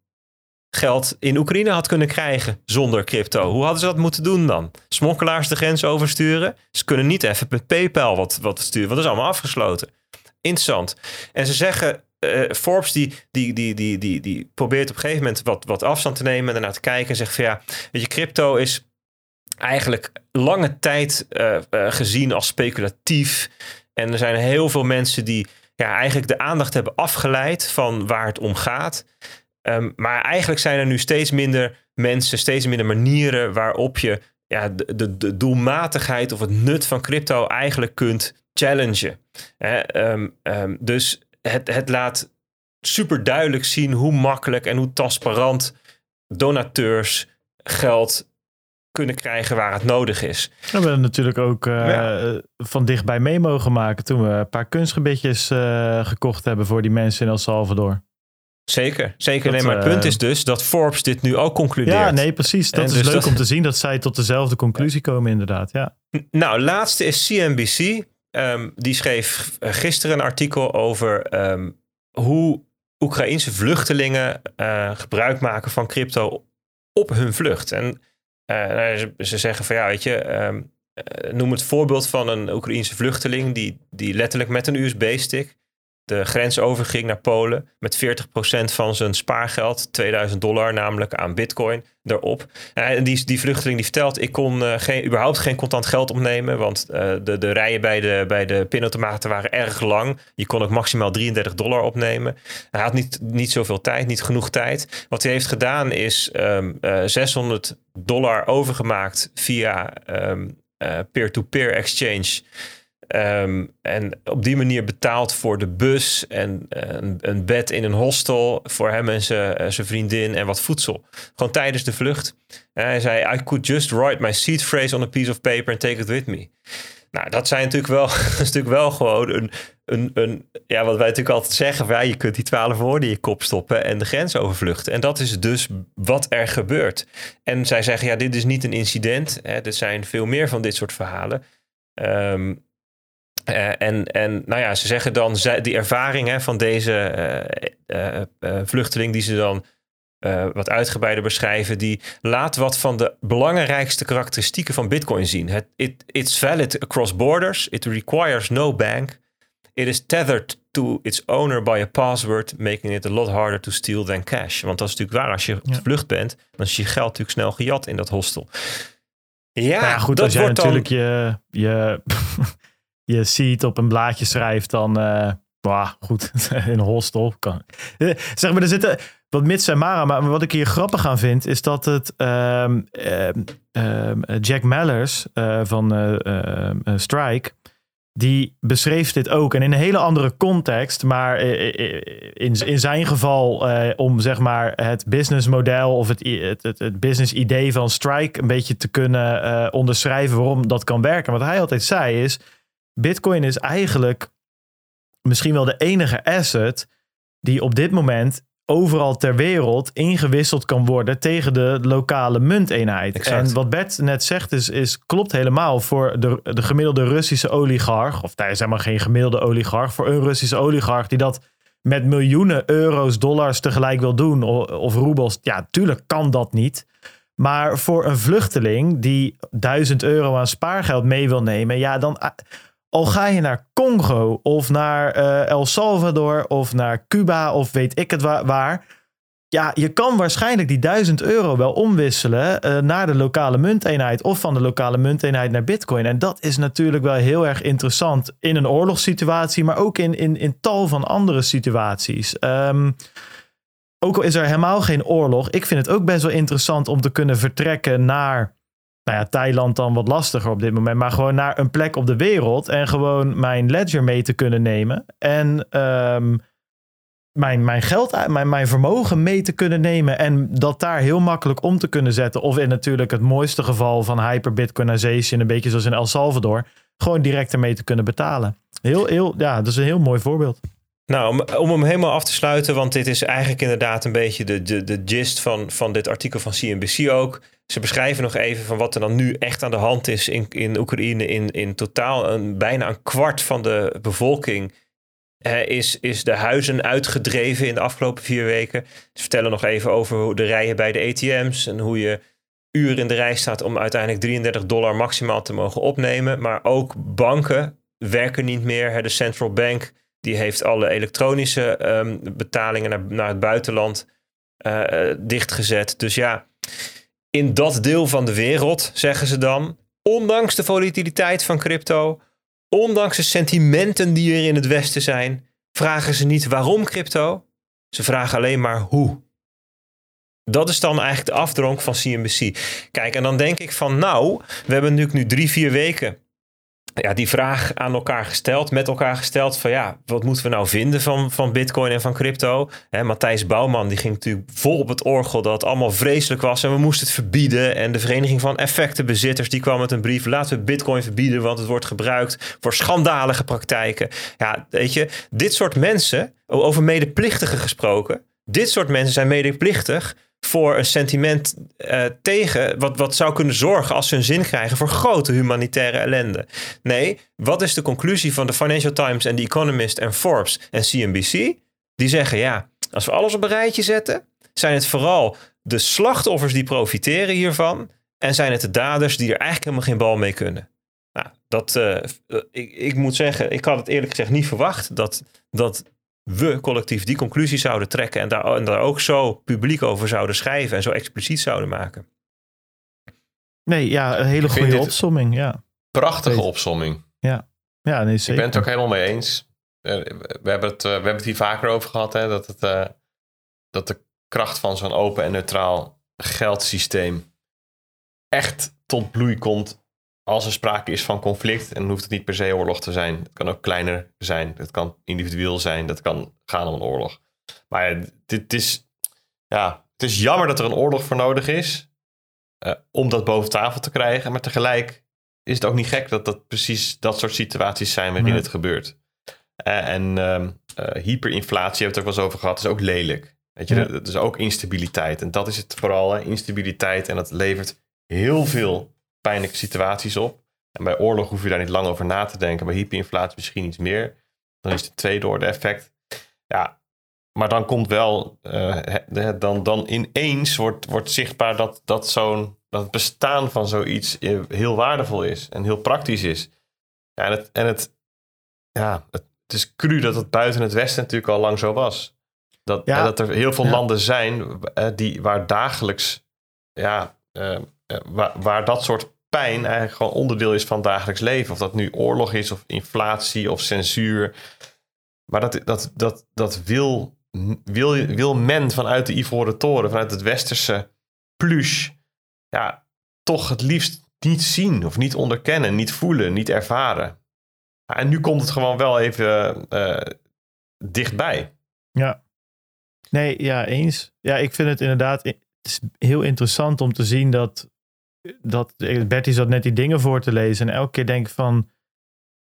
geld in Oekraïne had kunnen krijgen zonder crypto. Hoe hadden ze dat moeten doen dan? Smokkelaars de grens oversturen? Ze kunnen niet even met PayPal wat, wat sturen, want dat is allemaal afgesloten. Interessant. En ze zeggen, uh, Forbes die, die, die, die, die, die probeert op een gegeven moment wat, wat afstand te nemen en daarna te kijken en zegt van ja, weet je, crypto is eigenlijk lange tijd uh, uh, gezien als speculatief. En er zijn heel veel mensen die ja, eigenlijk de aandacht hebben afgeleid van waar het om gaat. Um, maar eigenlijk zijn er nu steeds minder mensen, steeds minder manieren waarop je ja, de, de, de doelmatigheid of het nut van crypto eigenlijk kunt challengen. um, um, dus het, het laat super duidelijk zien hoe makkelijk en hoe transparant donateurs geld kunnen krijgen waar het nodig is. We hebben natuurlijk ook uh, van dichtbij mee mogen maken toen we een paar kunstgebedjes uh, gekocht hebben voor die mensen in El Salvador. Zeker, zeker. nee, maar het punt is dus dat Forbes dit nu ook concludeert. Ja, nee, precies. Dat is dus leuk om te zien dat zij tot dezelfde conclusie komen, inderdaad. Ja. Nou, laatste is CNBC. Um, ehm, die schreef gisteren een artikel over um, hoe Oekraïnse vluchtelingen uh, gebruik maken van crypto op hun vlucht. En uh, ze zeggen van ja, weet je, um, noem het voorbeeld van een Oekraïense vluchteling die, die letterlijk met een USB-stick de grens overging naar Polen met 40% van zijn spaargeld, 2000 dollar namelijk aan bitcoin erop. En die, die vluchteling die vertelt, ik kon uh, geen, überhaupt geen contant geld opnemen, want uh, de, de rijen bij de, bij de pinautomaten waren erg lang. Je kon ook maximaal 33 dollar opnemen. Hij had niet, niet zoveel tijd, niet genoeg tijd. Wat hij heeft gedaan is um, uh, 600 dollar overgemaakt via um, peer-to-peer exchange Um, en op die manier betaald voor de bus en een, een bed in een hostel voor hem en zijn vriendin en wat voedsel. Gewoon tijdens de vlucht. En hij zei: I could just write my seat phrase on a piece of paper and take it with me. Nou, dat zijn natuurlijk wel, is natuurlijk wel gewoon een, een, een, ja, wat wij natuurlijk altijd zeggen: ja, je kunt die twaalf woorden in je kop stoppen en de grens overvluchten. En dat is dus wat er gebeurt. En zij zeggen: ja, dit is niet een incident. Hè, er zijn veel meer van dit soort verhalen. Um, uh, en, en nou ja, ze zeggen dan die ervaring hè, van deze uh, uh, vluchteling, die ze dan wat uitgebreider beschrijven, die laat wat van de belangrijkste karakteristieken van Bitcoin zien. Het, it, it's valid across borders. It requires no bank. It is tethered to its owner by a password, making it a lot harder to steal than cash. Want dat is natuurlijk waar. Als je op de vlucht bent, dan is je geld natuurlijk snel gejat in dat hostel. Ja, ja goed, dat als jij natuurlijk je, je je ziet op een blaadje schrijft, dan uh, goed, in een hostel. Kan. Eh, zeg maar, er zitten wat mits en mara, maar wat ik hier grappig aan vind, is dat het um, um, Jack Mellers uh, van Strike, die beschreef dit ook. En in een hele andere context, maar in, in zijn geval om zeg maar het businessmodel of het, het, het, business idee van Strike een beetje te kunnen onderschrijven waarom dat kan werken. Wat hij altijd zei is, Bitcoin is eigenlijk misschien wel de enige asset die op dit moment overal ter wereld ingewisseld kan worden tegen de lokale munteenheid. En wat Bert net zegt is, is klopt helemaal voor de, de gemiddelde Russische oligarch, of daar is helemaal geen gemiddelde oligarch, voor een Russische oligarch die dat met miljoenen euro's, dollars tegelijk wil doen, of, of roebels, ja, tuurlijk kan dat niet. Maar voor een vluchteling die 1000 euro aan spaargeld mee wil nemen, ja, dan al ga je naar Congo of naar uh, El Salvador of naar Cuba of weet ik het waar, ja, je kan waarschijnlijk die 1000 euro wel omwisselen uh, naar de lokale munteenheid of van de lokale munteenheid naar Bitcoin. En dat is natuurlijk wel heel erg interessant in een oorlogssituatie, maar ook in, in, in tal van andere situaties. Um, ook al is er helemaal geen oorlog, ik vind het ook best wel interessant om te kunnen vertrekken naar, nou ja, Thailand dan wat lastiger op dit moment, maar gewoon naar een plek op de wereld en gewoon mijn ledger mee te kunnen nemen. En um, mijn, mijn geld, mijn, mijn vermogen mee te kunnen nemen. En dat daar heel makkelijk om te kunnen zetten. Of in natuurlijk het mooiste geval van hyper-Bitcoinization, een beetje zoals in El Salvador, gewoon direct ermee te kunnen betalen. Heel, heel, ja, dat is een heel mooi voorbeeld. Nou, om, om hem helemaal af te sluiten, want dit is eigenlijk inderdaad een beetje de, de, de gist van, van dit artikel van CNBC ook. Ze beschrijven nog even van wat er dan nu echt aan de hand is in, in Oekraïne. In, in totaal een, bijna een kwart van de bevolking is, is de huizen uitgedreven in de afgelopen vier weken. Ze vertellen nog even over de rijen bij de ATM's en hoe je uren in de rij staat om uiteindelijk 33 dollar maximaal te mogen opnemen. Maar ook banken werken niet meer. De central bank die heeft alle elektronische ehm, betalingen naar, naar het buitenland uh, dichtgezet. Dus ja, in dat deel van de wereld, zeggen ze dan, ondanks de volatiliteit van crypto, Ondanks de sentimenten die er in het Westen zijn, vragen ze niet waarom crypto. Ze vragen alleen maar hoe. Dat is dan eigenlijk de afdronk van CNBC. Kijk, en dan denk ik van nou, we hebben nu drie, vier weken ja, die vraag aan elkaar gesteld, met elkaar gesteld van ja, wat moeten we nou vinden van, van bitcoin en van crypto? Hè, Matthijs Bouwman die ging natuurlijk vol op het orgel dat het allemaal vreselijk was en we moesten het verbieden. En de Vereniging van Effectenbezitters die kwam met een brief, laten we bitcoin verbieden, want het wordt gebruikt voor schandalige praktijken. Ja, weet je, dit soort mensen, over medeplichtigen gesproken, dit soort mensen zijn medeplichtig voor een sentiment uh, tegen, wat, wat zou kunnen zorgen als ze een zin krijgen voor grote humanitaire ellende. Nee, wat is de conclusie van de Financial Times en The Economist en Forbes en CNBC? Die zeggen ja, als we alles op een rijtje zetten, zijn het vooral de slachtoffers die profiteren hiervan en zijn het de daders die er eigenlijk helemaal geen bal mee kunnen. Nou, dat, uh, ik, ik moet zeggen, ik had het eerlijk gezegd niet verwacht dat, dat we collectief die conclusie zouden trekken en daar, en daar ook zo publiek over zouden schrijven en zo expliciet zouden maken. Nee, ja, een hele goede opsomming. Ja. Prachtige opsomming. Ja, ja nee, zeker. Ik ben het ook helemaal mee eens. Eh, we hebben het, eh, we hebben het hier vaker over gehad, hè, dat, het, uh, dat de kracht van zo'n open en neutraal geldsysteem echt tot bloei komt als er sprake is van conflict, en dan hoeft het niet per se oorlog te zijn. Het kan ook kleiner zijn. Het kan individueel zijn. Dat kan gaan om een oorlog. Maar dit is, ja, het is jammer dat er een oorlog voor nodig is. Uh, om dat boven tafel te krijgen. Maar tegelijk is het ook niet gek dat dat precies dat soort situaties zijn waarin het gebeurt. Uh, en uh, hyperinflatie, hebben we het ook wel eens over gehad, is ook lelijk. Weet je, dat is ook instabiliteit. En dat is het vooral, hè? instabiliteit. En dat levert heel veel pijnlijke situaties op. En bij oorlog hoef je daar niet lang over na te denken. Bij hyperinflatie misschien iets meer. Dan is het tweede orde effect. Ja, maar dan komt wel, uh, dan, dan ineens wordt, wordt zichtbaar dat, dat, zo'n, dat het bestaan van zoiets heel waardevol is en heel praktisch is. Ja, en het, en het, ja, het, is cru dat het buiten het Westen natuurlijk al lang zo was. Dat, ja, dat er heel veel landen zijn uh, die, waar dagelijks, ja, uh, waar, waar dat soort pijn eigenlijk gewoon onderdeel is van dagelijks leven. Of dat nu oorlog is, of inflatie, of censuur. Maar dat, dat, dat, dat wil, wil, wil men vanuit de Ivoren Toren, vanuit het westerse plush, ja, toch het liefst niet zien of niet onderkennen, niet voelen, niet ervaren. En nu komt het gewoon wel even uh, dichtbij. Ja. Nee, ja, eens. Ja, ik vind het inderdaad het is heel interessant om te zien dat dat Betty zat net die dingen voor te lezen. En elke keer denk ik van.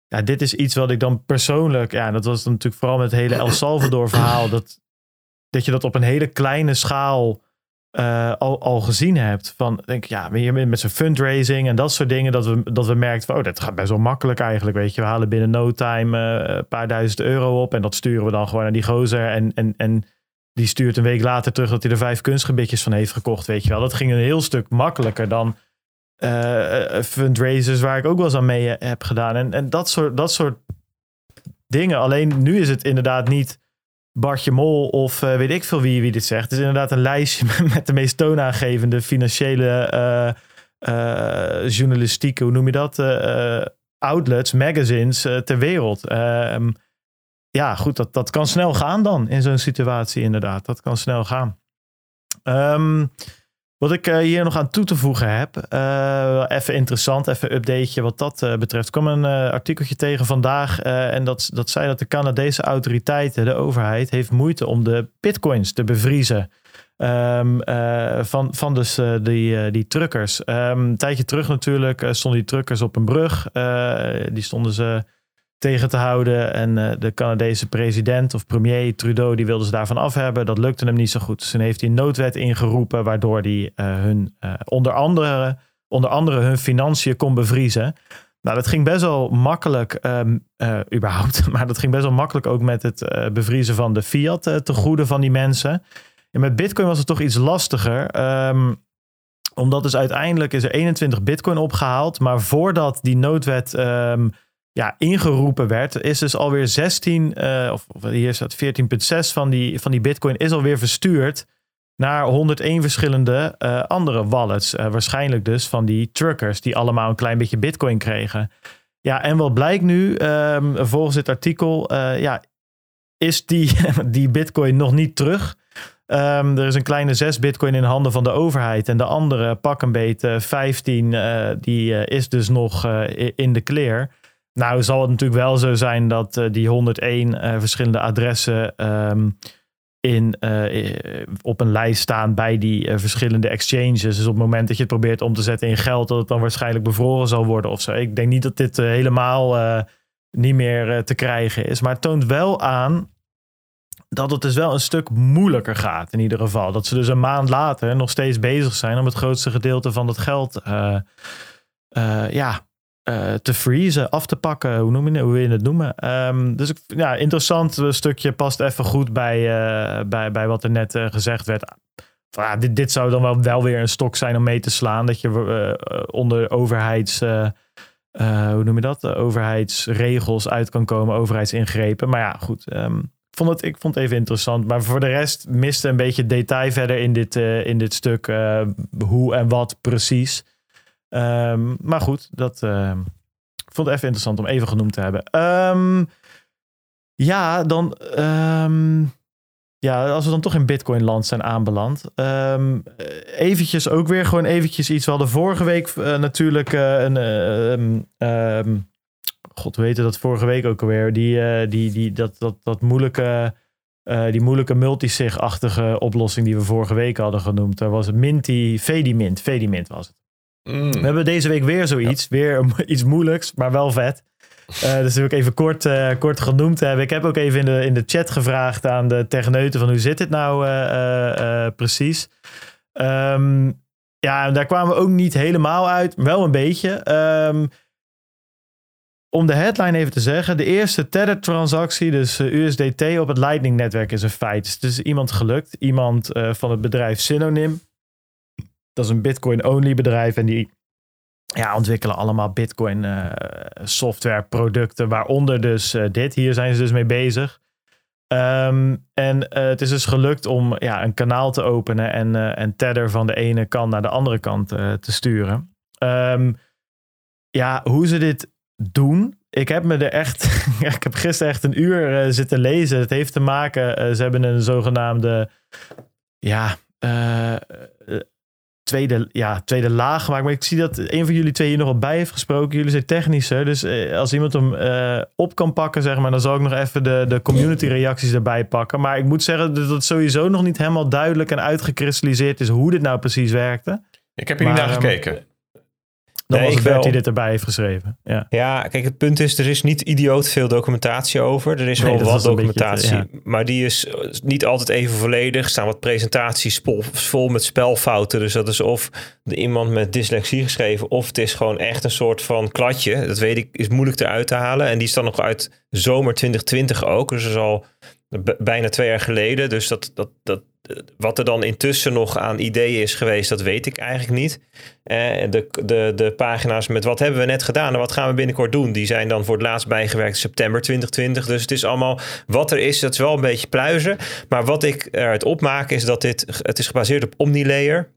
Ja, dit is iets wat ik dan persoonlijk. Ja, dat was natuurlijk vooral met het hele El Salvador verhaal. Dat, dat je dat op een hele kleine schaal uh, al, al gezien hebt. Van denk ja, met zo'n fundraising en dat soort dingen. Dat we, dat we merkten van, oh, dat gaat best wel makkelijk eigenlijk. Weet je, we halen binnen no time uh, een paar duizend euro op. En dat sturen we dan gewoon naar die gozer. En, en, en die stuurt een week later terug dat hij er vijf kunstgebitjes van heeft gekocht. Weet je wel, dat ging een heel stuk makkelijker dan uh, fundraisers waar ik ook wel eens aan mee heb gedaan. En, en dat, soort, dat soort dingen. Alleen nu is het inderdaad niet Bartje Mol of weet ik veel wie, wie dit zegt. Het is inderdaad een lijstje met de meest toonaangevende financiële journalistieke, hoe noem je dat? outlets, magazines ter wereld. Ehm, ja, goed, dat, dat kan snel gaan dan in zo'n situatie inderdaad. Dat kan snel gaan. Um, wat ik uh, hier nog aan toe te voegen heb, uh, even interessant, even updateje wat dat uh, betreft. Ik kwam een artikeltje tegen vandaag en dat, dat zei dat de Canadese autoriteiten, de overheid, heeft moeite om de bitcoins te bevriezen. Um, van, van dus die, die truckers. Um, een tijdje terug natuurlijk stonden die truckers op een brug. die stonden ze tegen te houden. En uh, de Canadese president of premier Trudeau, die wilde ze daarvan af hebben. Dat lukte hem niet zo goed. Dus toen heeft hij een noodwet ingeroepen, waardoor hij uh, hun, uh, onder, andere, onder andere hun financiën kon bevriezen. Nou, dat ging best wel makkelijk, um, überhaupt. Maar dat ging best wel makkelijk ook met het bevriezen van de fiat te goede van die mensen. En met Bitcoin was het toch iets lastiger. Um, omdat dus uiteindelijk is er 21 Bitcoin opgehaald. Maar voordat die noodwet. Um, ja, ingeroepen werd, is dus alweer 16, uh, eh, of, hier staat 14,6 van die, van die bitcoin is alweer verstuurd naar 101 verschillende uh, andere wallets. Uh, waarschijnlijk dus van die truckers die allemaal een klein beetje bitcoin kregen. Ja, en wat blijkt nu, um, volgens dit artikel, ja, is die, die bitcoin nog niet terug. Um, er is een kleine 6 bitcoin in handen van de overheid. En de andere, pak een beetje 15, die is dus nog in de clear. Nou zal het natuurlijk wel zo zijn dat uh, die 101 uh, eh, verschillende adressen um, in, uh, op een lijst staan bij die verschillende exchanges. Dus op het moment dat je het probeert om te zetten in geld, dat het dan waarschijnlijk bevroren zal worden of zo. Ik denk niet dat dit helemaal niet meer te krijgen is. Maar het toont wel aan dat het dus wel een stuk moeilijker gaat in ieder geval. Dat ze dus een maand later nog steeds bezig zijn om het grootste gedeelte van dat geld ja, uh, te freezen, af te pakken, hoe, noem je, hoe wil je het noemen. Um, dus ja, interessant stukje past even goed bij, uh, bij, bij wat er net gezegd werd. Ja, dit, dit zou dan wel, wel weer een stok zijn om mee te slaan. Dat je onder overheids, hoe noem je dat? overheidsregels uit kan komen, overheidsingrepen. Maar ja, goed. Ik, vond het, ik vond het even interessant. Maar voor de rest miste een beetje detail verder in dit, in dit stuk. hoe en wat precies. Um, maar goed, dat uh, ik vond het even interessant om even genoemd te hebben. Um, ja, dan. Ja, als we dan toch in Bitcoin land zijn aanbeland. Eventjes ook weer gewoon eventjes iets. We hadden vorige week uh, natuurlijk uh, een. Uh, God, weet dat vorige week ook alweer? Die, die, die, dat, dat, dat moeilijke. die moeilijke multisig-achtige oplossing die we vorige week hadden genoemd. Daar was het Minty, Fedimint. Fedimint was het. Mm. We hebben deze week weer zoiets. Weer iets moeilijks, maar wel vet. Uh, dus wil ik even kort, uh, kort genoemd hebben. Ik heb ook even in de, in de chat gevraagd aan de techneuten van hoe zit dit nou uh, precies. Um, ja, daar kwamen we ook niet helemaal uit. Wel een beetje. Um, om de headline even te zeggen. De eerste Tether-transactie, dus USDT op het Lightning-netwerk is een feit. Dus het is iemand gelukt. Iemand van het bedrijf Synonym. Dat is een Bitcoin-only bedrijf en die ja, ontwikkelen allemaal Bitcoin uh, software producten, waaronder dus uh, dit. Hier zijn ze dus mee bezig. Um, en uh, het is dus gelukt om ja, een kanaal te openen en, en Tether van de ene kant naar de andere kant te sturen. Um, ja, hoe ze dit doen. Ik heb me er echt. ik heb gisteren echt een uur zitten lezen. Het heeft te maken. ze hebben een zogenaamde. Ja tweede, ja, tweede laag gemaakt. Maar ik zie dat een van jullie twee hier nog wat bij heeft gesproken. Jullie zijn technischer. Dus eh, als iemand hem uh, op kan pakken, zeg maar, dan zal ik nog even de, de community reacties erbij pakken. Maar ik moet zeggen dat het sowieso nog niet helemaal duidelijk en uitgekristalliseerd is hoe dit nou precies werkte. Ik heb hier niet naar ehm, gekeken. Dan nee, was die dit erbij heeft geschreven. Ja. ja, kijk, het punt is, er is niet idioot veel documentatie over. Er is wel wat documentatie, maar die is niet altijd even volledig. Er staan wat presentaties vol, met spelfouten. Dus dat is of de iemand met dyslexie geschreven, of het is gewoon echt een soort van kladje. Dat weet ik, is moeilijk eruit te halen. En die is dan nog uit zomer 2020 ook. Dus dat is al bijna twee jaar geleden. Dus dat, dat, dat wat er dan intussen nog aan ideeën is geweest, dat weet ik eigenlijk niet. Uh, de, de, de pagina's met wat hebben we net gedaan en wat gaan we binnenkort doen, die zijn dan voor het laatst bijgewerkt september 2020. Dus het is allemaal wat er is, dat is wel een beetje pluizen. Maar wat ik eruit opmaak is dat dit, het is gebaseerd op OmniLayer.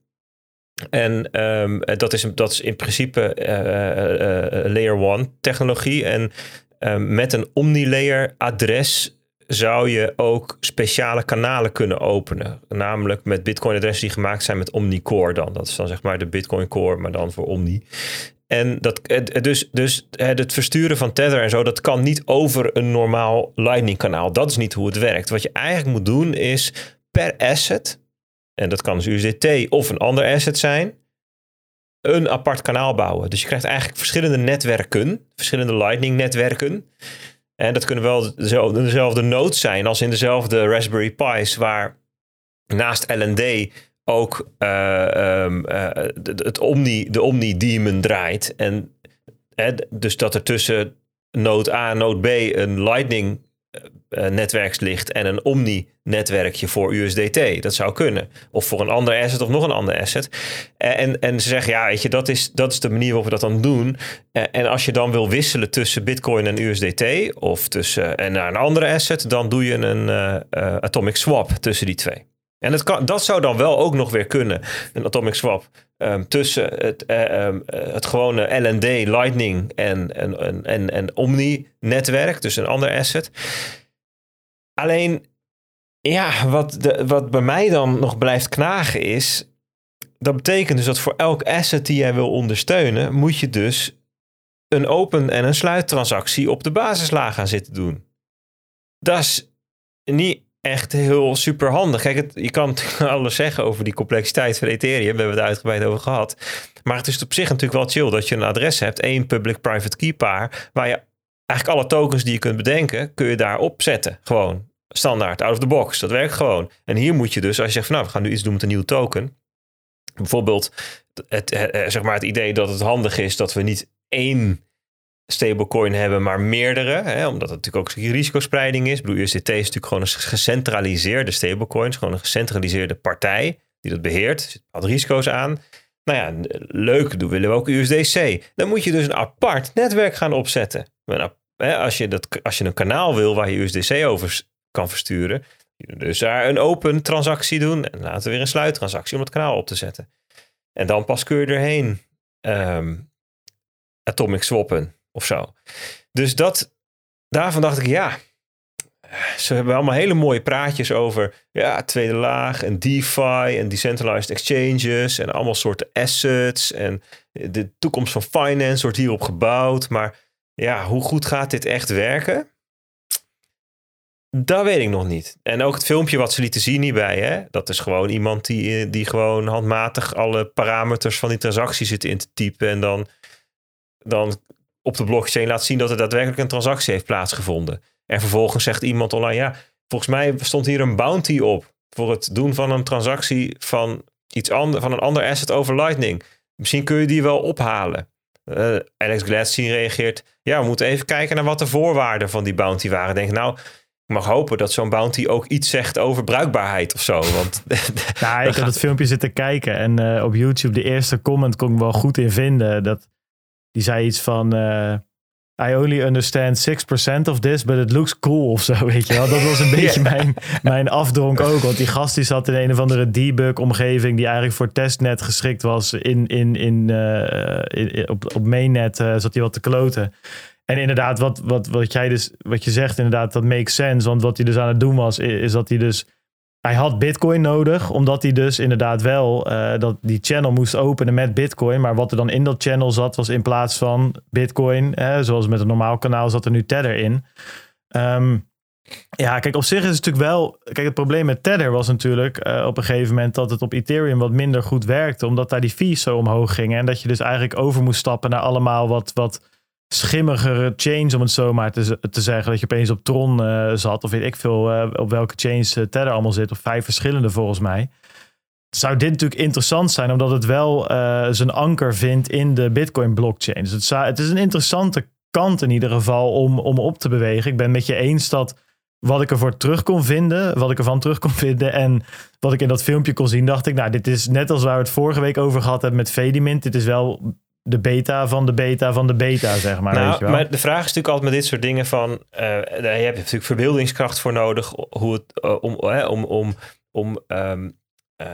En um, dat, is, dat is in principe uh, uh, layer 1 technologie. En um, met een OmniLayer adres zou je ook speciale kanalen kunnen openen. Namelijk met Bitcoin-adressen die gemaakt zijn met OmniCore dan. Dat is dan zeg maar de Bitcoin Core, maar dan voor Omni. En dat, dus, dus het versturen van Tether en zo, dat kan niet over een normaal Lightning-kanaal. Dat is niet hoe het werkt. Wat je eigenlijk moet doen is per asset, en dat kan dus USDT of een ander asset zijn, een apart kanaal bouwen. Dus je krijgt eigenlijk verschillende netwerken, verschillende Lightning-netwerken. En dat kunnen wel dezelfde nodes zijn als in dezelfde Raspberry Pi's, waar naast LND ook uh, um, uh, het Omni, de Omni-daemon draait. En dus dat er tussen node A en node B een Lightning uh, netwerks ligt en een Omni-netwerkje voor USDT. Dat zou kunnen. Of voor een ander asset of nog een ander asset. En, en ze zeggen, ja, weet je, dat is, dat is de manier waarop we dat dan doen. En als je dan wil wisselen tussen Bitcoin en USDT of tussen en naar een andere asset, dan doe je een atomic swap tussen die twee. En dat, kan, dat zou dan wel ook nog weer kunnen, een atomic swap. Um, tussen het, uh, um, het gewone LND, Lightning en, en, en, en Omni-netwerk, dus een ander asset. Alleen, ja, wat, de, wat bij mij dan nog blijft knagen is. Dat betekent dus dat voor elk asset die jij wil ondersteunen, moet je dus een open en een sluittransactie op de basislaag gaan zitten doen. Dat is niet echt heel super handig. Kijk, je kan alles zeggen over die complexiteit van Ethereum. We hebben het uitgebreid over gehad. Maar het is op zich natuurlijk wel chill dat je een adres hebt. één public-private key paar. Waar je eigenlijk alle tokens die je kunt bedenken, kun je daar opzetten. Gewoon standaard, out of the box. Dat werkt gewoon. En hier moet je dus, als je zegt van nou, we gaan nu iets doen met een nieuwe token. Bijvoorbeeld het, het, zeg maar het idee dat het handig is dat we niet één stablecoin hebben, maar meerdere. Hè, omdat het natuurlijk ook risicospreiding is. Ik USDT is natuurlijk gewoon een gecentraliseerde stablecoin. Gewoon een gecentraliseerde partij die dat beheert. Er zitten wat risico's aan. Nou ja, leuk, doen willen we ook USDC. Dan moet je dus een apart netwerk gaan opzetten. Als je, dat, als je een kanaal wil waar je USDC over kan versturen, dus daar een open transactie doen en later weer een sluittransactie om het kanaal op te zetten. En dan pas kun je erheen um, atomic swappen of zo. Dus dat, daarvan dacht ik, ja, ze hebben allemaal hele mooie praatjes over ja, tweede laag en DeFi en decentralized exchanges en allemaal soorten assets en de toekomst van finance wordt hierop gebouwd. Maar ja, hoe goed gaat dit echt werken? Dat weet ik nog niet. En ook het filmpje wat ze lieten zien hierbij, hè? dat is gewoon iemand die, die gewoon handmatig alle parameters van die transactie zit in te typen en dan, dan op de blockchain laat zien dat er daadwerkelijk een transactie heeft plaatsgevonden. En vervolgens zegt iemand online, ja, volgens mij stond hier een bounty op voor het doen van een transactie van iets anders, van een ander asset over Lightning. Misschien kun je die wel ophalen. Uh, Alex Gladstein reageert, ja, we moeten even kijken naar wat de voorwaarden van die bounty waren. Denk nou, ik mag hopen dat zo'n bounty ook iets zegt over bruikbaarheid of zo. Want ja, ik heb het filmpje zitten kijken en uh, op YouTube de eerste comment kon ik wel goed in vinden. Dat die zei iets van. Uh, I only understand 6% of this, but it looks cool of zo, weet je wel. Dat was een beetje mijn, mijn afdronk ook. Want die gast die zat in een of andere debug-omgeving... die eigenlijk voor testnet geschikt was. In, in, in, uh, in op, op mainnet uh, zat hij wat te kloten. En inderdaad, wat, wat, wat jij dus, wat je zegt, inderdaad, dat makes sense. Want wat hij dus aan het doen was, is dat hij dus hij had Bitcoin nodig, omdat hij dus inderdaad wel uh, dat die channel moest openen met Bitcoin. Maar wat er dan in dat channel zat, was in plaats van Bitcoin, zoals met een normaal kanaal, zat er nu Tether in. Um, ja, kijk, op zich is het natuurlijk wel. Kijk, het probleem met Tether was natuurlijk uh, op een gegeven moment dat het op Ethereum wat minder goed werkte, omdat daar die fees zo omhoog gingen. En dat je dus eigenlijk over moest stappen naar allemaal wat. wat schimmigere chains, om het zo maar te, zeggen. Dat je opeens op Tron uh, zat, of weet ik veel uh, op welke chains uh, allemaal zit, of vijf verschillende volgens mij. Zou dit natuurlijk interessant zijn, omdat het wel zijn anker vindt in de Bitcoin blockchain. Dus het, het is een interessante kant in ieder geval om, om op te bewegen. Ik ben met je eens dat wat ik ervoor terug kon vinden, wat ik ervan terug kon vinden en wat ik in dat filmpje kon zien, dacht ik, nou, dit is net als waar we het vorige week over gehad hebben met Vedimint. Dit is wel de beta van de beta van de beta, zeg maar. Nou, weet je wel? maar de vraag is natuurlijk altijd met dit soort dingen van, uh, daar heb je natuurlijk verbeeldingskracht voor nodig hoe het, uh, om, uh, om, om, om um,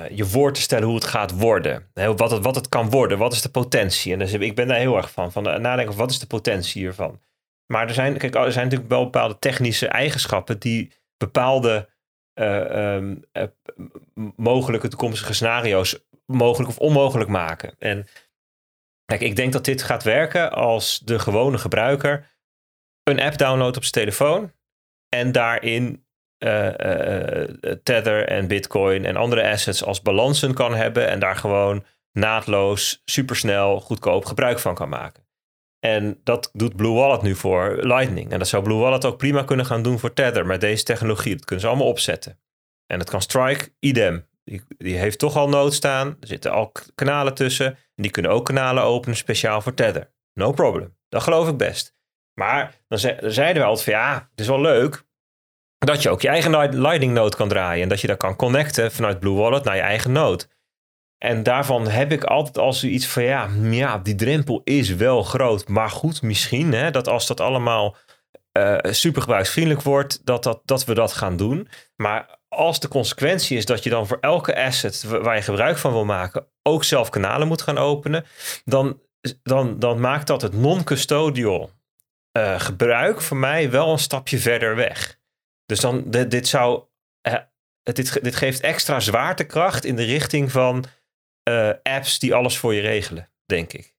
je voor te stellen hoe het gaat worden. Wat het, wat het kan worden, wat is de potentie? En dus ik ben daar heel erg van, van nadenken, wat is de potentie hiervan? Maar er zijn, kijk, er zijn natuurlijk wel bepaalde technische eigenschappen die bepaalde um, uh, mogelijke toekomstige scenario's mogelijk of onmogelijk maken. En kijk, ik denk dat dit gaat werken als de gewone gebruiker een app downloadt op zijn telefoon en daarin uh, Tether en Bitcoin en andere assets als balansen kan hebben en daar gewoon naadloos, supersnel, goedkoop gebruik van kan maken. En dat doet Blue Wallet nu voor Lightning. En dat zou Blue Wallet ook prima kunnen gaan doen voor Tether met deze technologie. Dat kunnen ze allemaal opzetten. En dat kan Strike idem. Die, heeft toch al nood staan. Er zitten al kanalen tussen. En die kunnen ook kanalen openen speciaal voor Tether. No problem. Dat geloof ik best. Maar dan, zeiden we altijd van ja, het is wel leuk dat je ook je eigen Lightning node kan draaien. En dat je dat kan connecten vanuit Blue Wallet naar je eigen node. En daarvan heb ik altijd als iets van ja, ja, die drempel is wel groot. Maar goed, misschien hè, dat als dat allemaal uh, super gebruiksvriendelijk wordt, dat, dat, dat we dat gaan doen. Maar als de consequentie is dat je dan voor elke asset waar je gebruik van wil maken, ook zelf kanalen moet gaan openen, dan, dan, dan maakt dat het non-custodial uh, gebruik voor mij wel een stapje verder weg. Dus dan, dit, zou. Uh, dit, dit geeft extra zwaartekracht in de richting van uh, apps die alles voor je regelen, denk ik.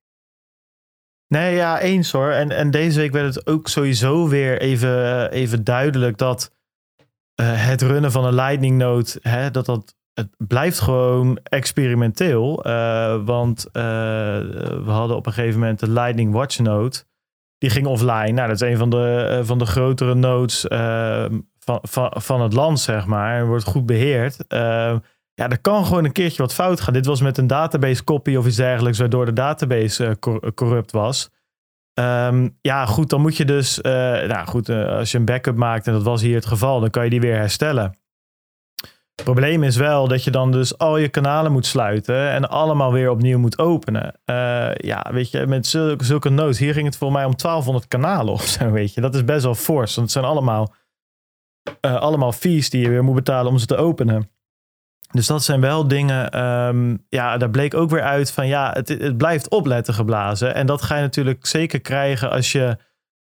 Nee, ja, eens hoor. En, en deze week werd het ook sowieso weer even, even duidelijk dat uh, het runnen van een Lightning Node, hè, dat dat het blijft gewoon experimenteel. Uh, want we hadden op een gegeven moment de Lightning Watch Node. Die ging offline. Nou, dat is een van de, van de grotere nodes van, van, van het land, zeg maar. En wordt goed beheerd. Ja, er kan gewoon een keertje wat fout gaan. Dit was met een database copy of iets dergelijks, waardoor de database corrupt was. Um, ja, goed, dan moet je dus, uh, nou goed, uh, als je een backup maakt, en dat was hier het geval, dan kan je die weer herstellen. Het probleem is wel dat je dan dus al je kanalen moet sluiten en allemaal weer opnieuw moet openen. ja, weet je, met zulke, zulke nodes, hier ging het voor mij om 1200 kanalen of zo, weet je. Dat is best wel fors, want het zijn allemaal, allemaal fees die je weer moet betalen om ze te openen. Dus dat zijn wel dingen, um, ja, daar bleek ook weer uit van ja, het, het blijft opletten geblazen. En dat ga je natuurlijk zeker krijgen als je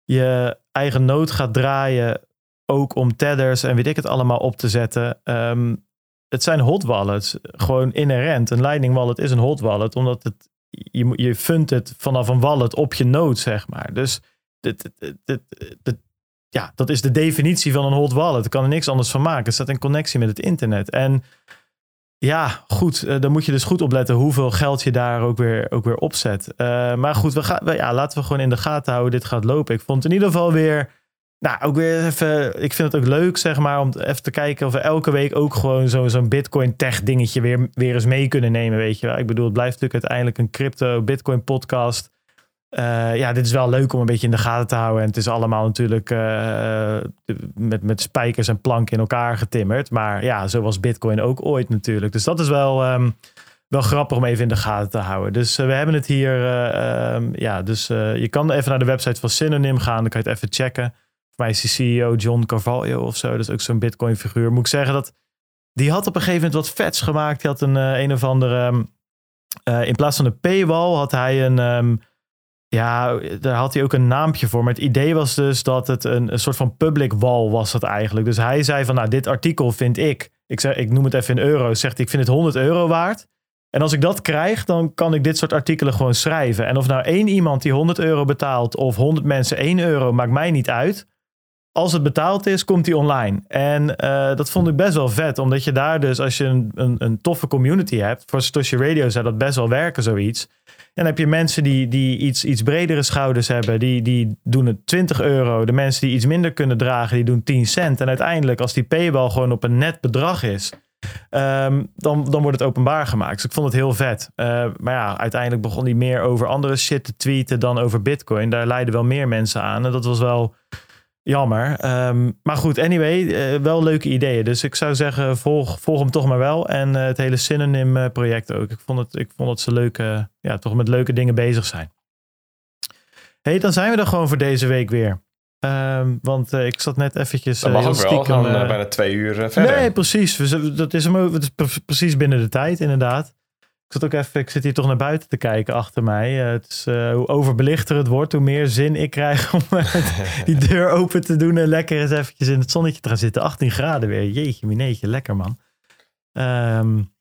je eigen nood gaat draaien, ook om tethers en weet ik het allemaal op te zetten. Um, het zijn hot wallets, gewoon inherent. Een Lightning wallet is een hot wallet, omdat het, je, je fundt het vanaf een wallet op je nood, zeg maar. Dus dit, dit, dit, ja, dat is de definitie van een hot wallet. Ik kan er niks anders van maken. Het staat in connectie met het internet. En ja, goed. Uh, dan moet je dus goed opletten hoeveel geld je daar ook weer, ook weer opzet. Uh, maar goed, we gaan, ja, laten we gewoon in de gaten houden. Dit gaat lopen. Ik vond in ieder geval weer. Nou, ook weer even. Ik vind het ook leuk, zeg maar, om even te kijken of we elke week ook gewoon zo'n zo'n Bitcoin-tech dingetje weer, weer eens mee kunnen nemen. Weet je wel. Ik bedoel, het blijft natuurlijk uiteindelijk een crypto-Bitcoin-podcast. Uh, ja, dit is wel leuk om een beetje in de gaten te houden. En het is allemaal natuurlijk uh, met, met spijkers en planken in elkaar getimmerd. Maar ja, zo was Bitcoin ook ooit natuurlijk. Dus dat is wel, um, wel grappig om even in de gaten te houden. Dus we hebben het hier. Um, ja, dus je kan even naar de website van Synonym gaan. Dan kan je het even checken. Voor mij is die CEO John Carvalho of zo. Dat is ook zo'n Bitcoin figuur. Moet ik zeggen dat die had op een gegeven moment wat vets gemaakt. Die had een, een of andere. Um, in plaats van een paywall had hij een. Ja, daar had hij ook een naampje voor. Maar het idee was dus dat het een, soort van public wall was het eigenlijk. Dus hij zei van, nou, dit artikel vind ik, ik, zeg, ik noem het even in euro's, zegt ik vind het 100 euro waard. En als ik dat krijg, dan kan ik dit soort artikelen gewoon schrijven. En of nou één iemand die 100 euro betaalt of 100 mensen 1 euro, maakt mij niet uit. Als het betaald is, komt die online. En uh, dat vond ik best wel vet, omdat je daar dus, als je een, een, een toffe community hebt, voor Satoshi Radio zou dat best wel werken, zoiets dan heb je mensen die, die iets, iets bredere schouders hebben, die, die doen het 20 euro. De mensen die iets minder kunnen dragen, die doen 10 cent. En uiteindelijk, als die paywall gewoon op een net bedrag is, um, dan, dan wordt het openbaar gemaakt. Dus ik vond het heel vet. Uh, maar ja, uiteindelijk begon hij meer over andere shit te tweeten dan over Bitcoin. Daar leiden wel meer mensen aan. En dat was wel jammer. Ehm, maar goed, anyway, uh, wel leuke ideeën. Dus ik zou zeggen, volg, volg hem toch maar wel. En het hele Synonym project ook. Ik vond het, ik vond het ze leuke, ja, toch met leuke dingen bezig zijn. hey, dan zijn we er gewoon voor deze week weer. Um, want uh, ik zat net eventjes... Dat mag ook wel, gaan bijna twee uur verder. Nee, precies. We, dat is, hem, dat is precies binnen de tijd, inderdaad. Ik zat ook even, ik zit hier toch naar buiten te kijken achter mij. het is, hoe overbelichter het wordt, hoe meer zin ik krijg om die deur open te doen en lekker eens eventjes in het zonnetje te gaan zitten. 18 graden weer. Jeetje, mineetje, lekker man. Um,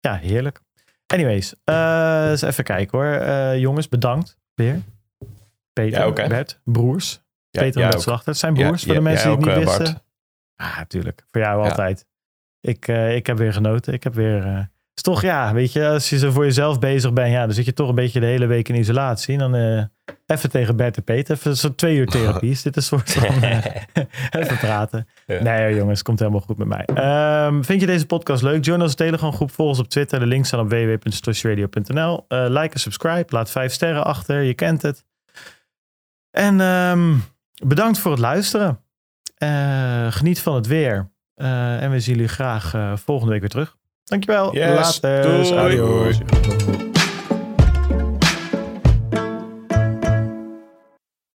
ja, heerlijk. Anyways, eens even kijken hoor. jongens, bedankt weer. Peter, ja, okay. Bert, broers. Peter en Bert Slachter. Het zijn broers, voor de mensen die het niet wisten. Bart. Ah, natuurlijk. Voor jou altijd. Ik, uh, ik heb weer genoten. Ik heb weer... Is toch, ja, weet je, als je zo voor jezelf bezig bent, ja, dan zit je toch een beetje de hele week in isolatie. En dan uh, even tegen Bert en Peter, even zo'n twee uur therapie. Is dit een soort van even praten? Ja. Nee jongens, komt helemaal goed met mij. Um, vind je deze podcast leuk? Join onze Telegram groep, volg ons op Twitter. De links staan op www.storyradio.nl. like en subscribe, laat vijf sterren achter, je kent het. En um, bedankt voor het luisteren. Geniet van het weer. En we zien jullie graag volgende week weer terug. Dankjewel. Yes, Later. Doei. Adios.